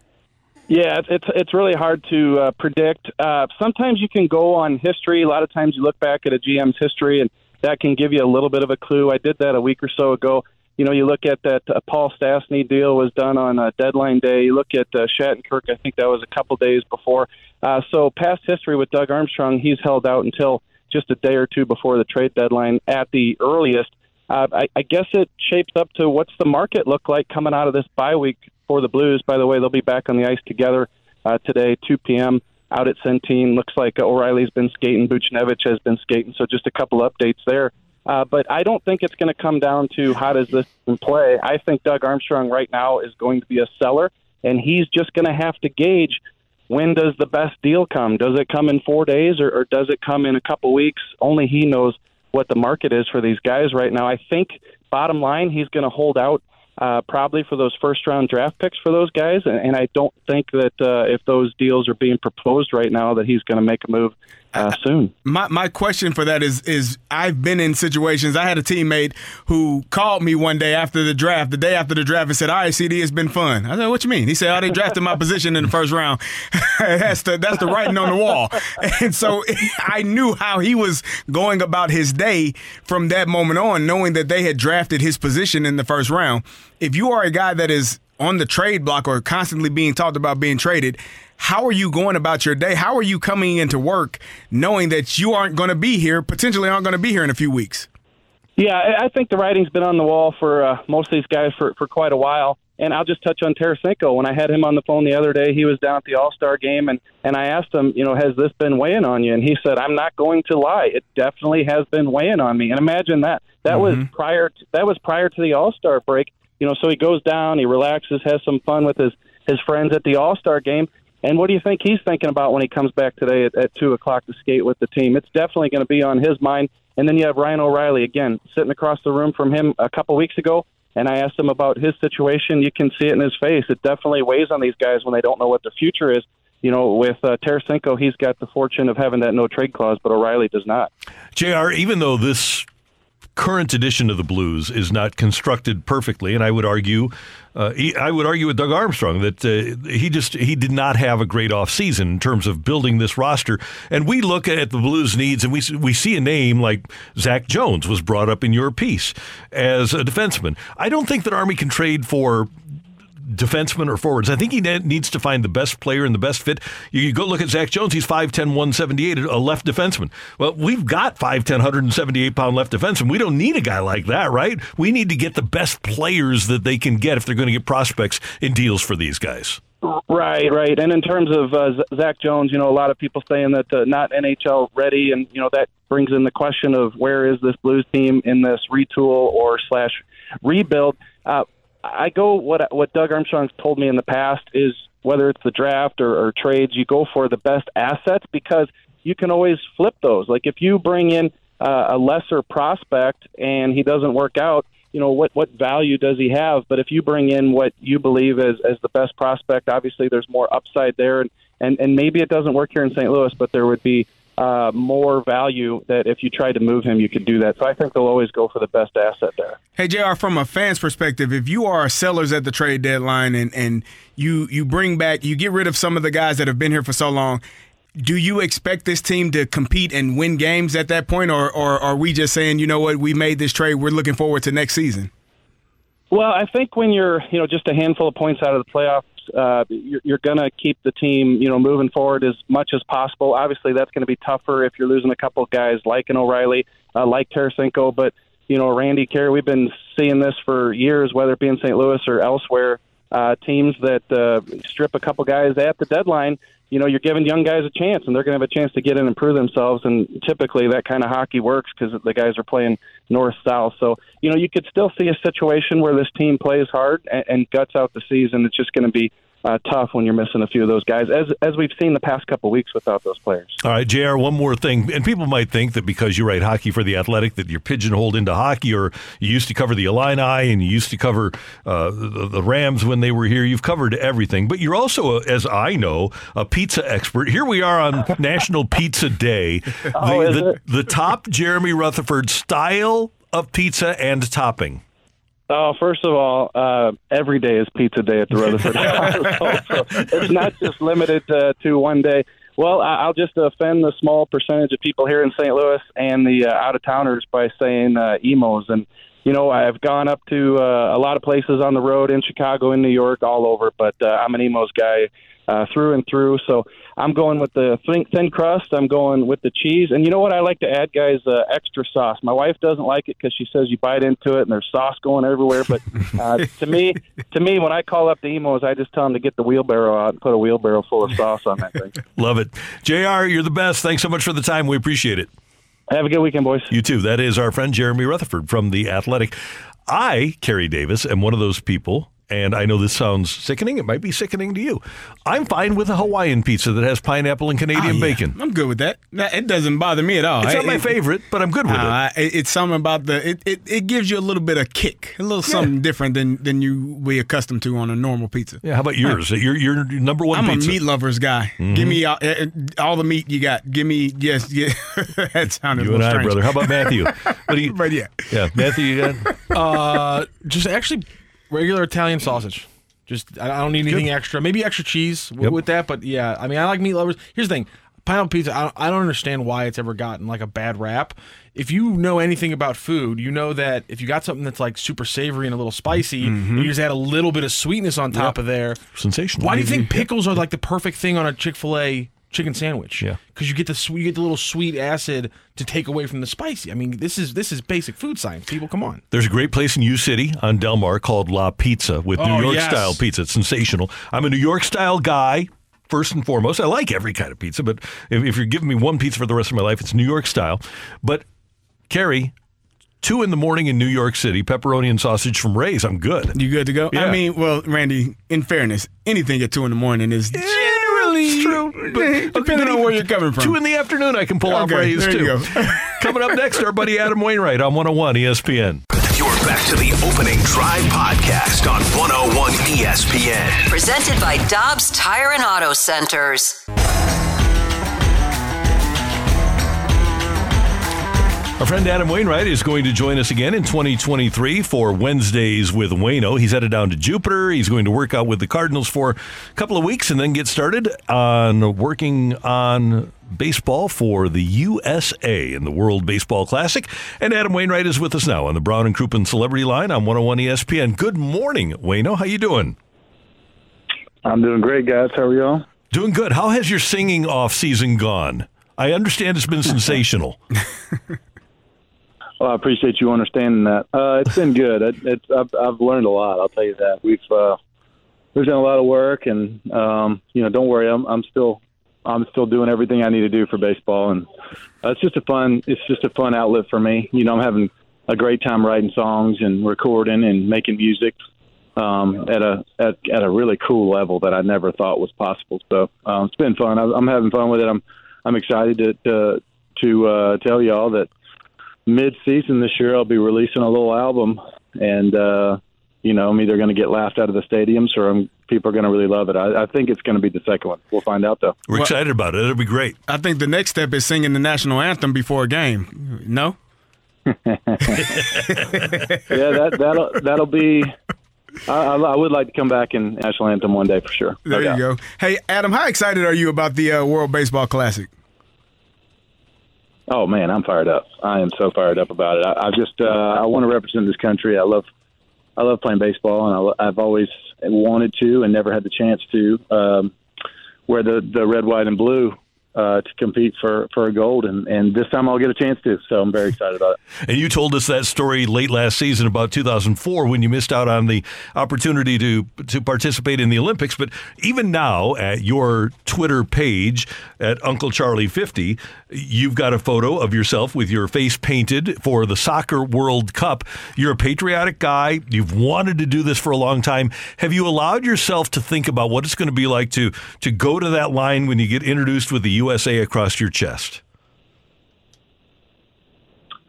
Yeah, it's it's, really hard to uh, predict. Uh, sometimes you can go on history. A lot of times you look back at a GM's history, and that can give you a little bit of a clue. I did that a week or so ago. You know, you look at that uh, Paul Stastny deal was done on uh, deadline day. You look at uh, Shattenkirk. I think that was a couple days before. Uh, so past history with Doug Armstrong, he's held out until just a day or two before the trade deadline at the earliest. Uh, I, I guess it shapes up to what's the market look like coming out of this bye week for the Blues. By the way, they'll be back on the ice together uh, today, 2 p.m. out at Centene. Looks like O'Reilly's been skating, Buchnevich has been skating. So just a couple updates there. Uh, but I don't think it's going to come down to how does this play. I think Doug Armstrong right now is going to be a seller, and he's just going to have to gauge when does the best deal come. Does it come in four days, or, or does it come in a couple weeks? Only he knows what the market is for these guys right now. I think bottom line, he's going to hold out uh, probably for those first round draft picks for those guys, and, and I don't think that uh, if those deals are being proposed right now, that he's going to make a move uh, soon. My my question for that is is I've been in situations. I had a teammate who called me one day after the draft, the day after the draft, and said, "All right, CD, it's been fun." I said, "What you mean?" He said, "Oh, they drafted my position in the first round." that's the that's the writing on the wall. And so I knew how he was going about his day from that moment on, knowing that they had drafted his position in the first round. If you are a guy that is on the trade block or constantly being talked about being traded, how are you going about your day? How are you coming into work knowing that you aren't going to be here, potentially aren't going to be here in a few weeks? Yeah, I think the writing's been on the wall for uh, most of these guys for, for quite a while. And I'll just touch on Tarasenko. When I had him on the phone the other day, he was down at the All Star game, and and I asked him, you know, has this been weighing on you? And he said, I'm not going to lie, it definitely has been weighing on me. And imagine that. That was prior. To, that was prior to the All Star break. You know, so he goes down, he relaxes, has some fun with his his friends at the All Star game. And what do you think he's thinking about when he comes back today at, at two o'clock to skate with the team? It's definitely going to be on his mind. And then you have Ryan O'Reilly again sitting across the room from him a couple weeks ago, and I asked him about his situation. You can see it in his face. It definitely weighs on these guys when they don't know what the future is. You know, with uh, Tarasenko, he's got the fortune of having that no trade clause, but O'Reilly does not. JR, even though this current edition of the Blues is not constructed perfectly, and I would argue, uh, he- I would argue with Doug Armstrong that uh, he just he did not have a great offseason in terms of building this roster. And we look at the Blues' needs, and we we see a name like Zac Jones was brought up in your piece as a defenseman. I don't think that Army can trade for defensemen or forwards. I think he needs to find the best player and the best fit. You, go look at Zac Jones, he's 5'10, 178, a left defenseman. Well, we've got 5'10, 178 pound left defenseman. We don't need a guy like that, right? We need to get the best players that they can get if they're going to get prospects in deals for these guys. Right, right. And in terms of uh, Zac Jones, you know, a lot of people saying that uh, not NHL ready, and you know that brings in the question of where is this Blues team in this retool or slash rebuild. Uh, I go what what Doug Armstrong's told me in the past is whether it's the draft or, or trades, you go for the best assets because you can always flip those. Like if you bring in uh, a lesser prospect and he doesn't work out, you know what what value does he have? But if you bring in what you believe as as the best prospect, obviously there's more upside there, and and, and maybe it doesn't work here in St. Louis, but there would be uh, more value that if you tried to move him, you could do that. So I think they'll always go for the best asset there. Hey Jr. From a fan's perspective, if you are sellers at the trade deadline and and you you bring back you get rid of some of the guys that have been here for so long, do you expect this team to compete and win games at that point, or or are we just saying you know what we made this trade, we're looking forward to next season? Well, I think when you're, you know, just a handful of points out of the playoffs, uh, you're, going to keep the team, you know, moving forward as much as possible. Obviously, that's going to be tougher if you're losing a couple of guys like an O'Reilly, uh, like Tarasenko. But you know, Randy Kerry, we've been seeing this for years, whether it be in St. Louis or elsewhere. Uh, teams that uh, strip a couple guys at the deadline, you know, you're giving young guys a chance, and they're going to have a chance to get in and prove themselves. And typically, that kind of hockey works because the guys are playing north south. So, you know, you could still see a situation where this team plays hard and, and guts out the season. It's just going to be uh, tough when you're missing a few of those guys, as as we've seen the past couple weeks without those players. All right, JR, one more thing. And people might think that because you write hockey for the athletic that you're pigeonholed into hockey, or you used to cover the Illini and you used to cover uh, the, the Rams when they were here. You've covered everything. But you're also, a, as I know, a pizza expert. Here we are on National Pizza Day. The, Oh, is the, it? the top Jeremy Rutherford style of pizza and topping. Oh, first of all, uh, every day is pizza day at the Rutherford household. so it's not just limited uh, to one day. Well, I- I'll just offend the small percentage of people here in St. Louis and the uh, out of towners by saying uh, Imo's. And you know, I've gone up to uh, a lot of places on the road in Chicago, in New York, all over. But uh, I'm an Imo's guy uh, through and through. So I'm going with the thin, thin crust. I'm going with the cheese. And you know what? I like to add, guys, uh, extra sauce. My wife doesn't like it because she says you bite into it and there's sauce going everywhere. But uh, to me, to me, when I call up the Imo's, I just tell them to get the wheelbarrow out and put a wheelbarrow full of sauce on that thing. Love it. JR, you're the best. Thanks so much for the time. We appreciate it. Have a good weekend, boys. You too. That is our friend Jeremy Rutherford from The Athletic. I, Kerry Davis, am one of those people, and I know this sounds sickening. It might be sickening to you. I'm fine with a Hawaiian pizza that has pineapple and Canadian Oh, yeah. bacon. I'm good with that. That- It doesn't bother me at all. It's not It- my it- favorite, but I'm good with it. Uh, it- It's something about the it, it, it gives you a little bit of kick, a little something different than than you be accustomed to on a normal pizza. Yeah, how about yours? Your your number one I'm pizza. a meat lovers guy. Mhm. Give me all, eh, all the meat you got. Give me yes, yeah. that sounded You a and I, strange. brother. How about Matthew? What do you? but yeah, Yeah, Matthew, you got? Uh, just actually regular Italian sausage. Just I I don't need anything extra. Maybe extra cheese w- Yep. with that, but yeah, I mean I like meat lovers. Here's the thing: pineapple pizza. I don't, I don't understand why it's ever gotten like a bad rap. If you know anything about food, you know that if you got something that's like super savory and a little spicy, Mm-hmm. and you just add a little bit of sweetness on top of there. Sensational. Why do you think pickles are like the perfect thing on a Chick Fil A chicken sandwich? Yeah, because you get the sweet, you get the little sweet acid to take away from the spicy. I mean, this is this is basic food science. People, come on. There's a great place in U City on Delmar called La Pizza with Oh, New York yes. style pizza. It's sensational. I'm a New York style guy. First and foremost, I like every kind of pizza, but if, if you're giving me one pizza for the rest of my life, it's New York style. But Kerry, two in the morning in New York City, pepperoni and sausage from Ray's. I'm good. you good to go? Yeah. I mean, well, Randy, in fairness, anything at two in the morning is generally It's true. But, depending on where you're coming from. Two in the afternoon, I can pull off Okay, Ray's there too. you go. Coming up next, our buddy Adam Wainwright on 101 ESPN. You're back to the opening drive podcast on 101 ESPN. Presented by Dobbs Tire and Auto Centers. Our friend Adam Wainwright is going to join us again in 2023 for Wednesdays with Wayno. He's headed down to Jupiter. He's going to work out with the Cardinals for a couple of weeks and then get started on working on baseball for the USA in the World Baseball Classic. And Adam Wainwright is with us now on the Brown and Crouppen Celebrity Line on 101 ESPN. Good morning, Wayno. How you doing? I'm doing great, guys. How are y'all? Doing good. How has your singing off season gone? I understand it's been sensational. Well, I appreciate you understanding that. Uh, it's been good. It, it's I've, I've learned a lot. I'll tell you that. We've uh, we've done a lot of work, and um, you know, don't worry, I'm I'm still I'm still doing everything I need to do for baseball, and uh, it's just a fun it's just a fun outlet for me. You know, I'm having a great time writing songs and recording and making music um, at a at, at a really cool level that I never thought was possible. So um, it's been fun. I, I'm having fun with it. I'm I'm excited to to, to uh, tell y'all that mid season this year I'll be releasing a little album, and uh, you know I'm either going to get laughed out of the stadiums or I'm, people are going to really love it. I, I think it's going to be the second one. We'll find out though. We're excited about it. It'll be great. I think the next step is singing the national anthem before a game. No. yeah, that that'll that'll be. I, I I would like to come back and national anthem one day for sure. There you go. Hey, Adam, how excited are you about the uh, World Baseball Classic? Oh man, I'm fired up. I am so fired up about it. I, I just uh, I want to represent this country. I love I love playing baseball, and I, I've always wanted to and never had the chance to um, wear the the red, white, and blue uh, to compete for for a gold, and and this time I'll get a chance to. So I'm very excited about it. And you told us that story late last season about 2004 when you missed out on the opportunity to to participate in the Olympics. But even now, at your Twitter page at Uncle Charlie 50, you've got a photo of yourself with your face painted for the Soccer World Cup. You're a patriotic guy. You've wanted to do this for a long time. Have you allowed yourself to think about what it's going to be like to to go to that line when you get introduced with the USA across your chest?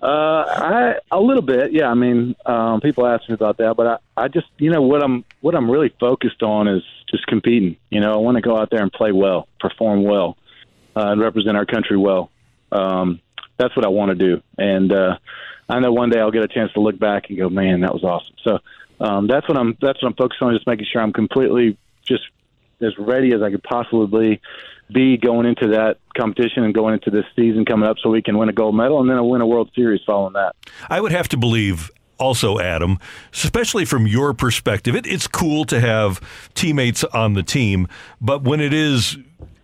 Uh, I a little bit, yeah. I mean, um, people ask me about that, but I, I just, you know, what I'm what I'm really focused on is just competing. You know, I want to go out there and play well, perform well, uh, and represent our country well. Um, that's what I want to do, and uh, I know one day I'll get a chance to look back and go, man, that was awesome. So um, that's what I'm that's what I'm focused on, just making sure I'm completely just as ready as I could possibly be going into that competition and going into this season coming up so we can win a gold medal and then win a World Series following that. I would have to believe also, Adam, especially from your perspective, it, it's cool to have teammates on the team, but when it is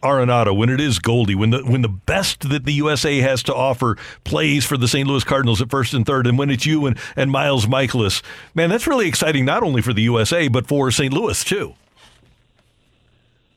Arenado, when it is Goldie, when the when the best that the USA has to offer plays for the St. Louis Cardinals at first and third, and when it's you and, and Miles Mikolas, man, that's really exciting not only for the USA but for St. Louis too.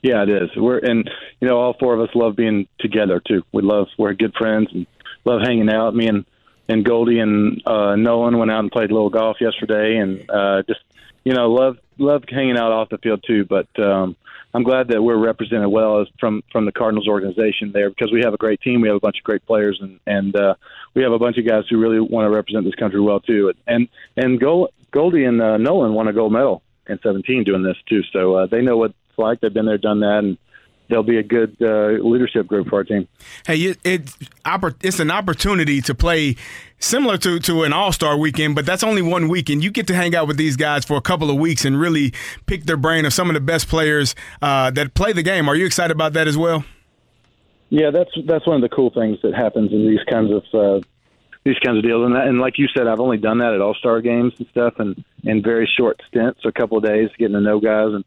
Yeah, it is. We're and you know all four of us love being together too. We love we're good friends and love hanging out. Me and and Goldie and uh, Nolan went out and played a little golf yesterday, and uh, just you know love love hanging out off the field too. But um, I'm glad that we're represented well as from from the Cardinals organization there because we have a great team. We have a bunch of great players, and and uh, we have a bunch of guys who really want to represent this country well too. And and Gold, Goldie and uh, Nolan won a gold medal in 17 doing this too, so uh, they know what it's like. They've been there, done that, and they'll be a good uh, leadership group for our team. Hey, it, it it's an opportunity to play similar to, to an All Star weekend, but that's only one weekend. You get to hang out with these guys for a couple of weeks and really pick their brain of some of the best players uh, that play the game. Are you excited about that as well? Yeah, that's that's one of the cool things that happens in these kinds of uh, these kinds of deals. And, that, and like you said, I've only done that at All Star games and stuff, and in very short stints, a couple of days, getting to know guys, and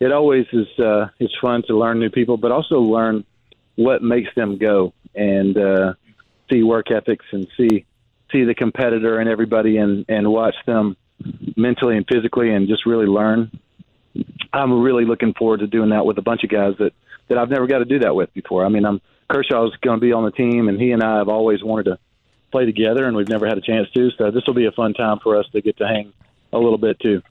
it always is uh, is fun to learn new people, but also learn what makes them go and uh, see work ethics and see see the competitor and everybody and and watch them mentally and physically and just really learn. I'm really looking forward to doing that with a bunch of guys that that I've never got to do that with before. I mean, I'm Kershaw's going to be on the team, and he and I have always wanted to play together, and we've never had a chance to. So this will be a fun time for us to get to hang a little bit too.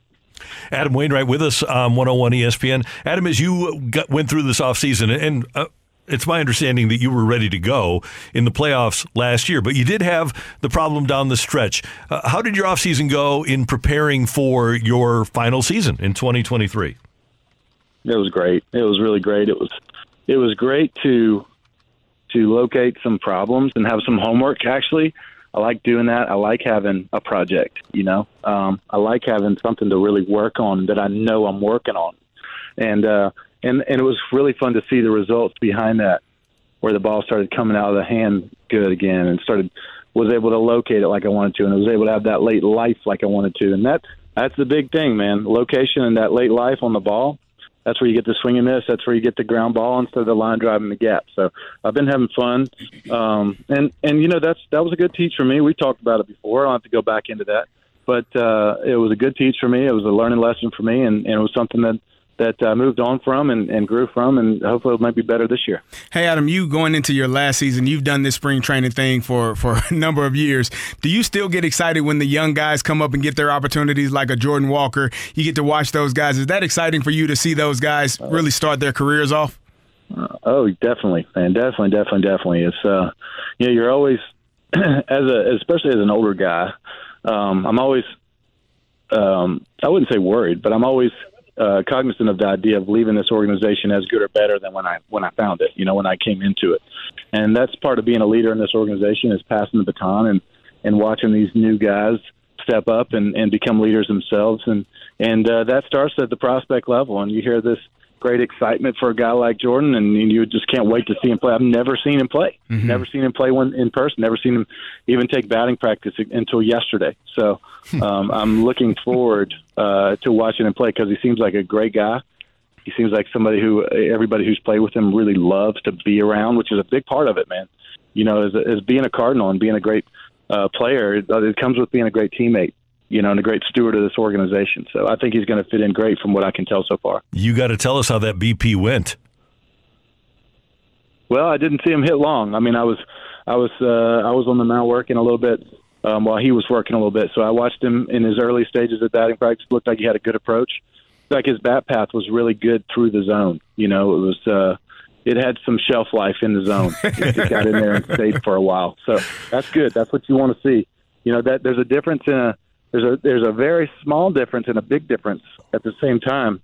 Adam Wainwright with us on 101 ESPN. Adam, as you got, went through this offseason, and uh, it's my understanding that you were ready to go in the playoffs last year, but you did have the problem down the stretch. Uh, how did your offseason go in preparing for your final season in 2023? It was great. It was really great. It was it was great to to locate some problems and have some homework. Actually, I like doing that. I like having a project. You know, um, I like having something to really work on that I know I'm working on, and uh, and and it was really fun to see the results behind that, where the ball started coming out of the hand good again and started was able to locate it like I wanted to, and I was able to have that late life like I wanted to, and that that's the big thing, man. Location and that late life on the ball that's where you get the swing and miss. That's where you get the ground ball instead of the line driving the gap. So I've been having fun, um, and and you know that's that was a good teach for me. We talked about it before. I don't have to go back into that, but uh, it was a good teach for me. It was a learning lesson for me, and, and it was something that that I moved on from and, and grew from, and hopefully it might be better this year. Hey, Adam, you going into your last season, you've done this spring training thing for, for a number of years. Do you still get excited when the young guys come up and get their opportunities like a Jordan Walker? You get to watch those guys. Is that exciting for you to see those guys really start their careers off? Uh, oh, definitely, man, definitely, definitely, definitely. It's uh, you know, you're always as a, especially as an older guy. Um, I'm always, um, I wouldn't say worried, but I'm always uh, cognizant of the idea of leaving this organization as good or better than when I when I found it. You know, when I came into it, and that's part of being a leader in this organization is passing the baton and and watching these new guys step up and and become leaders themselves, and and uh, that starts at the prospect level. And you hear this great excitement for a guy like Jordan, and you just can't wait to see him play. I've never seen him play. Mm-hmm. Never seen him play one in person. Never seen him even take batting practice until yesterday. So um, I'm looking forward uh, to watching him play because he seems like a great guy. He seems like somebody who everybody who's played with him really loves to be around, which is a big part of it, man. You know, as, as being a Cardinal and being a great uh, player, it, it comes with being a great teammate you know, and a great steward of this organization. So I think he's going to fit in great from what I can tell so far. You got to tell us how that BP went. Well, I didn't see him hit long. I mean, I was, I was, uh, I was on the mound working a little bit um, while he was working a little bit. So I watched him in his early stages of batting practice. Looked like he had a good approach. Like his bat path was really good through the zone. You know, it was. Uh, it had some shelf life in the zone. it just got in there and stayed for a while. So that's good. That's what you want to see. You know that there's a difference in a there's a there's a very small difference and a big difference at the same time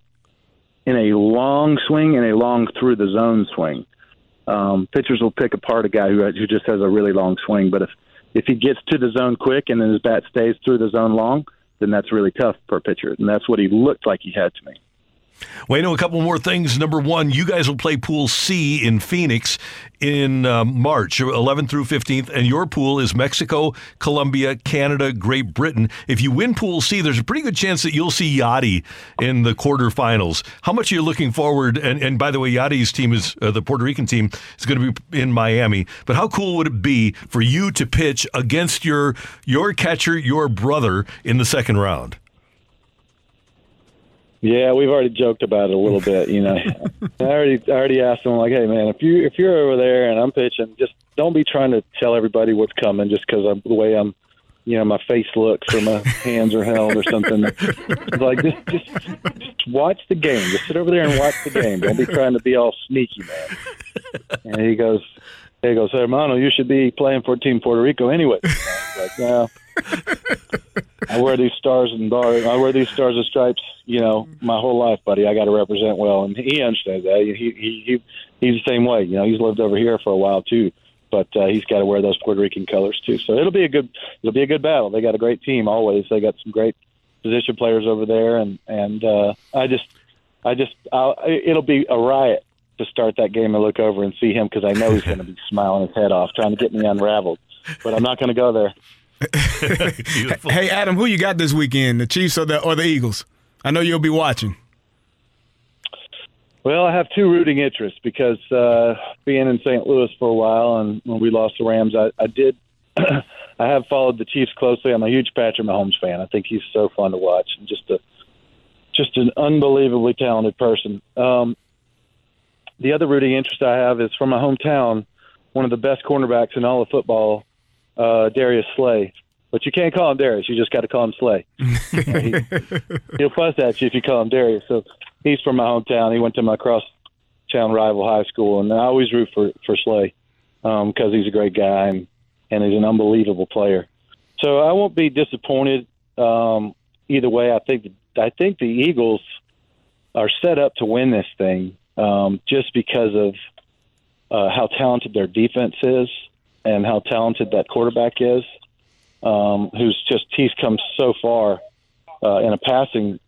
in a long swing and a long through the zone swing. Um, pitchers will pick apart a guy who who just has a really long swing, but if if he gets to the zone quick and then his bat stays through the zone long, then that's really tough for a pitcher, and that's what he looked like he had to me. Wayno, a couple more things. Number one, you guys will play Pool C in Phoenix in um, March, 11th through 15th, and your pool is Mexico, Colombia, Canada, Great Britain. If you win Pool C, there's a pretty good chance that you'll see Yadi in the quarterfinals. How much are you looking forward? And, and by the way, Yadi's team is uh, the Puerto Rican team is going to be in Miami. But how cool would it be for you to pitch against your your catcher, your brother, in the second round? Yeah, we've already joked about it a little bit. You know, I already I already asked him like, hey man, if you if you're over there and I'm pitching, just don't be trying to tell everybody what's coming just because I'm the way I'm, you know, my face looks or my hands are held or something. Like just, just just watch the game. Just sit over there and watch the game. Don't be trying to be all sneaky, man. And he goes, he goes, hermano, you should be playing for Team Puerto Rico anyway. I like, no. I wear these stars and bars. I wear these stars and stripes. You know, my whole life, buddy. I got to represent well, and he understands that. He he he he's the same way. You know, he's lived over here for a while too, but uh, he's got to wear those Puerto Rican colors too. So it'll be a good it'll be a good battle. They got a great team always. They got some great position players over there, and and uh, I just I just I'll, it'll be a riot to start that game and look over and see him because I know he's going to be smiling his head off trying to get me unraveled. But I'm not going to go there. Hey, Adam, who you got this weekend? The Chiefs or the or the Eagles? I know you'll be watching. Well, I have two rooting interests because uh, being in St. Louis for a while, and when we lost the Rams, I, I did. I have followed the Chiefs closely. I'm a huge Patrick Mahomes fan. I think he's so fun to watch and just a just an unbelievably talented person. Um, the other rooting interest I have is from my hometown, one of the best cornerbacks in all of football, uh, Darius Slay. But you can't call him Darius. You just got to call him Slay. he, he'll fuss at you if you call him Darius. So he's from my hometown. He went to my cross town rival high school, and I always root for for Slay because um, he's a great guy and and he's an unbelievable player. So I won't be disappointed um, either way. I think I think the Eagles are set up to win this thing um, just because of uh, how talented their defense is and how talented that quarterback is, um, who's just he's come so far uh, in a passing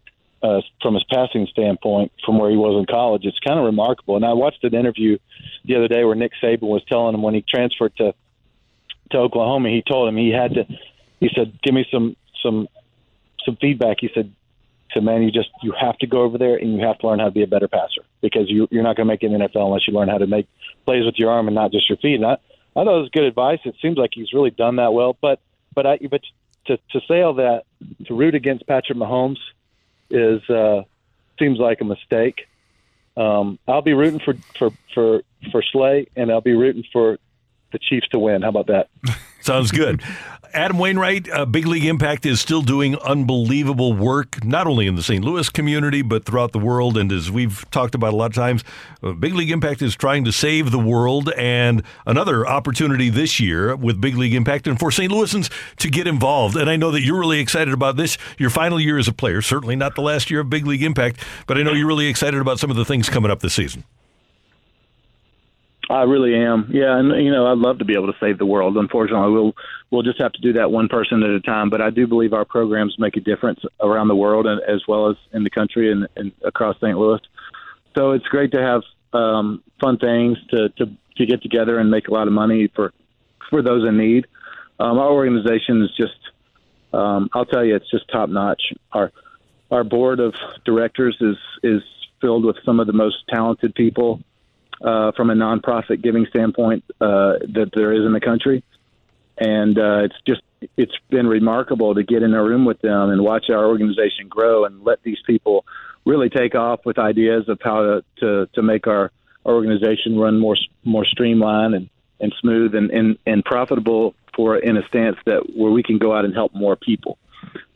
uh, from his passing standpoint from where he was in college. It's kind of remarkable. And I watched an interview the other day where Nick Saban was telling him when he transferred to to Oklahoma, he told him he had to. He said, "Give me some some some feedback." He said, "To man, you just you have to go over there and you have to learn how to be a better passer because you you're not going to make it in the NFL unless you learn how to make plays with your arm and not just your feet." And I, I thought it was good advice. It seems like he's really done that well. But but I but to to say all that to root against Patrick Mahomes is uh, seems like a mistake. Um, I'll be rooting for for for for Slay, and I'll be rooting for the Chiefs to win. How about that? Sounds good. Adam Wainwright, uh, Big League Impact is still doing unbelievable work, not only in the St. Louis community, but throughout the world. And as we've talked about a lot of times, uh, Big League Impact is trying to save the world. And another opportunity this year with Big League Impact and for St. Louisans to get involved. And I know that you're really excited about this, your final year as a player, certainly not the last year of Big League Impact, but I know you're really excited about some of the things coming up this season. I really am. Yeah, and you know, I'd love to be able to save the world. Unfortunately, we'll we'll just have to do that one person at a time. But I do believe our programs make a difference around the world and as well as in the country and, and across St. Louis. So it's great to have um, fun things to, to to get together and make a lot of money for for those in need. Um, our organization is just, um, I'll tell you, it's just top notch. Our our board of directors is is filled with some of the most talented people uh, from a nonprofit giving standpoint uh, that there is in the country, and uh, it's just it's been remarkable to get in a room with them and watch our organization grow and let these people really take off with ideas of how to to, to make our, organization run more more streamlined and, and smooth and, and, and profitable for in a stance that where we can go out and help more people.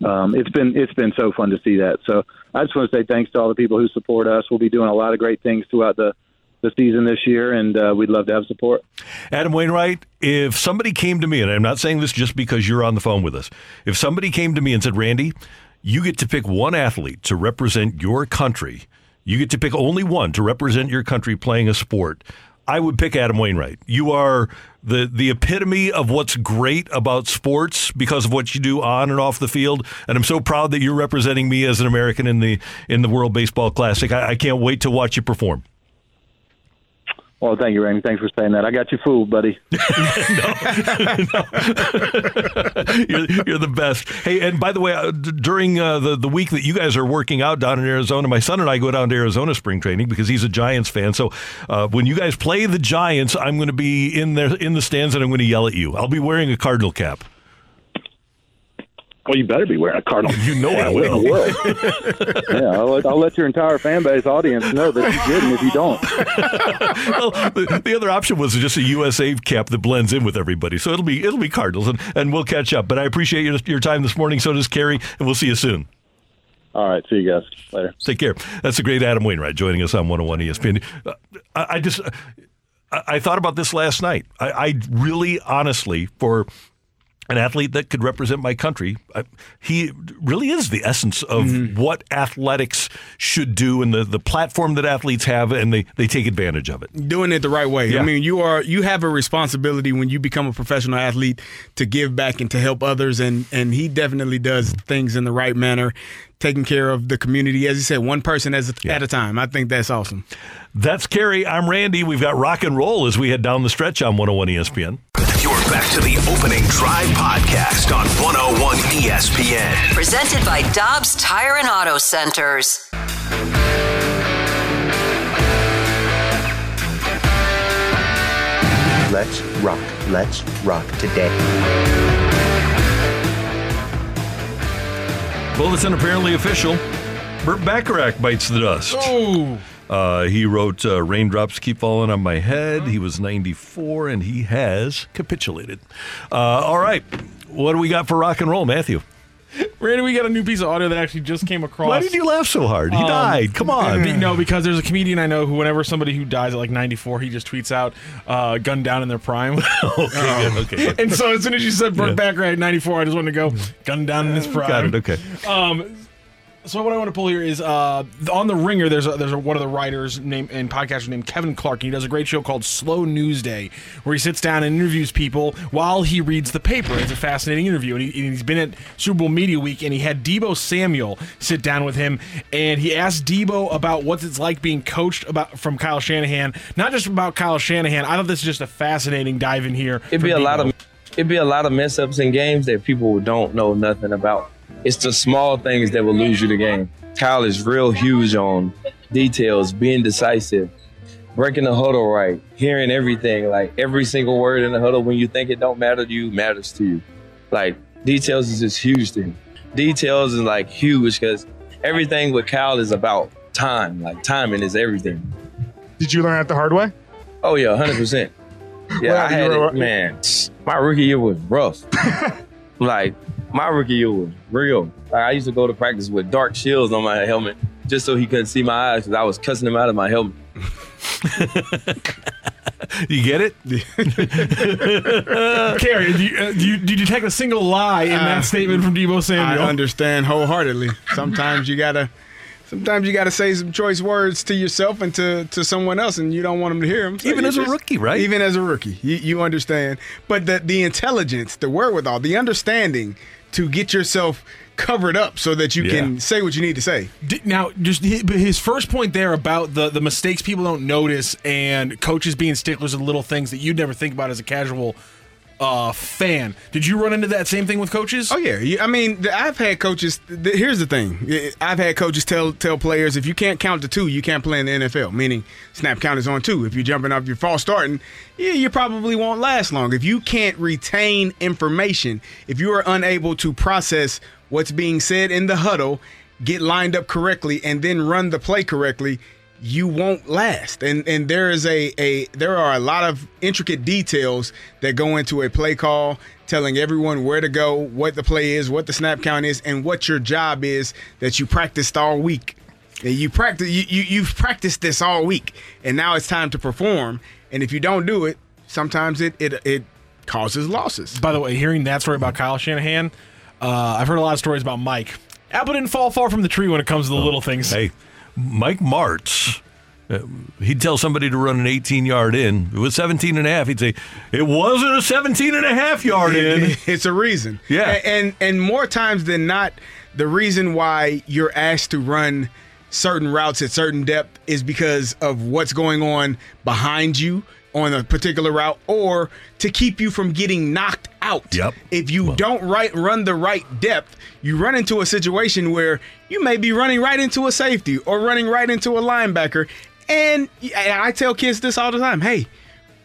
Um, it's been it's been so fun to see that. So I just want to say thanks to all the people who support us. We'll be doing a lot of great things throughout the the season this year, and uh, we'd love to have support. Adam Wainwright, if somebody came to me, and I'm not saying this just because you're on the phone with us, if somebody came to me and said, Randy, you get to pick one athlete to represent your country, you get to pick only one to represent your country playing a sport. I would pick Adam Wainwright. You are the the epitome of what's great about sports because of what you do on and off the field, and I'm so proud that you're representing me as an American in the in the World Baseball Classic. I, I can't wait to watch you perform. Well, thank you, Randy. Thanks for saying that. I got you fooled, buddy. you're, you're the best. Hey, and by the way, uh, during uh, the the week that you guys are working out down in Arizona, my son and I go down to Arizona spring training because he's a Giants fan. So uh, when you guys play the Giants, I'm going to be in there in the stands and I'm going to yell at you. I'll be wearing a Cardinal cap. Well, you better be wearing a Cardinal. You know I will. yeah, I'll let, I'll let your entire fan base audience know that you didn't if you don't. well, the, the other option was just a USA cap that blends in with everybody. So it'll be it'll be Cardinals, and, and we'll catch up. But I appreciate your, your time this morning. So does Kerry, and we'll see you soon. All right, see you guys later. Take care. That's the great Adam Wainwright joining us on 101 ESPN. Uh, I, I just I, I thought about this last night. I, I really, honestly, for an athlete that could represent my country, I, he really is the essence of mm-hmm. what athletics should do and the, the platform that athletes have, and they, they take advantage of it. doing it the right way. Yeah. I mean, you are you have a responsibility when you become a professional athlete to give back and to help others, and and he definitely does things in the right manner, taking care of the community. As you said, one person as a, at a time. I think that's awesome. That's Kerry. I'm Randy. We've got rock and roll as we head down the stretch on 101 ESPN. You're back to the opening drive podcast on 101 ESPN. Presented by Dobbs Tire and Auto Centers. Let's rock. Let's rock today. Well, it's an apparently official. Burt Bacharach bites the dust. Oh. Uh, he wrote uh, Raindrops Keep Falling on My Head. He was 94 and he has capitulated. Uh, all right. What do we got for rock and roll, Matthew? Randy, we got a new piece of audio that actually just came across. Why did you laugh so hard? He Um, died. Come on. be- No, because there's a comedian I know who, whenever somebody who dies at like 94, he just tweets out uh, "gun down in their prime." okay, good, okay. And so as soon as you said Burt Yeah. Bacharach at 94, I just wanted to go "gunned down in his prime." Got it. Okay. Um, so what I want to pull here is uh, on the Ringer. There's a, there's a, one of the writers named and podcaster named Kevin Clark. And he does a great show called Slow News Day, where he sits down and interviews people while he reads the paper. It's a fascinating interview, and, he, and he's been at Super Bowl Media Week, and he had Deebo Samuel sit down with him, and he asked Deebo about what it's like being coached about from Kyle Shanahan, not just about Kyle Shanahan. I thought this is just a fascinating dive in here. It'd be a lot of it'd be a lot of mess ups in games that people don't know nothing about. It's the small things that will lose you the game. Kyle is real huge on details, being decisive, breaking the huddle right, hearing everything, like every single word in the huddle when you think it don't matter to you matters to you. Like details is just huge to him. Details is like huge because everything with Kyle is about time. Like timing is everything. Did you learn that the hard way? Oh yeah, hundred percent. Yeah, I had it, man. My rookie year was rough. like my rookie year was real. Like, I used to go to practice with dark shields on my helmet just so he couldn't see my eyes because I was cussing him out of my helmet. You get it? Kerry, do you, uh, do you, do you detect a single lie in that Uh, statement from Deebo Samuel? I Samuel? understand wholeheartedly. Sometimes you gotta, sometimes you gotta say some choice words to yourself and to, to someone else, and you don't want them to hear them. Even as a rookie, right? Even as a rookie, you, you understand. But the the intelligence, the wherewithal, the understanding to get yourself covered up so that you Yeah. can say what you need to say. Now, just his first point there about the the mistakes people don't notice and coaches being sticklers of little things that you'd never think about as a casual uh, fan. Did you run into that same thing with coaches? Oh yeah, I mean, I've had coaches. Here's the thing: I've had coaches tell tell players if you can't count to two, you can't play in the NFL. Meaning, snap count is on two. If you're jumping off your false starting, yeah, you probably won't last long. If you can't retain information, if you are unable to process what's being said in the huddle, get lined up correctly, and then run the play correctly, you won't last. And and there is a a there are a lot of intricate details that go into a play call, telling everyone where to go, what the play is, what the snap count is, and what your job is that you practiced all week. And you practice you, you you've practiced this all week, and now it's time to perform. And if you don't do it, sometimes it it it causes losses. By the way, hearing that story about Kyle Shanahan, uh, I've heard a lot of stories about Mike. Apple didn't fall far from the tree when it comes to the little things. Hey, Mike Martz, uh, he'd tell somebody to run an 18 yard in. It was 17 and a half. He'd say, it wasn't a 17 and a half yard in. It's a reason. Yeah. And and more times than not, the reason why you're asked to run certain routes at certain depth is because of what's going on behind you on a particular route or to keep you from getting knocked out. Yep. If you don't right run the right depth, you run into a situation where you may be running right into a safety or running right into a linebacker. And and I tell kids this all the time. Hey,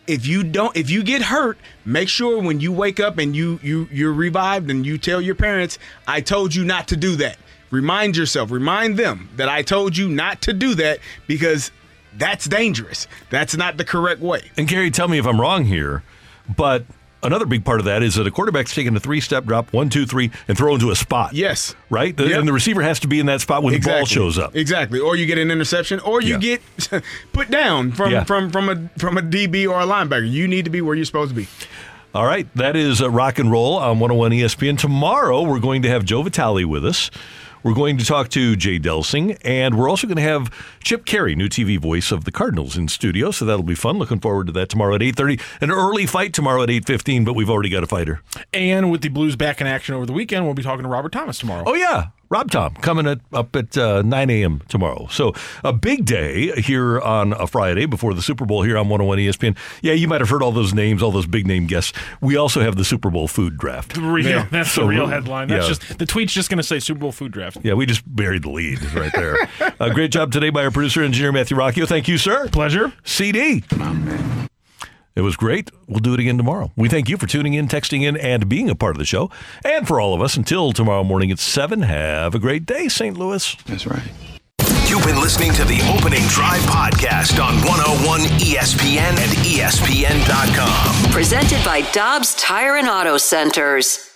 if you don't if you get hurt make sure when you wake up and you you you're revived and you tell your parents i told you not to do that remind yourself remind them that i told you not to do that because that's dangerous that's not the correct way And Gary, tell me if I'm wrong here, but another big part of that is that a quarterback's taking a three step drop, one, two, three, and throw into a spot. Yes. Right? The- Yep. And the receiver has to be in that spot when the ball shows up. exactly or you get an interception or you Yeah. get put down from Yeah. from from a from a db or a linebacker you need to be where you're supposed to be All right, that is uh, rock and roll on 101 ESPN. Tomorrow, we're going to have Joe Vitale with us. We're going to talk to Jay Delsing, and we're also going to have Chip Caray, new TV voice of the Cardinals, in studio. So that'll be fun. Looking forward to that tomorrow at 8:30. An early fight tomorrow at 8:15, but we've already got a fighter. And with the Blues back in action over the weekend, we'll be talking to Robert Thomas tomorrow. Oh yeah, Rob Tom coming at, up at uh, 9 a.m. tomorrow. So a big day here on a Friday before the Super Bowl here on 101 ESPN. Yeah, you might have heard all those names, all those big name guests. We also have the Super Bowl food draft. The real, That's So, the real headline. That's yeah. just the tweet's just going to say Super Bowl food draft. Yeah, we just buried the lead right there. uh, great job today by our producer, engineer Matthew Rocchio. Thank you, sir. Pleasure. CD. It was great. We'll do it again tomorrow. We thank you for tuning in, texting in, and being a part of the show. And for all of us, until tomorrow morning at 7, have a great day, St. Louis. That's right. You've been listening to the Opening Drive podcast on 101 ESPN and ESPN.com. Presented by Dobbs Tire and Auto Centers.